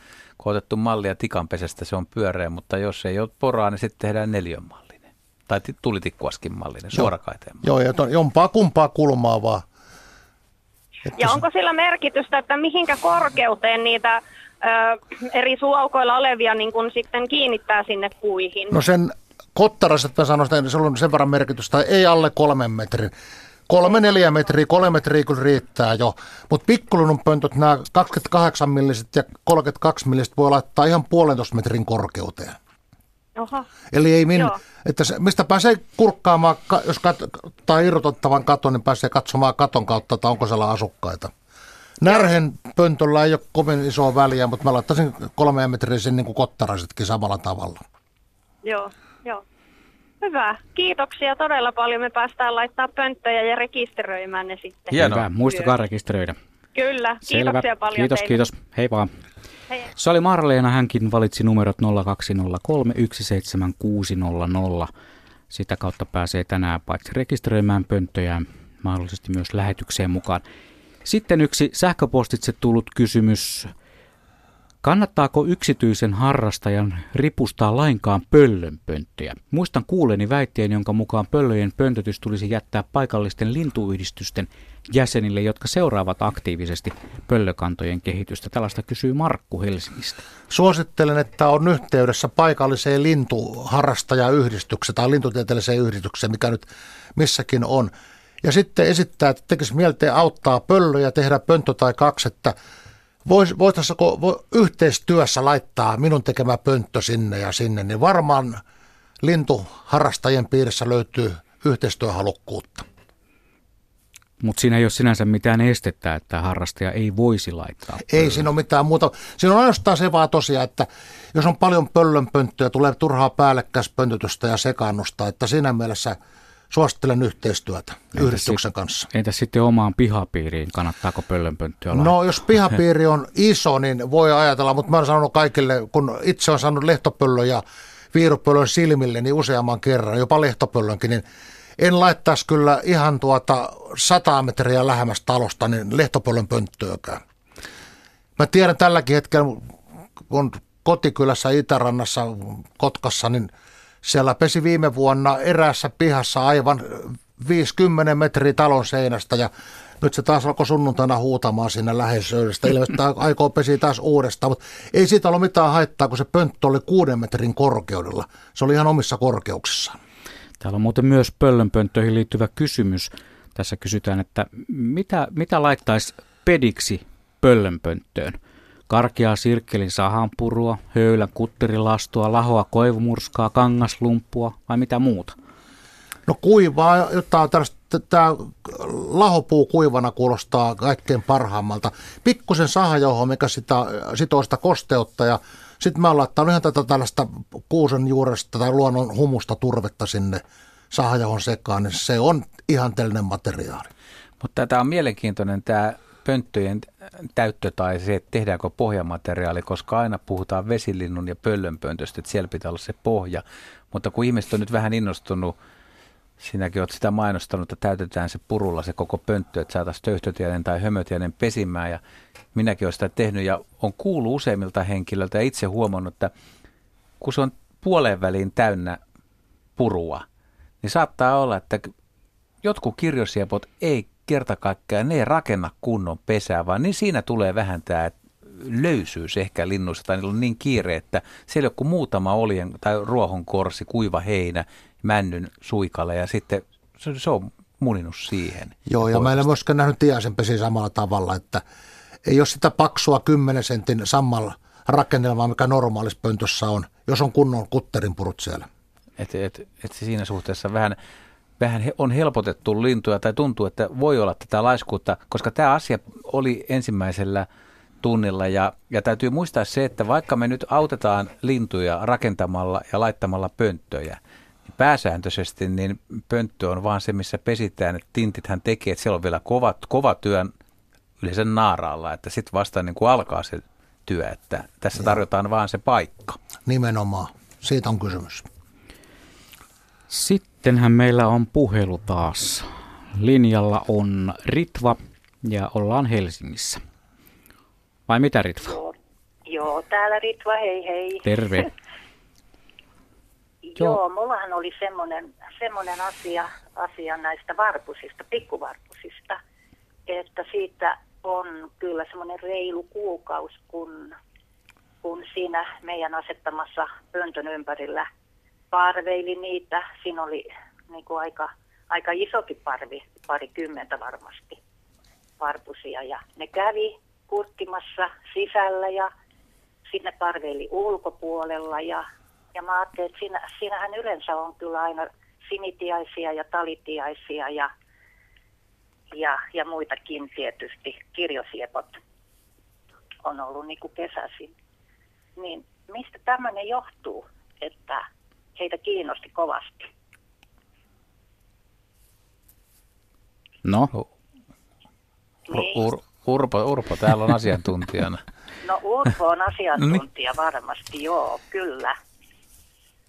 kun on otettu mallia tikanpesästä, se on pyöreä, mutta jos ei ole poraa, niin sitten tehdään neljönmallinen. Tai tulitikkuaskin mallinen, suorakaiteen mallinen. Joo, ja jompaa kumpaa kulmaa vaan. Että ja onko sillä merkitystä, että mihinkä korkeuteen niitä ö, eri suuaukoilla olevia niin kun sitten kiinnittää sinne puihin? No sen kottaraset mä sanoisin, että se on sen verran merkitystä, ei alle kolmen metrin. Kolme, neljä metriä, kolme metriä kyllä riittää jo. Mutta pikkulunun pöntöt, nämä 28 milliset ja 32 milliset voi laittaa ihan puolentoista metrin korkeuteen. Oha. Eli ei min, että se, mistä pääsee kurkkaamaan, jos kat, tai irrotettavan katon, niin pääsee katsomaan katon kautta, että onko siellä asukkaita. Närhen pöntöllä ei ole kovin isoa väliä, mutta mä laittaisin kolme metriä sen niin kuin kottaraisetkin samalla tavalla. Joo. Joo. Hyvä. Kiitoksia todella paljon. Me päästään laittaa pönttöjä ja rekisteröimään ne sitten. Hienoa. Hyvä. Muistakaa rekisteröidä. Kyllä. Selvä. Kiitoksia paljon Kiitos, teille. kiitos. Hei vaan. Hei. Se oli Marleena, hänkin valitsi numerot 0203 17600. Sitä kautta pääsee tänään paitsi rekisteröimään pönttöjään, mahdollisesti myös lähetykseen mukaan. Sitten yksi sähköpostitse tullut kysymys Kannattaako yksityisen harrastajan ripustaa lainkaan pöllönpönttöjä? Muistan kuuleni väitteen, jonka mukaan pöllöjen pöntötys tulisi jättää paikallisten lintuyhdistysten jäsenille, jotka seuraavat aktiivisesti pöllökantojen kehitystä. Tällaista kysyy Markku Helsingistä. Suosittelen, että on yhteydessä paikalliseen lintuharrastajayhdistykseen tai lintutieteelliseen yhdistykseen, mikä nyt missäkin on. Ja sitten esittää, että tekisi mieltä auttaa pöllöjä tehdä pönttö tai kaksi, että vois, voitaisiinko vo, yhteistyössä laittaa minun tekemä pönttö sinne ja sinne, niin varmaan lintuharrastajien piirissä löytyy yhteistyöhalukkuutta. Mutta siinä ei ole sinänsä mitään estettä, että harrastaja ei voisi laittaa. Ei siinä ole mitään muuta. Siinä on ainoastaan se vaan tosiaan, että jos on paljon pöllönpönttöjä, tulee turhaa päällekkäispöntötystä ja sekannusta, että siinä mielessä – suosittelen yhteistyötä entäs yhdistyksen sit, kanssa. Entäs sitten omaan pihapiiriin, kannattaako pöllönpönttöä laittaa? No jos pihapiiri on iso, niin voi ajatella, mutta mä olen sanonut kaikille, kun itse on saanut lehtopöllön ja viirupöllön silmille, niin useamman kerran, jopa lehtopöllönkin, niin en laittaisi kyllä ihan tuota 100 metriä lähemmäs talosta niin lehtopöllön pönttöäkään. Mä tiedän tälläkin hetkellä, kun kotikylässä Itärannassa Kotkassa, niin siellä pesi viime vuonna erässä pihassa aivan 50 metriä talon seinästä ja nyt se taas alkoi sunnuntaina huutamaan sinne läheisyydestä. Ilmeisesti aikoo pesi taas uudestaan, mutta ei siitä ole mitään haittaa, kun se pönttö oli kuuden metrin korkeudella. Se oli ihan omissa korkeuksissaan. Täällä on muuten myös pöllönpönttöihin liittyvä kysymys. Tässä kysytään, että mitä, mitä laittaisi pediksi pöllönpönttöön. Karkeaa sirkkelin sahanpurua, höylän kutterilastua, lahoa koivumurskaa, kangaslumppua vai mitä muuta? No kuivaa, jotain tällaista, tämä lahopuu kuivana kuulostaa kaikkein parhaammalta. Pikkusen sahajauhoa, mikä sitä, sitoo sitä kosteutta ja sitten mä laittanut ihan tätä tällaista kuusen juuresta tai luonnon humusta turvetta sinne sahajauhon sekaan, niin se on ihanteellinen materiaali. Mutta tämä on mielenkiintoinen tämä pönttöjen täyttö tai se, että tehdäänkö pohjamateriaali, koska aina puhutaan vesilinnun ja pöllönpöntöstä, että siellä pitää olla se pohja. Mutta kun ihmiset on nyt vähän innostunut, sinäkin olet sitä mainostanut, että täytetään se purulla se koko pönttö, että saataisiin töyhtötiäinen tai hömötiäinen pesimään. Ja minäkin olen sitä tehnyt ja on kuullut useimmilta henkilöiltä ja itse huomannut, että kun se on puoleen väliin täynnä purua, niin saattaa olla, että jotkut kirjosiepot ei kerta kaikkiaan, ne ei rakenna kunnon pesää, vaan niin siinä tulee vähän tämä löysyys ehkä linnuissa, tai niillä on niin kiire, että siellä on kuin muutama olien tai ruohon korsi, kuiva heinä, männyn suikale ja sitten se, se on muninut siihen. Joo, ja mä en myöskään nähnyt tiaisen pesi samalla tavalla, että ei ole sitä paksua 10 sentin sammal rakennelmaa, mikä normaalissa pöntössä on, jos on kunnon kutterinpurut siellä. Että et, et siinä suhteessa vähän vähän on helpotettu lintuja tai tuntuu, että voi olla tätä laiskuutta, koska tämä asia oli ensimmäisellä tunnilla ja, ja täytyy muistaa se, että vaikka me nyt autetaan lintuja rakentamalla ja laittamalla pönttöjä, niin pääsääntöisesti niin pönttö on vaan se, missä pesitään, että tintithän tekee, että siellä on vielä kova, kova työn yleensä naaraalla, että sitten vasta niin kuin alkaa se työ, että tässä tarjotaan vaan se paikka. Nimenomaan, siitä on kysymys. Sittenhän meillä on puhelu taas. Linjalla on Ritva ja ollaan Helsingissä. Vai mitä Ritva? Joo, joo täällä Ritva, hei hei. Terve. Joo, mullahan oli semmoinen, semmoinen asia, asia näistä varpusista, pikkuvarpusista, että siitä on kyllä semmoinen reilu kuukausi, kun, kun siinä meidän asettamassa pöntön ympärillä – parveili niitä. Siinä oli niin kuin aika, aika isokin parvi, parikymmentä varmasti varpusia. Ja ne kävi kurkkimassa sisällä ja sinne parveili ulkopuolella. Ja, ja mä ajattelin, että siinä, siinähän yleensä on kyllä aina sinitiaisia ja talitiaisia ja, ja, ja muitakin tietysti. Kirjosiepot on ollut niin kuin kesäisin. Niin mistä tämmöinen johtuu, että heitä kiinnosti kovasti. No? Niin. Ur, Urpo, Urpo täällä on asiantuntijana. No Urpo on asiantuntija niin. varmasti, joo, kyllä.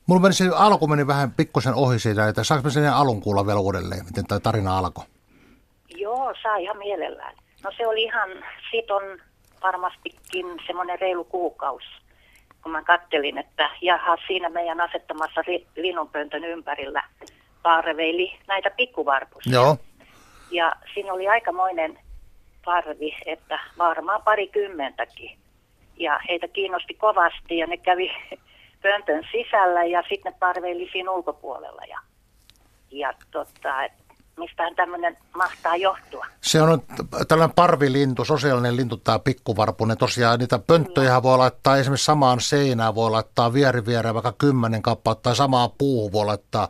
Mulla meni se alku meni vähän pikkusen ohi siitä, että saanko sen alun kuulla vielä uudelleen, miten tämä tarina alkoi? Joo, saa ihan mielellään. No se oli ihan, siitä on varmastikin semmoinen reilu kuukausi kun mä kattelin, että jaha, siinä meidän asettamassa linnunpöntön ympärillä parveili näitä pikkuvarpusia. Joo. Ja siinä oli aikamoinen parvi, että varmaan parikymmentäkin. Ja heitä kiinnosti kovasti ja ne kävi pöntön sisällä ja sitten ne parveili siinä ulkopuolella. Ja, ja tota, et mistähän tämmöinen mahtaa johtua? Se on tällainen parvilintu, sosiaalinen lintu, tämä pikkuvarpunen. Tosiaan niitä pönttöjä no. voi laittaa esimerkiksi samaan seinään, voi laittaa vieri viereen vaikka kymmenen kappaletta tai samaa puuhun voi laittaa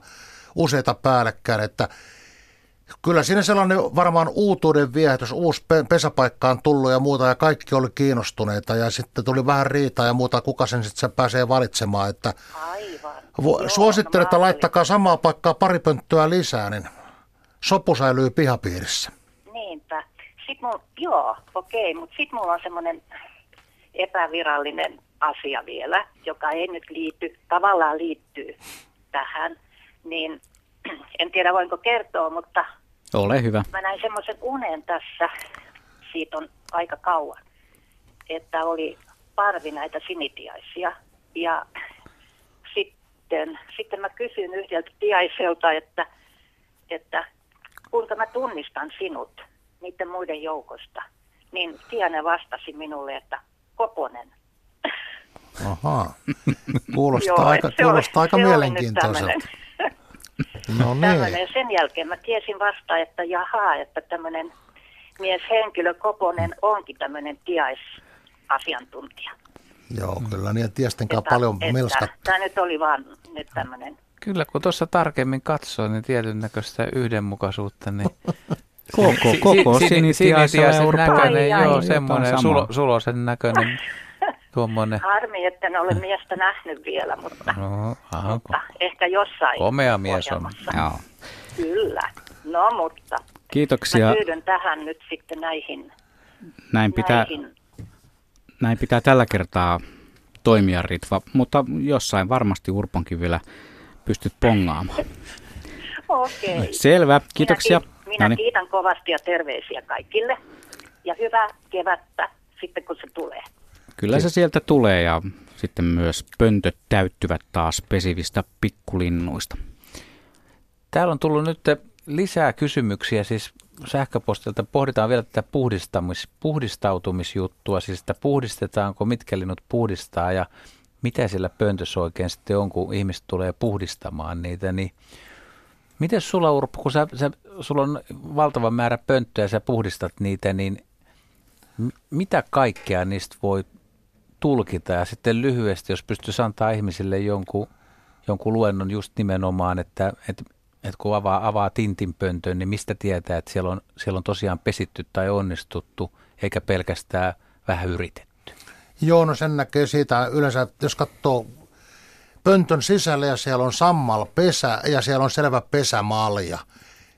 useita päällekkäin, että Kyllä siinä sellainen varmaan uutuuden viehätys, uusi pesäpaikka on tullut ja muuta ja kaikki oli kiinnostuneita ja sitten tuli vähän riitaa ja muuta, kuka sen sitten pääsee valitsemaan. Että Aivan. Suosittelen, no että laittakaa samaa paikkaa pari pönttöä lisää, niin sopu säilyy pihapiirissä. Niinpä. Sitten mulla, joo, okei, mutta sitten mulla on semmoinen epävirallinen asia vielä, joka ei nyt liity, tavallaan liittyy tähän, niin en tiedä voinko kertoa, mutta Ole hyvä. mä näin semmoisen unen tässä, siitä on aika kauan, että oli parvi näitä sinitiaisia ja sitten, sitten mä kysyin yhdeltä tiaiselta, että, että kuinka mä tunnistan sinut niiden muiden joukosta, niin Tiane vastasi minulle, että Koponen. Ahaa, kuulostaa Joo, aika, kuulostaa oli, aika mielenkiintoiselta. No niin. Tämmönen. Sen jälkeen mä tiesin vasta, että jaha, että tämmöinen mieshenkilö Koponen onkin tämmöinen tiaisasiantuntija. Joo, kyllä niin tiesten kanssa paljon melskat. Tämä nyt oli vaan nyt tämmöinen. Kyllä, kun tuossa tarkemmin katsoo, niin tietyn näköistä yhdenmukaisuutta, niin Koko, koko sinitiaisen näköinen, joo, semmoinen sulo, sulosen näköinen tuommoinen. Harmi, että en ole miestä nähnyt vielä, mutta, no, aha, mutta ehkä jossain Komea mies on. Joo. Kyllä, no mutta. Kiitoksia. Mä tyydyn tähän nyt sitten näihin. Näin pitää, näihin. näin pitää tällä kertaa toimia, Ritva, mutta jossain varmasti Urponkin vielä pystyt pongaamaan. Okei. Okay. Selvä, kiitoksia. Minä, minä Noniin. kiitän kovasti ja terveisiä kaikille. Ja hyvää kevättä sitten, kun se tulee. Kyllä se sieltä tulee ja sitten myös pöntöt täyttyvät taas pesivistä pikkulinnuista. Täällä on tullut nyt lisää kysymyksiä, siis sähköpostilta pohditaan vielä tätä puhdistamis, puhdistautumisjuttua, siis että puhdistetaanko, mitkä linnut puhdistaa ja mitä sillä pöntössä oikein sitten on, kun ihmiset tulee puhdistamaan niitä, niin miten sulla Urpo, kun sä, sä, sulla on valtava määrä pönttöjä ja sä puhdistat niitä, niin mitä kaikkea niistä voi tulkita ja sitten lyhyesti, jos pystyisi antaa ihmisille jonkun, jonkun luennon just nimenomaan, että, että, että kun avaa, avaa tintinpöntön, niin mistä tietää, että siellä on, siellä on tosiaan pesitty tai onnistuttu, eikä pelkästään vähän yritetty. Joo, no sen näkee siitä yleensä, jos katsoo pöntön sisällä ja siellä on sammal pesä ja siellä on selvä pesämalja –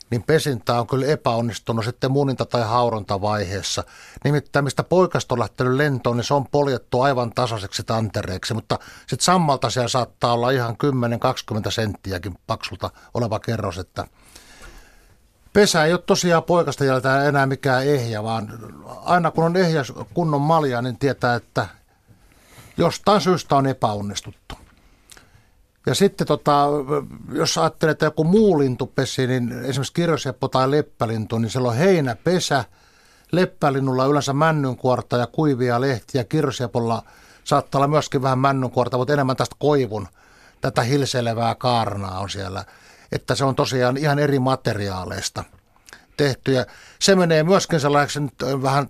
niin pesintä on kyllä epäonnistunut sitten muninta- tai haurontavaiheessa. Nimittäin mistä poikasta on lähtenyt lentoon, niin se on poljettu aivan tasaiseksi tantereeksi, mutta sitten sammalta siellä saattaa olla ihan 10-20 senttiäkin paksulta oleva kerros, että pesä ei ole tosiaan poikasta jältä enää mikään ehjä, vaan aina kun on ehjä kunnon malja, niin tietää, että jostain syystä on epäonnistuttu. Ja sitten tota, jos ajattelee, että joku muu lintu pesi, niin esimerkiksi kirjoseppo tai leppälintu, niin siellä on heinäpesä. Leppälinnulla yleensä männynkuorta ja kuivia lehtiä. Kirjosepolla saattaa olla myöskin vähän männynkuorta, mutta enemmän tästä koivun, tätä hilselevää kaarnaa on siellä. Että se on tosiaan ihan eri materiaaleista tehty. Ja se menee myöskin sellaiseksi vähän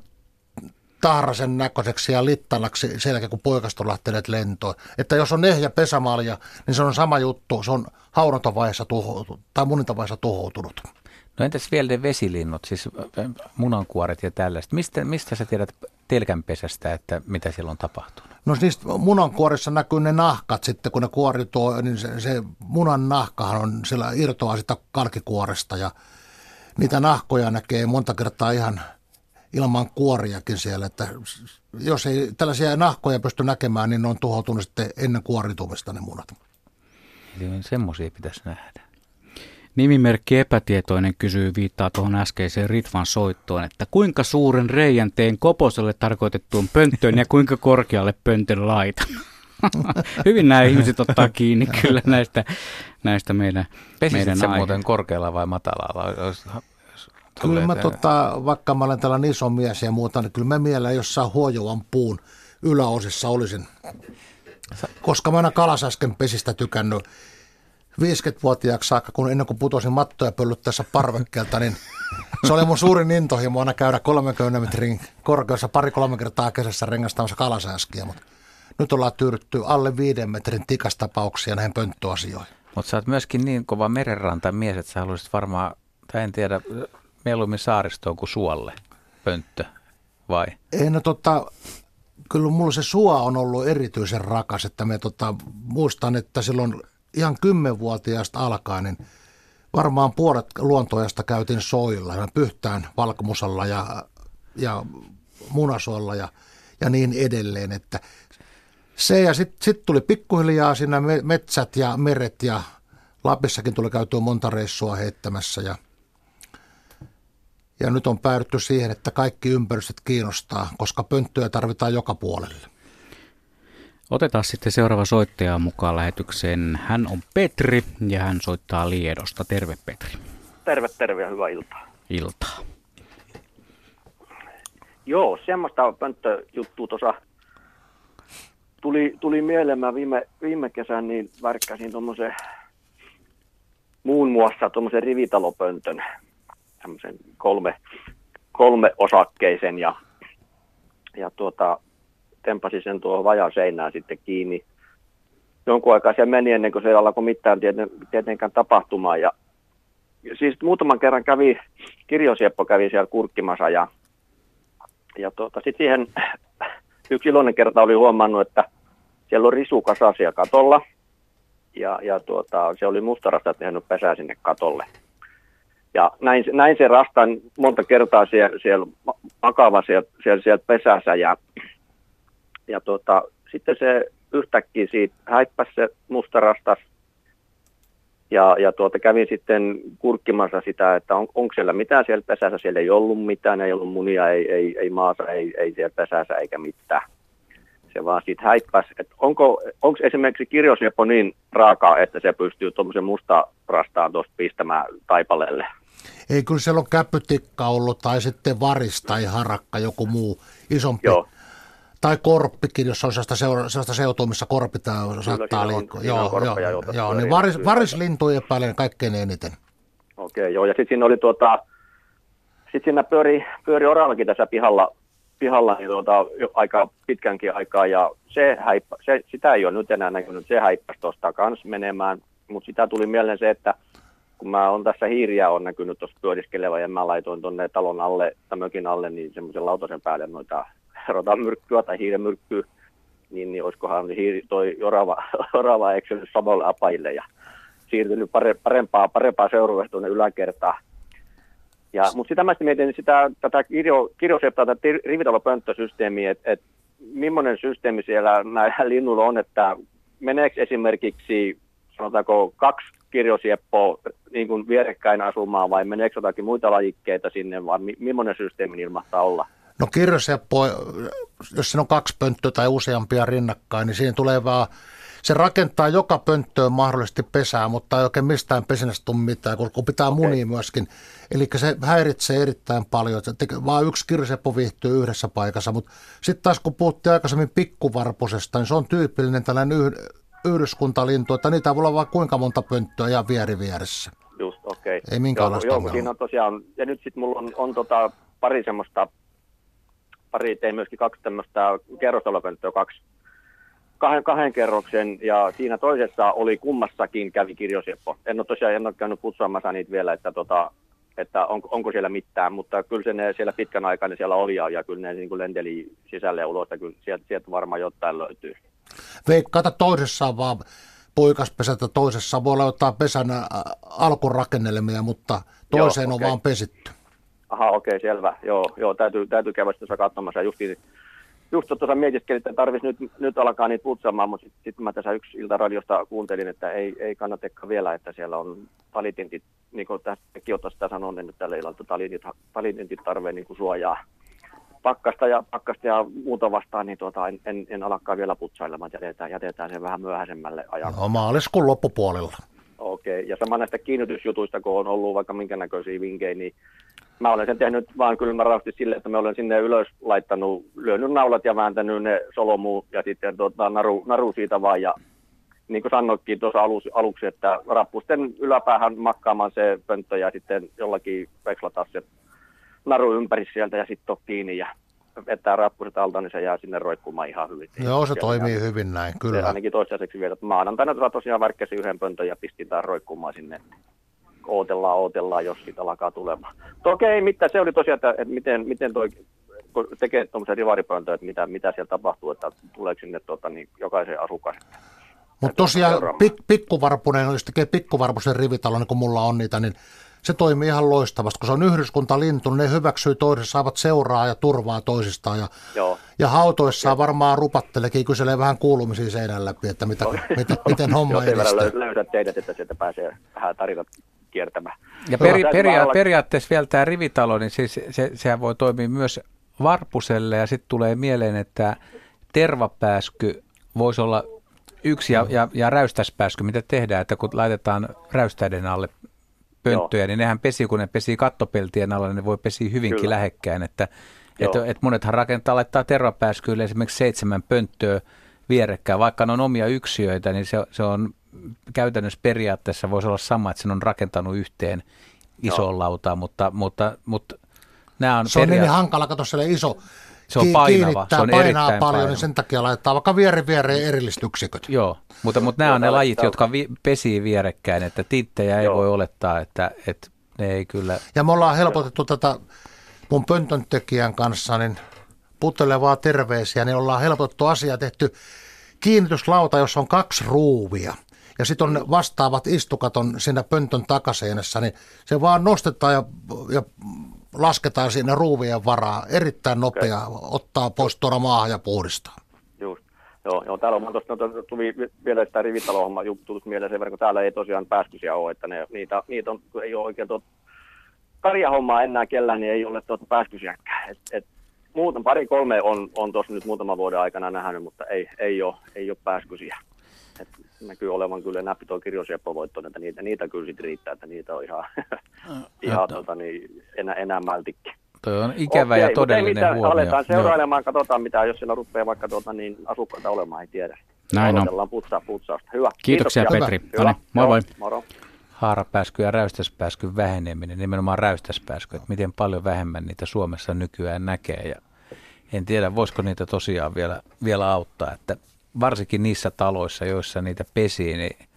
tahrasen näköiseksi ja littanaksi sen jälkeen, kun poikasta on lähteneet lentoon. Että jos on ehjä pesämalja, niin se on sama juttu. Se on haurontavaiheessa tuhoutunut tai munintavaiheessa tuhoutunut. No entäs vielä ne vesilinnut, siis munankuoret ja tällaista. Mistä, mistä sä tiedät telkänpesästä, että mitä siellä on tapahtunut? No niistä munankuorissa näkyy ne nahkat sitten, kun ne kuoritoo, niin se, se munan nahkahan on, siellä irtoaa sitä kalkikuoresta ja niitä nahkoja näkee monta kertaa ihan – ilman kuoriakin siellä, että jos ei tällaisia nahkoja pysty näkemään, niin ne on tuhoutunut sitten ennen kuoritumista ne munat. Eli semmoisia pitäisi nähdä. Nimimerkki epätietoinen kysyy viittaa tuohon äskeiseen Ritvan soittoon, että kuinka suuren reijän teen koposelle tarkoitettuun pönttöön ja kuinka korkealle pöntön laitan? Hyvin nämä ihmiset ottaa kiinni kyllä näistä, näistä meidän, Pesisit meidän se muuten korkealla vai matalalla? Kyllä mä tota, vaikka mä olen tällainen iso mies ja muuta, niin kyllä mä mielellä jossain huojuvan puun yläosissa olisin. Koska mä aina kalasäsken pesistä tykännyt 50-vuotiaaksi saakka, kun ennen kuin putosin mattoja pöllyttäessä parvekkeelta, niin se oli mun suurin intohimo aina käydä 30 metrin korkeassa pari-kolme kertaa kesässä rengastamassa kalasäskiä, mutta nyt ollaan tyydytty alle viiden metrin tikastapauksia näihin pönttöasioihin. Mutta sä oot myöskin niin kova merenranta mies, että sä haluaisit varmaan, tai en tiedä, mieluummin saaristoon kuin suolle pönttö, vai? Ei, no tota, kyllä mulla se suo on ollut erityisen rakas, että me tota, muistan, että silloin ihan kymmenvuotiaasta alkaen, niin varmaan puolet luontoajasta käytiin soilla, ja pyhtään valkomusalla ja, ja munasolla ja, ja niin edelleen, että se ja sitten sit tuli pikkuhiljaa siinä metsät ja meret ja Lapissakin tuli käytyä monta reissua heittämässä ja ja nyt on päädytty siihen, että kaikki ympäristöt kiinnostaa, koska pönttöjä tarvitaan joka puolelle. Otetaan sitten seuraava soittaja mukaan lähetykseen. Hän on Petri ja hän soittaa Liedosta. Terve Petri. Terve, terve ja hyvää iltaa. Iltaa. Joo, semmoista pönttöjuttua tuossa tuli, tuli mieleen. Mä viime, viime kesän niin värkkäsin tuommoisen muun muassa tuommoisen rivitalopöntön tämmöisen kolme, kolme osakkeisen ja, ja tuota, tempasin sen tuohon vajan seinään sitten kiinni. Jonkun aikaa se meni ennen kuin se alkoi mitään tieten, tietenkään tapahtumaan. Ja, ja siis muutaman kerran kävi, kirjosieppo kävi siellä kurkkimassa ja, ja tuota, sitten siihen yksi iloinen kerta oli huomannut, että siellä on risukasa siellä katolla ja, ja tuota, se oli mustarasta tehnyt pesää sinne katolle. Ja näin, näin se rastan monta kertaa siellä, siellä makava siellä, siellä, siellä pesässä ja, ja tuota, sitten se yhtäkkiä siitä häippäsi se mustarastas ja, ja tuota, kävin sitten kurkkimassa sitä, että on, onko siellä mitään siellä pesässä. Siellä ei ollut mitään, ei ollut munia, ei, ei, ei maassa, ei, ei siellä pesässä eikä mitään. Se vaan siitä häippäsi. Että onko, onko esimerkiksi kirjosiepo niin raakaa, että se pystyy tuommoisen musta rastaan tuosta pistämään taipaleelle? Ei, kyllä siellä on käppytikka ollut tai sitten varis tai harakka, joku muu isompi. Joo. Tai korppikin, jos on sellaista, seura- sellaista seutua, missä korppi tää saattaa liikkua. Joo, joo, joo pyörii. niin varis, varislintu epäilen kaikkein eniten. Okei, joo. Ja sitten siinä oli tuota, sitten siinä pyöri, pyöri oravakin tässä pihalla, pihalla niin tuota, aika pitkänkin aikaa ja se, häippä, se sitä ei ole nyt enää näkynyt, se häippäsi tuosta kans menemään, mutta sitä tuli mieleen se, että kun mä on tässä hiiriä on näkynyt tuossa pyöriskelevä ja mä laitoin tuonne talon alle tai mökin alle niin semmoisen lautasen päälle noita rotamyrkkyä tai hiiremyrkkyä, niin, niin olisikohan hiiri, toi orava, orava eksynyt samalle apajille ja siirtynyt pare, parempaa, parempaa seuraavasta tuonne yläkertaan. Ja, mutta sitä mä mietin sitä, tätä kirjo, kirjoseptaa, tätä rivitalopönttösysteemiä, että et, millainen systeemi siellä näillä linnuilla on, että meneekö esimerkiksi sanotaanko kaksi kirjosieppoa niin kuin vierekkäin asumaan vai meneekö jotakin muita lajikkeita sinne vai mi- millainen systeemi niillä mahtaa olla? No kirjoseppo, jos siinä on kaksi pönttöä tai useampia rinnakkain, niin siinä tulee vaan, se rakentaa joka pönttöön mahdollisesti pesää, mutta ei oikein mistään pesinnästä tule mitään, kun pitää okay. munia myöskin. Eli se häiritsee erittäin paljon, että vaan yksi kirjoseppo viihtyy yhdessä paikassa, mutta sitten taas kun puhuttiin aikaisemmin pikkuvarpusesta, niin se on tyypillinen tällainen yh, yhdyskuntalintu, että niitä voi olla vaan kuinka monta pönttöä ja vieri vieressä. Just, okei. Ei minkäänlaista joo, joo, siinä on tosiaan, ja nyt sitten mulla on, on tota, pari semmoista, pari tein myöskin kaksi tämmöistä kerrostalopönttöä, kaksi kahden, kahden kerroksen, ja siinä toisessa oli kummassakin kävi kirjosieppo. En ole tosiaan en ole käynyt putsaamassa niitä vielä, että, tota, että onko, onko, siellä mitään, mutta kyllä se ne siellä pitkän aikaa ne siellä oli, ja, ja kyllä ne niin kuin lenteli sisälle ja ulos, ja kyllä sieltä, sieltä varmaan jotain löytyy. Veikkaata toisessa on vaan poikaspesältä, toisessa voi olla jotain pesän ä, alkurakennelmia, mutta toiseen on okei. vaan pesitty. Aha, okei, selvä. Joo, joo täytyy, täytyy käydä tuossa katsomassa. Justiin, just tuossa mietiskelin, että tarvitsisi nyt, nyt alkaa niitä putsaamaan, mutta sitten sit mä tässä yksi iltaradiosta kuuntelin, että ei, ei kannatakaan vielä, että siellä on talitintit, niin kuin tässäkin on sitä sanonut nyt tällä illalla, että talitintit, talitintit tarvitsee niin kuin suojaa pakkasta ja, pakkasta ja muuta vastaan, niin tuota, en, en, en alakaan vielä putsailemaan, jätetään, jätetään sen vähän myöhäisemmälle ajalle. No, maaliskuun loppupuolella. Okei, ja sama näistä kiinnitysjutuista, kun on ollut vaikka minkä näköisiä vinkkejä, niin mä olen sen tehnyt vaan kylmärästi sille, että mä olen sinne ylös laittanut, lyönyt naulat ja vääntänyt ne solomuun ja sitten tota, naru, naru siitä vaan. Ja niin kuin sanoitkin tuossa alus, aluksi, että rappusten yläpäähän makkaamaan se pönttö ja sitten jollakin vekslata se naru ympäri sieltä ja sitten on kiinni ja vetää rappuset alta, niin se jää sinne roikkumaan ihan hyvin. Joo, se toimii jää- hyvin näin, se kyllä. ainakin toistaiseksi vielä. Maanantaina tuossa tosiaan värkkäsi yhden pöntön ja pistin taas roikkumaan sinne. Ootellaan, ootellaan, jos siitä alkaa tulemaan. Mutta okei, mitä se oli tosiaan, että, että miten, miten toi kun tekee tuommoisen rivaripöntöä, että mitä, mitä siellä tapahtuu, että tuleeko sinne tota, niin jokaisen asukkaan. Mutta tosiaan pik, pikkuvarpunen, jos tekee pikkuvarpusen rivitalo, niin kuin mulla on niitä, niin se toimii ihan loistavasti. Kun se on yhdyskuntalintu, niin ne hyväksyy toisessa, saavat seuraa ja turvaa toisistaan. Ja, Joo. ja hautoissaan varmaan rupattelekin, kyselee vähän kuulumisia seinän läpi, että mitä, mitä, miten homma Jos ei verran edistyy. löy- löysät teidät, että sieltä pääsee vähän tarinat kiertämään. Ja peri, peria, olla- periaatteessa vielä tämä rivitalo, niin siis se, sehän voi toimia myös varpuselle ja sitten tulee mieleen, että tervapääsky voisi olla yksi ja, ja, ja räystäspääsky, mitä tehdään, että kun laitetaan räystäiden alle pönttöjä, Joo. niin nehän pesii, kun ne pesii kattopeltien alla, niin ne voi pesiä hyvinkin Kyllä. lähekkäin, että et, et monethan rakentaa, laittaa tervapääskyille esimerkiksi seitsemän pönttöä vierekkäin, vaikka ne on omia yksiöitä, niin se, se on käytännössä periaatteessa voisi olla sama, että sen on rakentanut yhteen isoon lautaan, mutta, mutta, mutta Nämä on se on peria- niin hankala, kato iso. Se on painava, kiinnittää, se on painaa paljon, painava. niin sen takia laittaa vaikka vieri viereen erilliset yksiköt. Joo, mutta, mutta nämä on ne Joo, lajit, jotka vi, pesii vierekkäin, että tinttejä ei Joo. voi olettaa, että, että ne ei kyllä... Ja me ollaan helpotettu tätä mun pöntön tekijän kanssa, niin putelevaa terveisiä, niin ollaan helpotettu asiaa tehty kiinnityslauta, jossa on kaksi ruuvia. Ja sitten on vastaavat istukat on siinä pöntön takaseinässä, niin se vaan nostetaan ja, ja lasketaan siinä ruuvien varaa. Erittäin nopea ottaa pois tuoda maahan ja puhdistaa. Just. Joo, joo, täällä on tuosta no, tuli vielä sitä rivitalohomma juttu mieleen sen verran, kun täällä ei tosiaan pääskysiä ole, että ne, niitä, niitä on, ei ole oikein tuot, karjahommaa enää kellään, niin ei ole tuota pääskysiäkään. Et, et, muuten pari kolme on, on tuossa nyt muutaman vuoden aikana nähnyt, mutta ei, ei, ole, ei ole pääskysiä. Et näkyy olevan kyllä näppi tuo kirjosieppovoitto, että niitä, niitä kyllä sit riittää, että niitä on ihan, ihan tota, niin, enää, enää mältikki. Toi on ikävä ja mutta ei todellinen mitään, huomio. Aletaan Joo. seurailemaan, katsotaan mitä, jos siellä rupeaa vaikka tuota, niin asukkaita olemaan, ei tiedä. Näin on. Odotellaan putsaa putsausta. Hyvä. Kiitoksia, Petri. Hyvä. No niin, moi Joo, moi. Moro. haarapääsky ja räystäspääskyn väheneminen, nimenomaan räystäspääsky, että miten paljon vähemmän niitä Suomessa nykyään näkee ja en tiedä, voisiko niitä tosiaan vielä, vielä auttaa, että varsinkin niissä taloissa, joissa niitä pesii, niin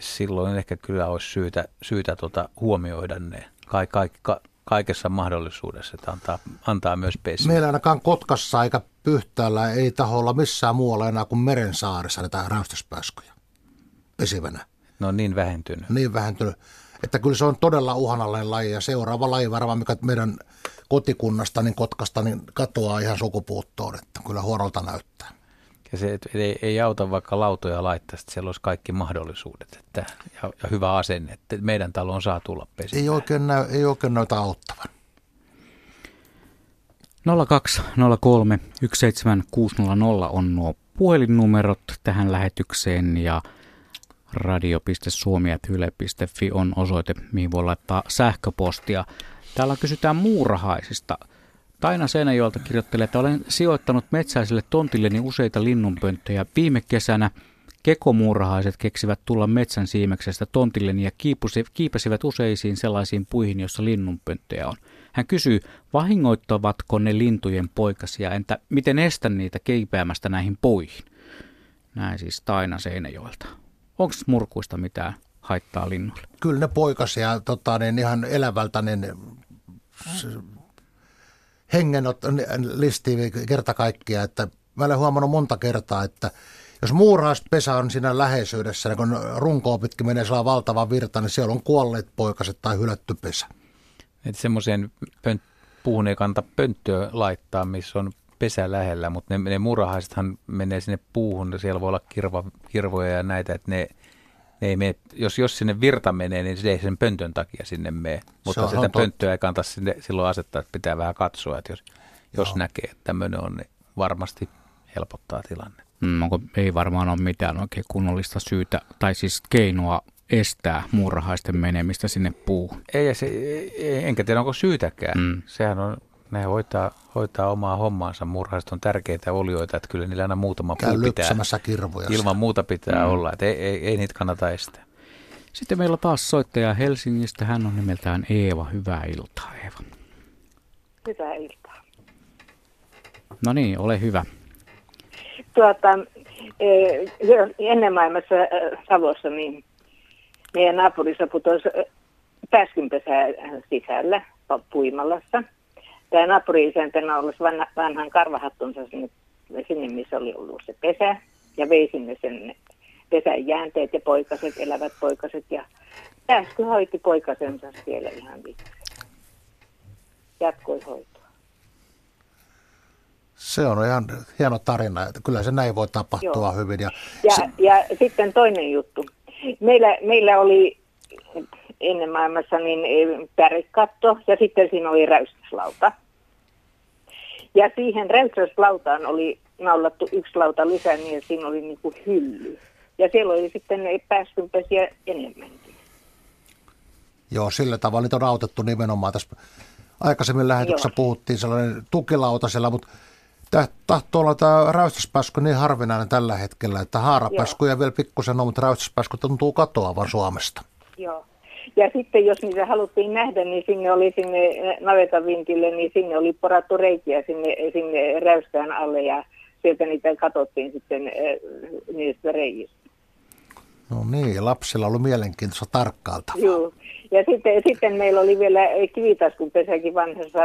silloin ehkä kyllä olisi syytä, syytä tota huomioida ne ka, ka, ka, kaikessa mahdollisuudessa, että antaa, antaa myös pesiä. Meillä ainakaan Kotkassa eikä Pyhtäällä ei taholla missään muualla enää kuin Merensaarissa näitä räystäspääskyjä pesivänä. Ne on niin vähentynyt. Niin vähentynyt, että kyllä se on todella uhanalainen laji ja seuraava laji varmaan, mikä meidän kotikunnasta, niin Kotkasta, niin katoaa ihan sukupuuttoon, että kyllä huonolta näyttää. Ja se et ei, ei auta vaikka lautoja laittaa, että siellä olisi kaikki mahdollisuudet että, ja, ja hyvä asenne, että meidän taloon saa tulla pesimään. Ei oikein, näy, ei oikein näytä auttavan. 0203 17600 on nuo puhelinnumerot tähän lähetykseen ja radio.suomi.yle.fi on osoite, mihin voi laittaa sähköpostia. Täällä kysytään muurahaisista. Taina Seinäjoelta kirjoittelee, että olen sijoittanut metsäiselle tontilleni useita linnunpönttöjä. Viime kesänä kekomuurahaiset keksivät tulla metsän siimeksestä tontilleni ja kiipesivät useisiin sellaisiin puihin, joissa linnunpönttöjä on. Hän kysyy, vahingoittavatko ne lintujen poikasia, entä miten estän niitä kiipeämästä näihin puihin? Näin siis Taina Seinäjoelta. Onko murkuista mitään haittaa linnuille? Kyllä ne poikasia tota, niin ihan elävältä niin s- hengen listii kerta kaikkia, että mä olen huomannut monta kertaa, että jos muurahaispesä on siinä läheisyydessä, niin kun runkoa pitkin menee sellainen valtava virta, niin siellä on kuolleet poikaset tai hylätty pesä. Että semmoiseen pönt, puuhun ei kannata pönttöä laittaa, missä on pesä lähellä, mutta ne, ne murahaisethan menee sinne puuhun, ja siellä voi olla kirva, kirvoja ja näitä, että ne, ne ei mene, jos, jos sinne virta menee, niin se ei sen pöntön takia sinne mene, mutta sitä totta. pönttöä ei kannata sinne silloin asettaa, että pitää vähän katsoa, että jos, jos näkee, että tämmöinen on, niin varmasti helpottaa tilanne. Mm, onko, ei varmaan ole mitään oikein kunnollista syytä, tai siis keinoa estää muurahaisten menemistä sinne puuhun. Ei, se, ei, enkä tiedä onko syytäkään. Mm. Sehän on, ne hoitaa, hoitaa omaa hommaansa. Murhaiset on tärkeitä olioita, että kyllä niillä aina muutama Käy puu pitää. kirvoja. Ilman muuta pitää Mm. olla, että ei, ei, ei niitä kannata estää. Sitten meillä on taas soittaja Helsingistä. Hän on nimeltään Eeva. Hyvää iltaa, Eeva. Hyvää iltaa. No niin, ole hyvä. Tuota, eh, ennen maailmassa eh, Savossa, niin meidän naapurissa putosi eh, pääskynpesä sisällä puimalassa. Tämä naapuri isäntänä olisi vanha, vanhan karvahattunsa sinne, sinne, missä oli ollut se pesä, ja vei sinne sen pesän jäänteet ja poikaset, elävät poikaset, ja pääsky hoiti poikasensa siellä ihan vitsi. Jatkoi hoitoa. Se on ihan hieno tarina, että kyllä se näin voi tapahtua Joo. hyvin. Ja Ja, se, ja sitten toinen juttu. Meillä, meillä oli ennen maailmassa niin eh, pärikatto ja sitten siinä oli räystyslauta. Ja siihen räystyslautaan oli naulattu yksi lauta lisää niin, siinä oli niin kuin hylly. Ja siellä oli sitten pääskynpesiä enemmänkin. joo, sillä tavalla niitä on autettu nimenomaan. Tässä aikaisemmin lähetyksessä Joo. puhuttiin sellainen tukilauta siellä, mutta tahtoo olla tämä räystäspääsky niin harvinainen tällä hetkellä, että haarapääskyjä vielä pikkusen on, mutta räystäspääsky tuntuu katoavan Suomesta. Joo. Ja sitten jos niitä haluttiin nähdä, niin sinne oli sinne navetan vintille, niin sinne oli porattu reikiä sinne, sinne räystään alle ja sieltä niitä katsottiin sitten niistä reijistä. No niin, lapsilla oli mielenkiintoista tarkkaalta. Joo. Ja sitten, sitten meillä oli vielä kivitaskun pesäkin vanhassa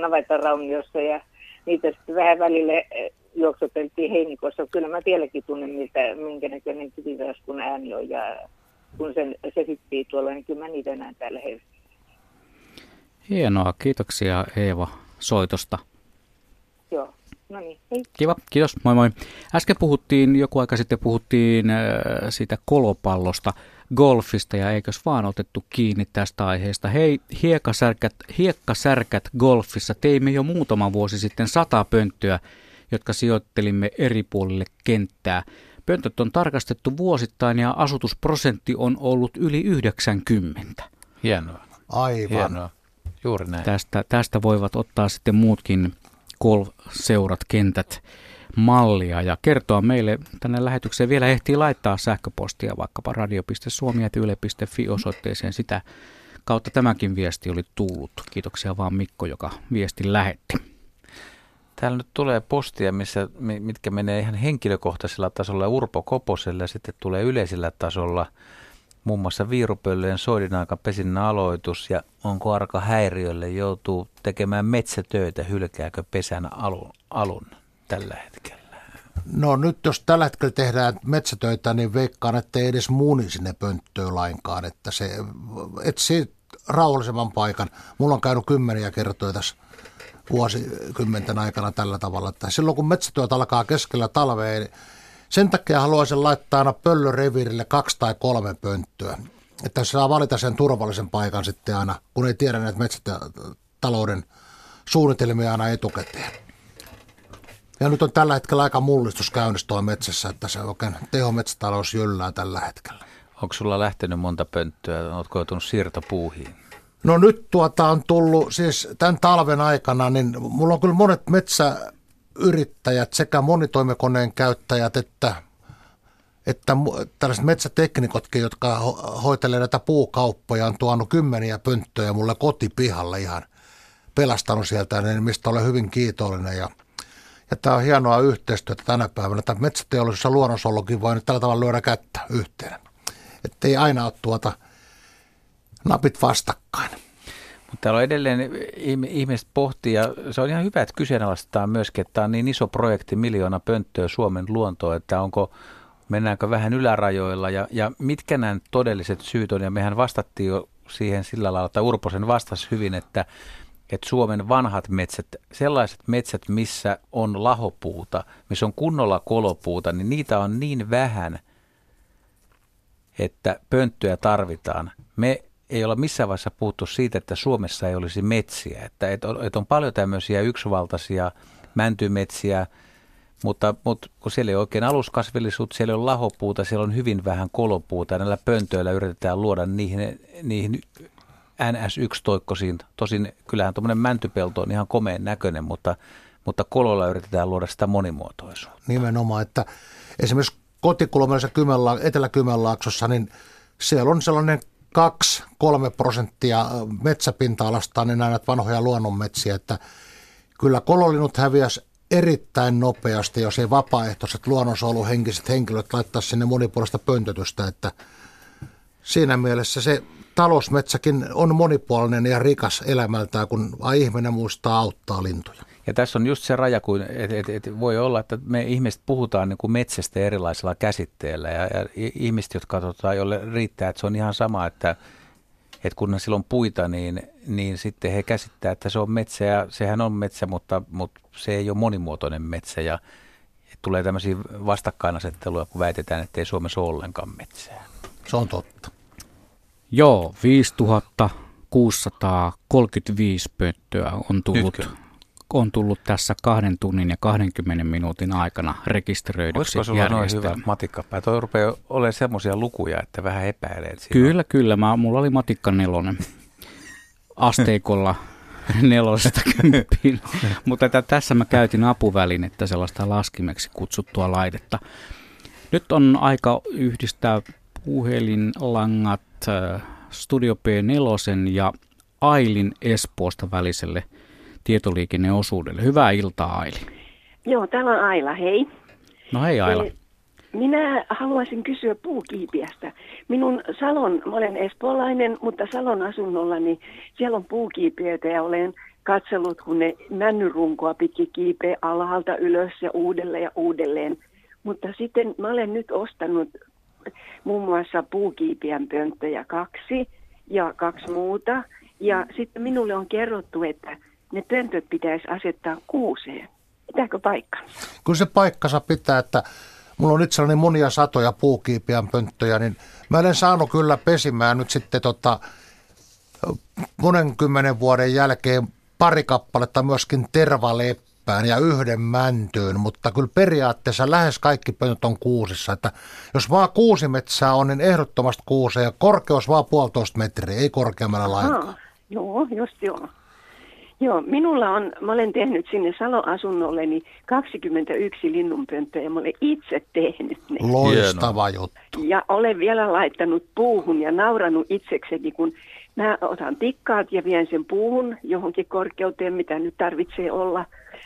navetarauniossa ja niitä sitten vähän välille juoksuteltiin heinikossa. Kyllä mä vieläkin tunnen, miltä, minkä näköinen kivitaskun ääni on ja kun sen, se hyppii tuolla, niin kyllä mä niitä näen täällä Helsingissä. Hienoa, kiitoksia Eeva soitosta. Joo, no niin, hei. Kiva, kiitos, moi moi. Äsken puhuttiin, joku aika sitten puhuttiin äh, siitä kolopallosta, golfista ja eikös vaan otettu kiinni tästä aiheesta. Hei, hiekkasärkät, hiekkasärkät golfissa teimme jo muutama vuosi sitten sata pönttöä, jotka sijoittelimme eri puolille kenttää. Pöntöt on tarkastettu vuosittain ja asutusprosentti on ollut yli 90. Hienoa. Aivan. Hienoa. Juuri näin. Tästä, tästä voivat ottaa sitten muutkin golf-seurat, kentät mallia ja kertoa meille tänne lähetykseen. Vielä ehtii laittaa sähköpostia vaikkapa radio.suomi.yle.fi osoitteeseen sitä kautta tämäkin viesti oli tullut. Kiitoksia vaan Mikko, joka viesti lähetti. Täällä nyt tulee postia, missä, mitkä menee ihan henkilökohtaisella tasolla Urpo Koposelle ja sitten tulee yleisellä tasolla muun muassa viirupöllöjen soidinaika pesinnän aloitus ja onko arka häiriölle joutuu tekemään metsätöitä, hylkääkö pesän alun, alun tällä hetkellä? No nyt jos tällä hetkellä tehdään metsätöitä, niin veikkaan, että ei edes muuni sinne pönttöön lainkaan, että se etsii rauhallisemman paikan. Mulla on käynyt kymmeniä kertoja tässä vuosikymmenten aikana tällä tavalla, että silloin kun metsätyöt alkaa keskellä talvea, niin sen takia haluaisin laittaa aina pöllöreviirille kaksi tai kolme pönttöä. Että saa valita sen turvallisen paikan sitten aina, kun ei tiedä näitä metsätalouden suunnitelmia aina etukäteen. Ja nyt on tällä hetkellä aika mullistus käynnissä tuo metsässä, että se oikein tehometsätalous jyllää tällä hetkellä. Onko sulla lähtenyt monta pönttöä? Oletko joutunut siirtopuuhiin? No nyt tuota on tullut, siis tämän talven aikana, niin mulla on kyllä monet metsäyrittäjät sekä monitoimikoneen käyttäjät että, että tällaiset metsäteknikotkin, jotka ho- hoitelee näitä puukauppoja, on tuonut kymmeniä pönttöjä mulle kotipihalle ihan pelastanut sieltä, niin mistä olen hyvin kiitollinen ja ja tämä on hienoa yhteistyötä tänä päivänä. Tämä metsäteollisuus ja luonnonsuojelukin voi nyt tällä tavalla lyödä kättä yhteen. Että ei aina ole tuota napit vastakkain. Mutta täällä on edelleen ihmiset pohtii, ja se on ihan hyvä, että kyseenalaistetaan myöskin, että tämä on niin iso projekti, miljoona pönttöä Suomen luontoa, että onko, mennäänkö vähän ylärajoilla ja, ja mitkä nämä todelliset syyt on, ja mehän vastattiin jo siihen sillä lailla, että Urposen vastasi hyvin, että, että Suomen vanhat metsät, sellaiset metsät, missä on lahopuuta, missä on kunnolla kolopuuta, niin niitä on niin vähän, että pönttöjä tarvitaan. Me ei olla missään vaiheessa puhuttu siitä, että Suomessa ei olisi metsiä. Että, että on paljon tämmöisiä yksivaltaisia mäntymetsiä, mutta, mutta kun siellä ei oikein aluskasvillisuutta, siellä on lahopuuta, siellä on hyvin vähän kolopuuta. Ja näillä pöntöillä yritetään luoda niihin, niihin NS1-toikkosiin. Tosin kyllähän tuommoinen mäntypelto on ihan komeen näköinen, mutta, mutta kololla yritetään luoda sitä monimuotoisuutta. Nimenomaan, että esimerkiksi kotikulmassa Etelä-Kymenlaaksossa, niin siellä on sellainen 2-3 prosenttia metsäpinta-alasta, niin näitä vanhoja luonnonmetsiä, että kyllä kololinut häviäisi erittäin nopeasti, jos ei vapaaehtoiset luonnonsuojeluhenkiset henkilöt laittaa sinne monipuolista pöntötystä, että siinä mielessä se talousmetsäkin on monipuolinen ja rikas elämältään, kun ihminen muistaa auttaa lintuja. Ja tässä on just se raja, että et, et voi olla, että me ihmiset puhutaan niin kuin metsästä erilaisilla käsitteillä ja, ja ihmiset, jotka tota, jolle riittää, että se on ihan sama, että, että kun sillä on puita, niin, niin sitten he käsittää, että se on metsä ja sehän on metsä, mutta, mutta se ei ole monimuotoinen metsä ja tulee tämmöisiä vastakkainasetteluja, kun väitetään, että ei Suomessa ole ollenkaan metsää. Se on totta. Joo, 5635 pöttöä on tullut, on tullut tässä kahden tunnin ja 20 minuutin aikana rekisteröidyksi Olisiko sulla noin hyvä matikkapää? Toi rupeaa olemaan semmoisia lukuja, että vähän epäilee. Kyllä, on... kyllä. Mä, mulla oli matikka nelonen asteikolla nelosesta kymppiin. Mutta että tässä mä käytin apuvälinettä, sellaista laskimeksi kutsuttua laitetta. Nyt on aika yhdistää puhelinlangat Studio P4 ja Ailin Espoosta väliselle tietoliikenneosuudelle. Hyvää iltaa Aili. Joo, täällä on Aila, hei. No hei Aila. Minä haluaisin kysyä puukiipiästä. Minun Salon, mä olen espoolainen, mutta Salon asunnolla, niin siellä on puukiipiöitä ja olen katsellut, kun ne männyrunkoa pitkin kiipeä alhaalta ylös ja uudelleen ja uudelleen. Mutta sitten mä olen nyt ostanut muun muassa puukiipiän pönttöjä kaksi ja kaksi muuta. Ja sitten minulle on kerrottu, että ne pöntöt pitäisi asettaa kuuseen. Pitääkö paikka? Kyllä se paikkansa pitää, että mulla on itselläni monia satoja puukiipiän pönttöjä, niin mä olen saanut kyllä pesimään nyt sitten tota, monen kymmenen vuoden jälkeen pari kappaletta myöskin tervaleppään ja yhden mäntyyn, mutta kyllä periaatteessa lähes kaikki pöntöt on kuusissa. Että jos vaan kuusi metsää on, niin ehdottomasti kuusi ja korkeus vaan puolitoista metriä, ei korkeammalla lainkaan. Joo, just joo. Joo, minulla on, mä olen tehnyt sinne Salo-asunnolleni 21 linnunpönttöä ja mä olen itse tehnyt ne. Loistava juttu. Ja olen vielä laittanut puuhun ja nauranut itsekseni, kun mä otan tikkaat ja vien sen puuhun johonkin korkeuteen, mitä nyt tarvitsee olla,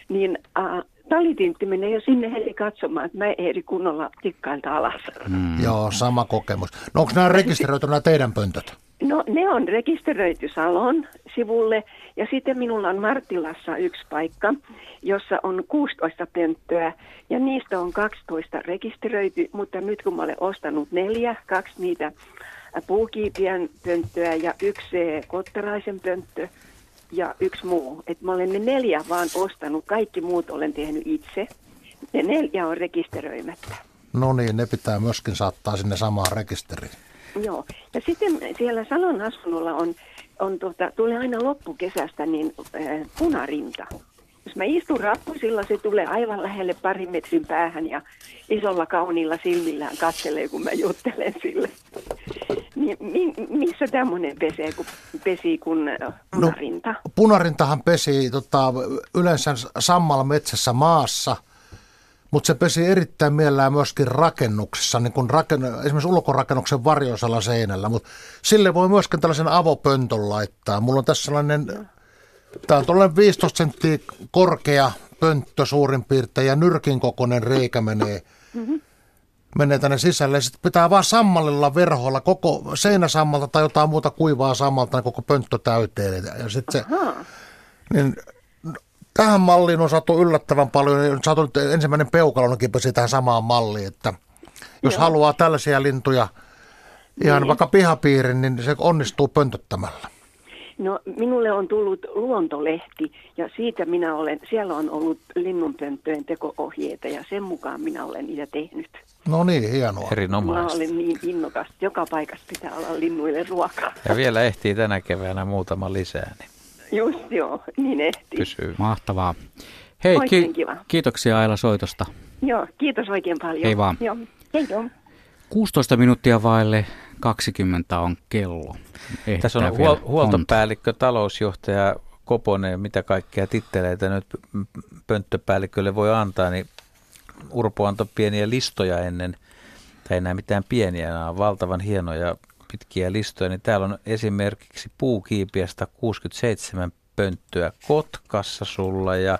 niin äh, talitintti menee jo sinne heti katsomaan, että mä ehdi kunnolla tikkailta alas. Mm. Joo, sama kokemus. No onko nämä rekisteröity nämä teidän pöntöt? No ne on rekisteröity Salon sivulle ja sitten minulla on Martilassa yksi paikka, jossa on 16 pönttöä ja niistä on 12 rekisteröity, mutta nyt kun mä olen ostanut neljä, kaksi niitä puukiipien pönttöä ja yksi kottaraisen pönttö ja yksi muu. Et mä olen ne neljä vaan ostanut, kaikki muut olen tehnyt itse. Ne neljä on rekisteröimättä. No niin, ne pitää myöskin saattaa sinne samaan rekisteriin. Joo, ja sitten siellä Salon asunnolla on, on tuota, tulee aina loppukesästä niin äh, punarinta. Jos mä istun rappusilla, se tulee aivan lähelle parin metrin päähän ja isolla kauniilla silmillään katselee, kun mä juttelen sille. Niin, mi, missä tämmöinen pesee, kun, pesii kun punarinta? No, punarintahan pesii tota, yleensä sammalla metsässä maassa – mutta se pesi erittäin mielellään myöskin rakennuksessa, niin kuin raken, esimerkiksi ulkorakennuksen varjoisella seinällä, mutta sille voi myöskin tällaisen avopöntön laittaa. Mulla on tässä sellainen, tämä on tuollainen 15 senttiä korkea pönttö suurin piirtein ja nyrkin kokoinen reikä menee, mm-hmm. menee tänne sisälle. Sitten pitää vaan sammallilla verhoilla koko seinäsammalta tai jotain muuta kuivaa sammalta niin koko pönttö täyteen. Ja sitten se, niin tähän malliin on saatu yllättävän paljon. Saatu nyt ensimmäinen peukalonakin pesi tähän samaan malliin, että jos Joo. haluaa tällaisia lintuja ihan niin. vaikka pihapiirin, niin se onnistuu pöntöttämällä. No minulle on tullut luontolehti ja siitä minä olen, siellä on ollut linnunpönttöjen teko-ohjeita ja sen mukaan minä olen niitä tehnyt. No niin, hienoa. Erinomaista. Mä olen niin innokas. Joka paikassa pitää olla linnuille ruokaa. Ja vielä ehtii tänä keväänä muutama lisää. Niin. Just joo, niin ehti. Pysyy. Mahtavaa. Hei, ki- kiva. kiitoksia Aila soitosta. Joo, kiitos oikein paljon. Hei vaan. Joo, hei joo. 16 minuuttia vaille 20 on kello. Ehtä Tässä on huol- huoltopäällikkö, talousjohtaja Koponen, mitä kaikkea titteleitä nyt pönttöpäällikölle voi antaa, niin Urpo antoi pieniä listoja ennen, tai ei enää mitään pieniä, nämä on valtavan hienoja pitkiä listoja, niin täällä on esimerkiksi puukiipiästä 67 pönttöä Kotkassa sulla ja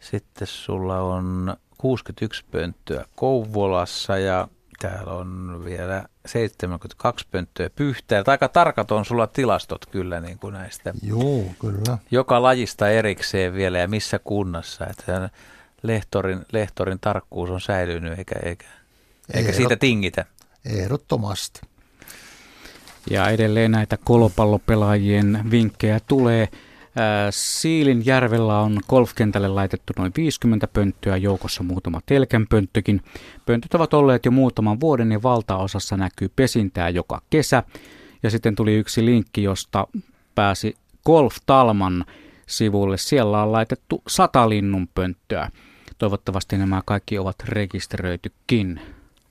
sitten sulla on 61 pönttöä Kouvolassa ja täällä on vielä 72 pönttöä pyhtää. Aika tarkat on sulla tilastot kyllä niin kuin näistä. Joo, kyllä. Joka lajista erikseen vielä ja missä kunnassa. Että lehtorin, lehtorin tarkkuus on säilynyt eikä, eikä, eikä siitä tingitä. Ehdottomasti. Ja edelleen näitä kolopallopelaajien vinkkejä tulee. Siilin järvellä on golfkentälle laitettu noin 50 pönttöä, joukossa muutama telkänpönttökin. Pöntöt ovat olleet jo muutaman vuoden ja valtaosassa näkyy pesintää joka kesä. Ja sitten tuli yksi linkki, josta pääsi Golf Talman sivulle. Siellä on laitettu sata linnunpönttöä. Toivottavasti nämä kaikki ovat rekisteröitykin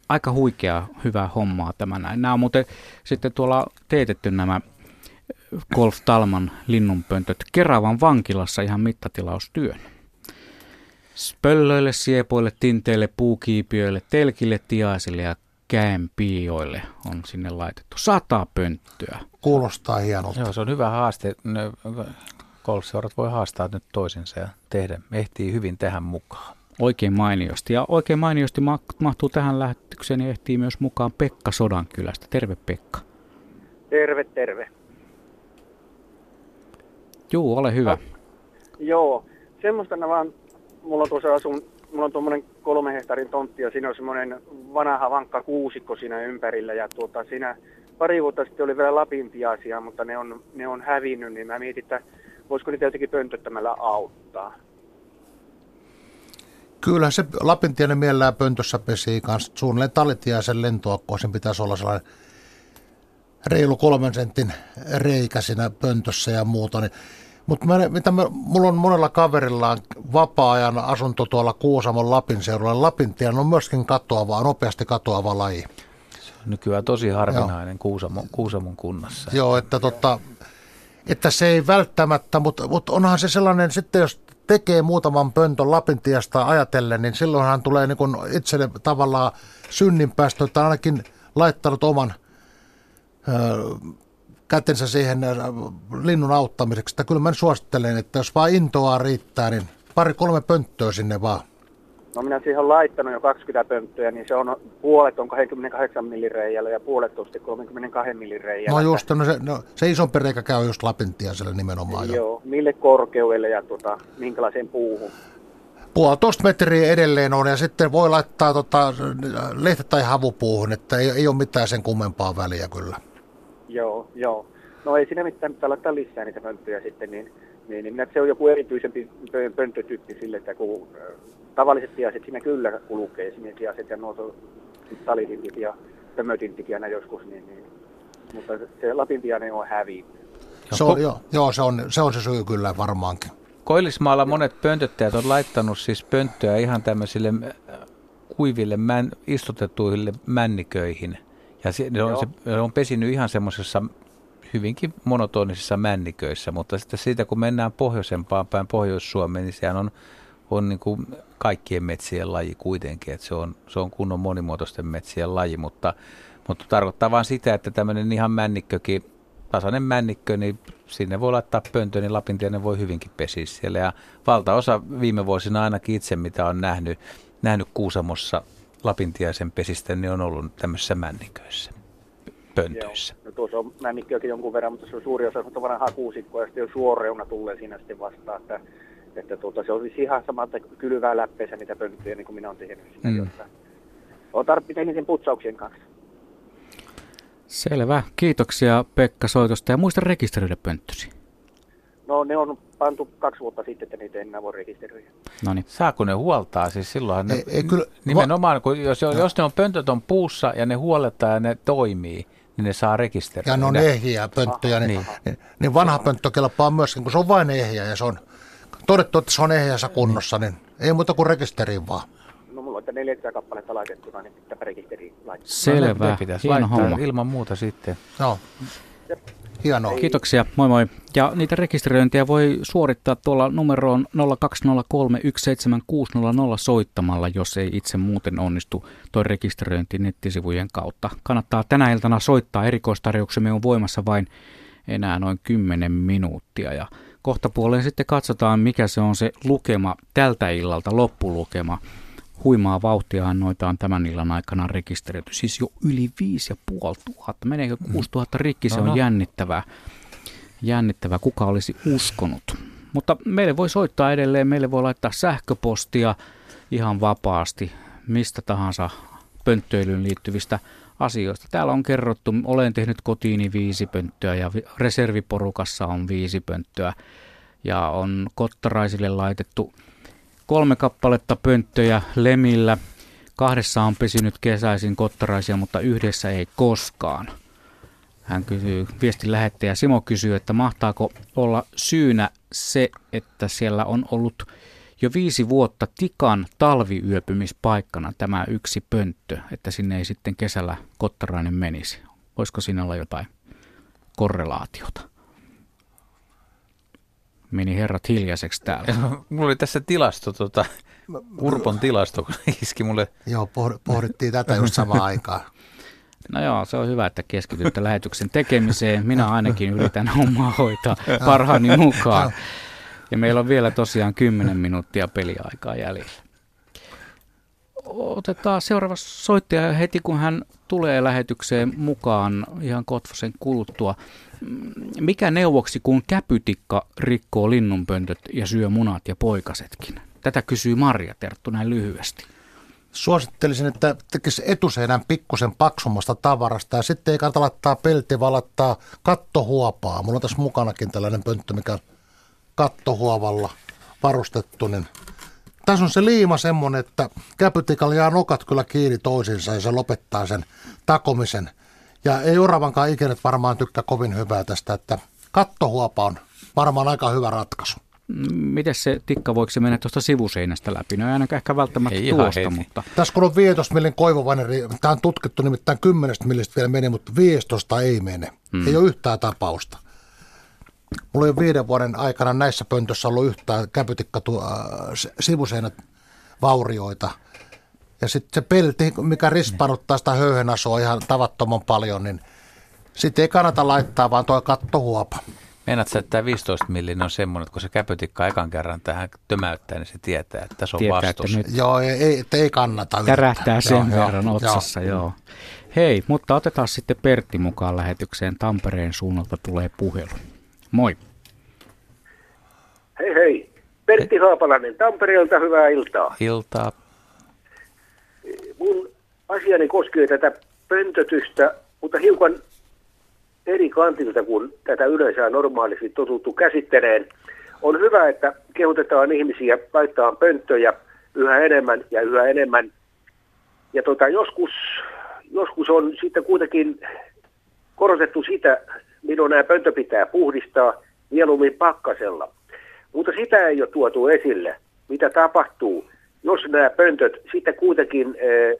aika huikea, hyvää hommaa tämä näin. Nämä on muuten sitten tuolla teetetty nämä Golf Talman linnunpöntöt Keravan vankilassa ihan mittatilaustyön. Spöllöille, siepoille, tinteille, puukiipiöille, telkille, tiaisille ja käenpiioille on sinne laitettu. Sata pönttöä. Kuulostaa hienolta. Joo, se on hyvä haaste. Ne golfseurat voi haastaa nyt toisensa ja tehdä, ehtii hyvin tähän mukaan. Oikein mainiosti. Ja oikein mainiosti mahtuu tähän lähetykseen ja ehtii myös mukaan Pekka Sodankylästä. Terve Pekka. Terve, terve. Juu, ole hyvä. No, joo, semmoista vaan, mulla tuossa asun, mulla on tuommoinen kolme hehtaarin tontti ja siinä on semmoinen vanha vankka kuusikko siinä ympärillä ja tuota, siinä pari vuotta sitten oli vielä lapintiaisia, mutta ne on, ne on hävinnyt, niin mä mietin, että voisiko niitä jotenkin pöntöttämällä auttaa. Kyllä se Lapintiainen mielellään pöntössä pesii kanssa. Suunnilleen Talitiaisen lentoakko, sen pitäisi olla sellainen reilu kolmen sentin reikä siinä pöntössä ja muuta. Niin mutta mitä mä, mulla on monella kaverilla vapaa-ajan asunto tuolla Kuusamon Lapin seudulla. Lapintien on myöskin katoava, nopeasti katoava laji. Se on nykyään tosi harvinainen Kuusamon, Kuusamon kunnassa. Joo, että, tota, että se ei välttämättä, mutta, mutta onhan se sellainen sitten, jos tekee muutaman pöntön Lapintiasta ajatellen, niin silloinhan tulee niin itselle tavallaan synninpäästö, että ainakin laittanut oman kätensä siihen linnun auttamiseksi. Että kyllä mä suosittelen, että jos vaan intoa riittää, niin pari-kolme pönttöä sinne vaan. No minä siihen olen laittanut jo 20 pönttöä, niin se on puolet on 28 millireijällä ja puolet on sitten 32 millireijällä. No just, no se, no, se isompi reikä käy just Lapintiaiselle nimenomaan. Joo, jo. mille korkeudelle ja tota, minkälaiseen puuhun? Puolitoista metriä edelleen on ja sitten voi laittaa tota, lehtä- tai havupuuhun, että ei, ei ole mitään sen kummempaa väliä kyllä. Joo, joo. No ei siinä mitään pitää laittaa lisää niitä pönttöjä sitten, niin, niin, niin se on joku erityisempi pönttötyyppi sille, että kun tavalliset tiaset siinä kyllä kulkee, esimerkiksi tiaset ja nuo talitintit ja pömötintit aina joskus, niin, niin, mutta se Lapin tiainen on hävinnyt. Se on, joo, joo se, on, se on se syy kyllä varmaankin. Koillismaalla monet pöntöttäjät on laittanut siis pönttöä ihan tämmöisille kuiville män, istutetuille männiköihin – ja se, ne on, se on pesinyt ihan semmoisessa hyvinkin monotonisissa männiköissä, mutta sitten siitä kun mennään pohjoisempaan päin Pohjois-Suomeen, niin sehän on, on niin kuin kaikkien metsien laji kuitenkin, että se on, se on kunnon monimuotoisten metsien laji, mutta, mutta tarkoittaa vain sitä, että tämmöinen ihan männikkökin, tasainen männikkö, niin sinne voi laittaa pöntö, niin Lapintiainen voi hyvinkin pesiä siellä. Ja valtaosa viime vuosina ainakin itse, mitä on nähnyt, nähnyt Kuusamossa Lapintiaisen pesistä, niin on ollut tämmöisissä männiköissä, pöntöissä. Joo. No tuossa on männikköäkin jonkun verran, mutta se on suuri osa on vanhaa kuusikkoa ja sitten jo suoreuna tulee siinä sitten vastaan, että, että tuota, se olisi ihan sama, että kylvää läppeensä niitä pönttöjä, niin kuin minä olen tehnyt sitä, mm. jotta olen tarvitsen sen putsauksien kanssa. Selvä. Kiitoksia Pekka soitosta ja muista rekisteröidä pönttösi. No ne on pantu kaksi vuotta sitten, että niitä ei enää voi rekisteröidä. No niin. Saako ne huoltaa? Siis silloinhan ne, ei, ei, kyllä, nimenomaan, kun jos, no. jos ne on pöntöt on puussa ja ne huolettaa ja ne toimii, niin ne saa rekisteröidä. Ja ne on ehjiä pönttöjä, niin, niin, niin vanha pönttö kelpaa myöskin, kun se on vain ehjä ja se on todettu, että se on ehjässä kunnossa, niin ei muuta kuin rekisteriin vaan. No mulla on 400 kappaletta laitettuna, niin pitää rekisteriin laittaa. Selvä, no, pitäisi hieno homma. ilman muuta sitten. No. Hienoa. Kiitoksia, moi moi. Ja niitä rekisteröintiä voi suorittaa tuolla numeroon 020317600 soittamalla, jos ei itse muuten onnistu tuo rekisteröinti nettisivujen kautta. Kannattaa tänä iltana soittaa. Erikoistarjouksemme on voimassa vain enää noin 10 minuuttia. Ja kohta puoleen sitten katsotaan, mikä se on se lukema tältä illalta, loppulukema huimaa vauhtia noita on tämän illan aikana rekisteröity. Siis jo yli 5500. Meneekö 6000 rikki, se on no, no. jännittävää. Jännittävää, kuka olisi uskonut. Mutta meille voi soittaa edelleen, meille voi laittaa sähköpostia ihan vapaasti mistä tahansa pönttöilyyn liittyvistä asioista. Täällä on kerrottu, olen tehnyt kotiini viisi pönttöä ja reserviporukassa on viisi pönttöä ja on kottaraisille laitettu kolme kappaletta pönttöjä Lemillä. Kahdessa on pesinyt kesäisin kottaraisia, mutta yhdessä ei koskaan. Hän kysyy, viestin lähettäjä Simo kysyy, että mahtaako olla syynä se, että siellä on ollut jo viisi vuotta tikan talviyöpymispaikkana tämä yksi pönttö, että sinne ei sitten kesällä kottarainen menisi. Voisiko siinä olla jotain korrelaatiota? Meni herrat hiljaiseksi täällä. Mulla oli tässä tilasto tota, Urpon tilasto iski mulle. Joo, pohdittiin tätä just samaan aikaan. No joo, se on hyvä, että keskitytte lähetyksen tekemiseen. Minä ainakin yritän hommaa hoitaa parhaani mukaan. Ja meillä on vielä tosiaan 10 minuuttia peliaikaa jäljellä. Otetaan seuraava soittaja heti, kun hän tulee lähetykseen mukaan ihan Kotfosen kuluttua. Mikä neuvoksi, kun käpytikka rikkoo linnunpöntöt ja syö munat ja poikasetkin? Tätä kysyy Marja Terttu näin lyhyesti. Suosittelisin, että tekisi etuseinän pikkusen paksummasta tavarasta ja sitten ei kannata laittaa pelti, vaan laittaa kattohuopaa. Mulla on tässä mukanakin tällainen pönttö, mikä kattohuovalla varustettu, niin tässä on se liima semmoinen, että käpytikalla jää nokat kyllä kiinni toisiinsa ja se lopettaa sen takomisen. Ja ei oravankaan ikinä varmaan tykkää kovin hyvää tästä, että kattohuopa on varmaan aika hyvä ratkaisu. Miten se tikka, voiko se mennä tuosta sivuseinästä läpi? No ei ainakaan ehkä välttämättä ei tuosta, mutta... Tässä kun on 15 millin koivuvaneri, tämä on tutkittu nimittäin 10 millistä vielä meni, mutta 15 ei mene. Hmm. Ei ole yhtään tapausta. Mulla ei ole viiden vuoden aikana näissä pöntössä ollut yhtään käpytikka äh, sivuseinät vaurioita. Ja sitten se pelti, mikä rispanuttaa sitä höyhenasua ihan tavattoman paljon, niin sitten ei kannata laittaa, vaan tuo kattohuopa. Meinaat että tämä 15 millin on semmoinen, että kun se käpytikka ekan kerran tähän tömäyttää, niin se tietää, että tässä on tietää, vastus. Että nyt joo, ei, ei, ei kannata Tärähtää sen joo, verran joo, otsassa, joo. joo. Hei, mutta otetaan sitten Pertti mukaan lähetykseen. Tampereen suunnalta tulee puhelu. Moi. Hei hei. Pertti. Haapalainen Tampereelta, hyvää iltaa. Iltaa. Mun asiani koskee tätä pöntötystä, mutta hiukan eri kantilta kuin tätä yleensä normaalisti totuttu käsitteleen. On hyvä, että kehotetaan ihmisiä laittaa pönttöjä yhä enemmän ja yhä enemmän. Ja tota, joskus, joskus on sitten kuitenkin korostettu sitä, milloin nämä pönttö pitää puhdistaa, mieluummin pakkasella. Mutta sitä ei ole tuotu esille, mitä tapahtuu, jos nämä pöntöt sitten kuitenkin eh,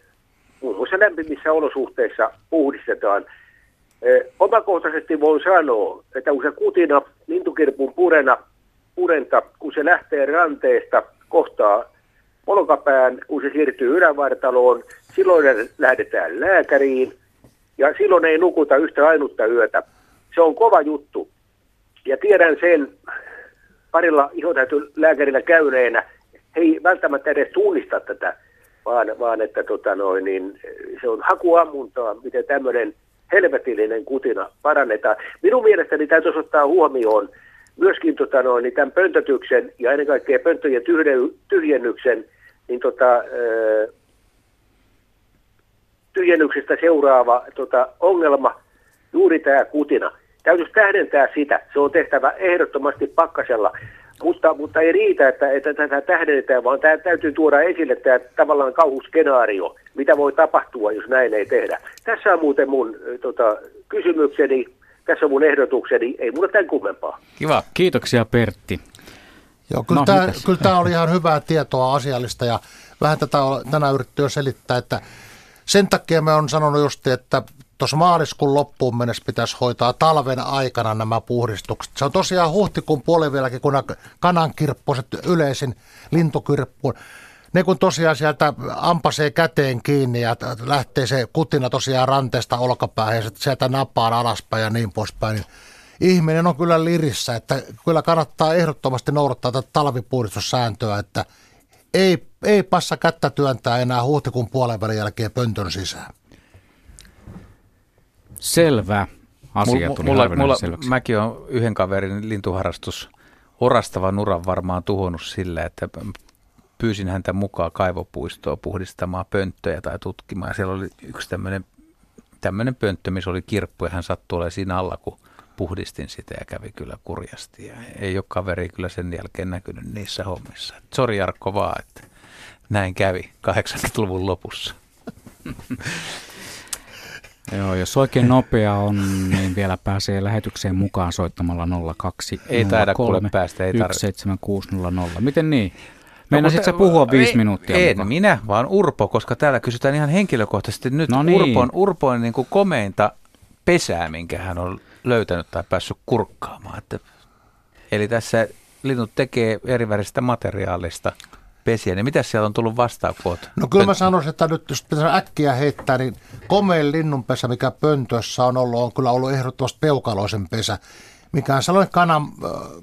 muun muassa lämpimissä olosuhteissa puhdistetaan. Eh, omakohtaisesti voin sanoa, että kun se kutina lintukirpun purena, purenta, kun se lähtee ranteesta, kohtaa olkapään, kun se siirtyy ylävartaloon, silloin lähdetään lääkäriin ja silloin ei nukuta yhtä ainutta yötä. Se on kova juttu. Ja tiedän sen parilla lääkärillä käyneenä, ei välttämättä edes tunnista tätä, vaan, vaan että tota noin, niin se on hakuammuntaa, miten tämmöinen helvetillinen kutina parannetaan. Minun mielestäni täytyisi ottaa huomioon myöskin tota noin, niin tämän pöntötyksen ja ennen kaikkea pönttöjen tyhjennyksen niin tota, tyhjennyksestä seuraava tota, ongelma, juuri tämä kutina. Täytyisi tähdentää sitä. Se on tehtävä ehdottomasti pakkasella. Mutta, mutta ei riitä, että, että tätä tähdennetään, vaan tämä täytyy tuoda esille tämä tavallaan kauhuskenaario, mitä voi tapahtua, jos näin ei tehdä. Tässä on muuten mun tota, kysymykseni, tässä on mun ehdotukseni, ei mulla tämän kummempaa. Kiva, kiitoksia Pertti. Joo, kyllä, no, tämä, kyllä tämä oli ihan hyvää tietoa asiallista ja vähän tätä on tänään yritetty jo selittää, että sen takia me on sanonut just, että tuossa maaliskuun loppuun mennessä pitäisi hoitaa talven aikana nämä puhdistukset. Se on tosiaan huhtikuun puolivielläkin, kun kanankirppuiset yleisin lintukirppu, ne kun tosiaan sieltä ampasee käteen kiinni ja lähtee se kutina tosiaan ranteesta olkapäähän ja sieltä napaan alaspäin ja niin poispäin, niin ihminen on kyllä lirissä, että kyllä kannattaa ehdottomasti noudattaa tätä talvipuhdistussääntöä, että ei, ei passa kättä työntää enää huhtikuun puolen välin jälkeen pöntön sisään. Selvä. Asia tuli mulla, mulla, selväksi. Mäkin on yhden kaverin lintuharrastus orastava nuran varmaan tuhonnut sillä, että pyysin häntä mukaan kaivopuistoon puhdistamaan pönttöjä tai tutkimaan. Siellä oli yksi tämmöinen, tämmöinen pönttö, missä oli kirppu ja hän sattui olemaan siinä alla, kun puhdistin sitä ja kävi kyllä kurjasti. Ja ei ole kaveri kyllä sen jälkeen näkynyt niissä hommissa. Sori Jarkko vaan, että näin kävi 80-luvun lopussa. Joo, jos oikein nopea on, niin vielä pääsee lähetykseen mukaan soittamalla 02 Ei taida kuule päästä, ei 17600. Miten niin? Meina no, puhua viisi ei, minuuttia En mukaan. minä, vaan Urpo, koska täällä kysytään ihan henkilökohtaisesti nyt no niin. Urpon, Urpon niin kuin komeinta pesää, minkä hän on löytänyt tai päässyt kurkkaamaan. Että, eli tässä linnut tekee eriväristä materiaalista pesiä, niin mitä sieltä on tullut vastaan, kun oot No kyllä mä sanoisin, että nyt jos pitäisi äkkiä heittää, niin komein linnunpesä, mikä pöntössä on ollut, on kyllä ollut ehdottomasti peukaloisen pesä, mikä on sellainen kanan,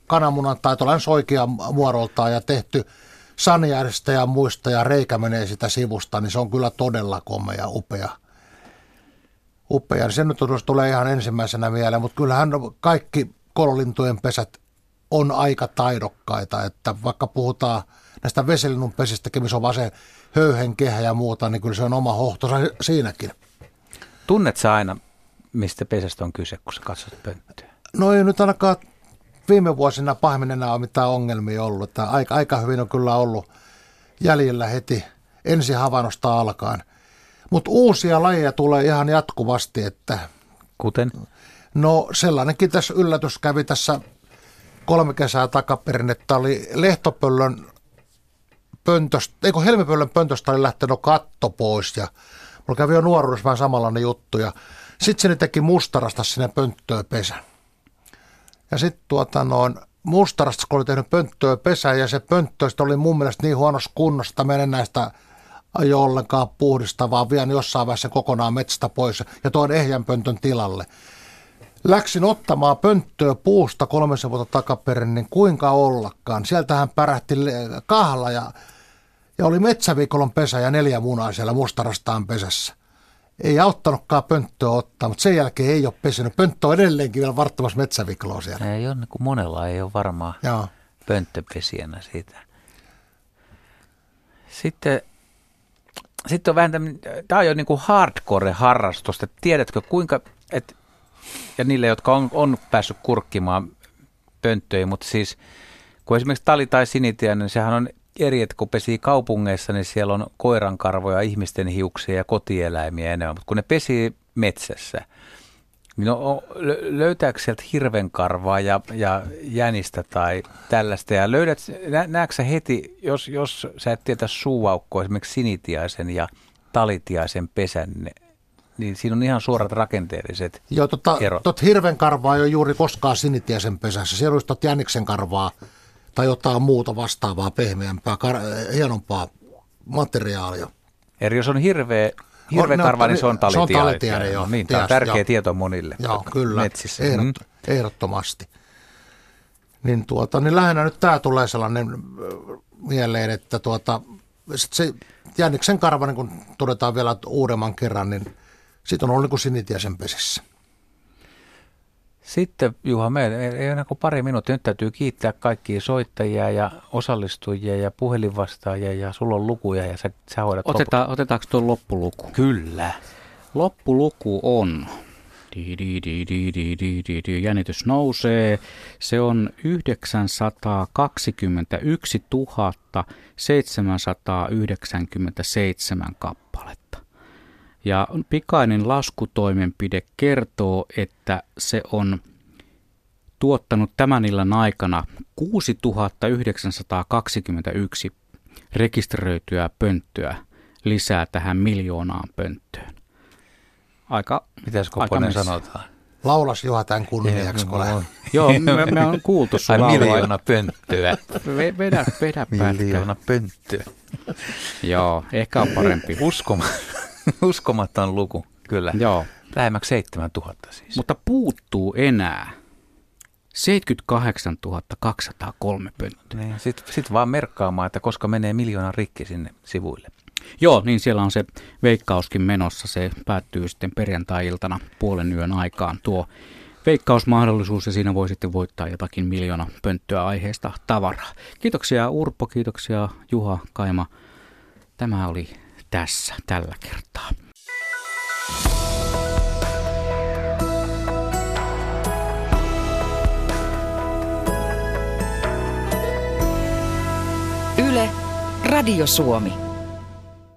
kananmunan tai tuollainen soikea muodoltaan ja tehty sanjärjestä ja muista ja reikä menee sitä sivusta, niin se on kyllä todella komea, upea. Upea. Se nyt tulee ihan ensimmäisenä mieleen, mutta kyllähän kaikki kololintujen pesät on aika taidokkaita, että vaikka puhutaan näistä vesilinnun pesistäkin, missä on vaan se höyhen kehä ja muuta, niin kyllä se on oma hohtonsa siinäkin. Tunnet sä aina, mistä pesästä on kyse, kun sä katsot pönttöä? No ei nyt ainakaan viime vuosina pahemmin enää ole mitään ongelmia ollut. Että aika, aika hyvin on kyllä ollut jäljellä heti ensi havainnosta alkaen. Mutta uusia lajeja tulee ihan jatkuvasti, että... Kuten? No sellainenkin tässä yllätys kävi tässä kolme kesää takaperin, että oli lehtopöllön pöntöstä, eikö helmipöllön pöntöstä oli lähtenyt katto pois ja mulla kävi jo nuoruudessa vähän samanlainen juttu ja sitten se teki mustarasta sinne pönttöön pesän. Ja sitten tuota noin, mustarasta kun oli tehnyt pönttöä pesää ja se pönttö oli mun mielestä niin huonossa kunnossa, että menen näistä ajo ollenkaan puhdista, vaan vien jossain vaiheessa kokonaan metsästä pois ja tuon ehjän pöntön tilalle. Läksin ottamaan pönttöä puusta kolmessa vuotta takaperin, niin kuinka ollakaan. Sieltähän pärähti kahla ja, ja oli metsäviikolon pesä ja neljä munaa siellä mustarastaan pesässä. Ei auttanutkaan pönttöä ottaa, mutta sen jälkeen ei ole pesinyt. Pönttö on edelleenkin vielä varttamassa metsävikloa siellä. Ei ole, niin kuin monella ei ole varmaan Joo. pönttöpesijänä siitä. Sitten, sitten on vähän tämmöinen, tämä on jo niin kuin hardcore-harrastus. Tiedätkö kuinka, että ja niille, jotka on, on päässyt kurkkimaan pönttöihin, mutta siis kun esimerkiksi tali- tai sinitiä, niin sehän on eri, että kun pesii kaupungeissa, niin siellä on koirankarvoja, ihmisten hiuksia ja kotieläimiä enemmän, mutta kun ne pesii metsässä, niin no, löytääkö sieltä hirvenkarvaa ja, ja jänistä tai tällaista, ja löydät, nä, näetkö heti, jos, jos sä et tietä suuaukkoa, esimerkiksi sinitiaisen ja talitiaisen pesän, niin siinä on ihan suorat rakenteelliset Joo, tota, erot. Tot hirven karvaa ei ole juuri koskaan sinitiesen pesässä. Siellä olisi jäniksen karvaa tai jotain muuta vastaavaa, pehmeämpää, kar- hienompaa materiaalia. Eli jos on hirveä, hirveä no, karva, niin se on talitiainen. Se on talitiainen, joo. Niin, tämä on tärkeä jo. tieto monille joo, kyllä, metsissä. Ehdot, mm. ehdottomasti. Niin, tuota, niin lähinnä nyt tämä tulee sellainen mieleen, että tuota, se jäniksen karva, niin kun todetaan vielä uudemman kerran, niin siitä on ollut niin sinitiaisen pesissä. Sitten Juha, me ei enää kuin pari minuuttia. Nyt täytyy kiittää kaikkia soittajia ja osallistujia ja puhelinvastaajia ja sulla on lukuja ja sä, sä hoidat Oteta, loppu. Otetaanko tuo loppuluku? Kyllä. Loppuluku on, jännitys nousee, se on 921 797 kappaletta. Ja pikainen laskutoimenpide kertoo, että se on tuottanut tämän illan aikana 6921 rekisteröityä pönttöä lisää tähän miljoonaan pönttöön. Aika, Mitäs Koponen sanotaan? Laulas Juha tämän kunniaksi, kun Joo, me, me on kuultu sun miljoona pönttöä. Vedä, vedä Miljoona pönttöä. Joo, ehkä on parempi. Uskoma. Uskomaton luku, kyllä. Joo. Lähemmäksi 7000 siis. Mutta puuttuu enää 78 203 pönttöä. Niin, Sitten sit vaan merkkaamaan, että koska menee miljoona rikki sinne sivuille. Joo, niin siellä on se veikkauskin menossa. Se päättyy sitten perjantai-iltana puolen yön aikaan tuo veikkausmahdollisuus ja siinä voi sitten voittaa jotakin miljoona pönttöä aiheesta tavaraa. Kiitoksia Urpo, kiitoksia Juha, Kaima. Tämä oli tässä tällä kertaa. Yle, Radio Suomi.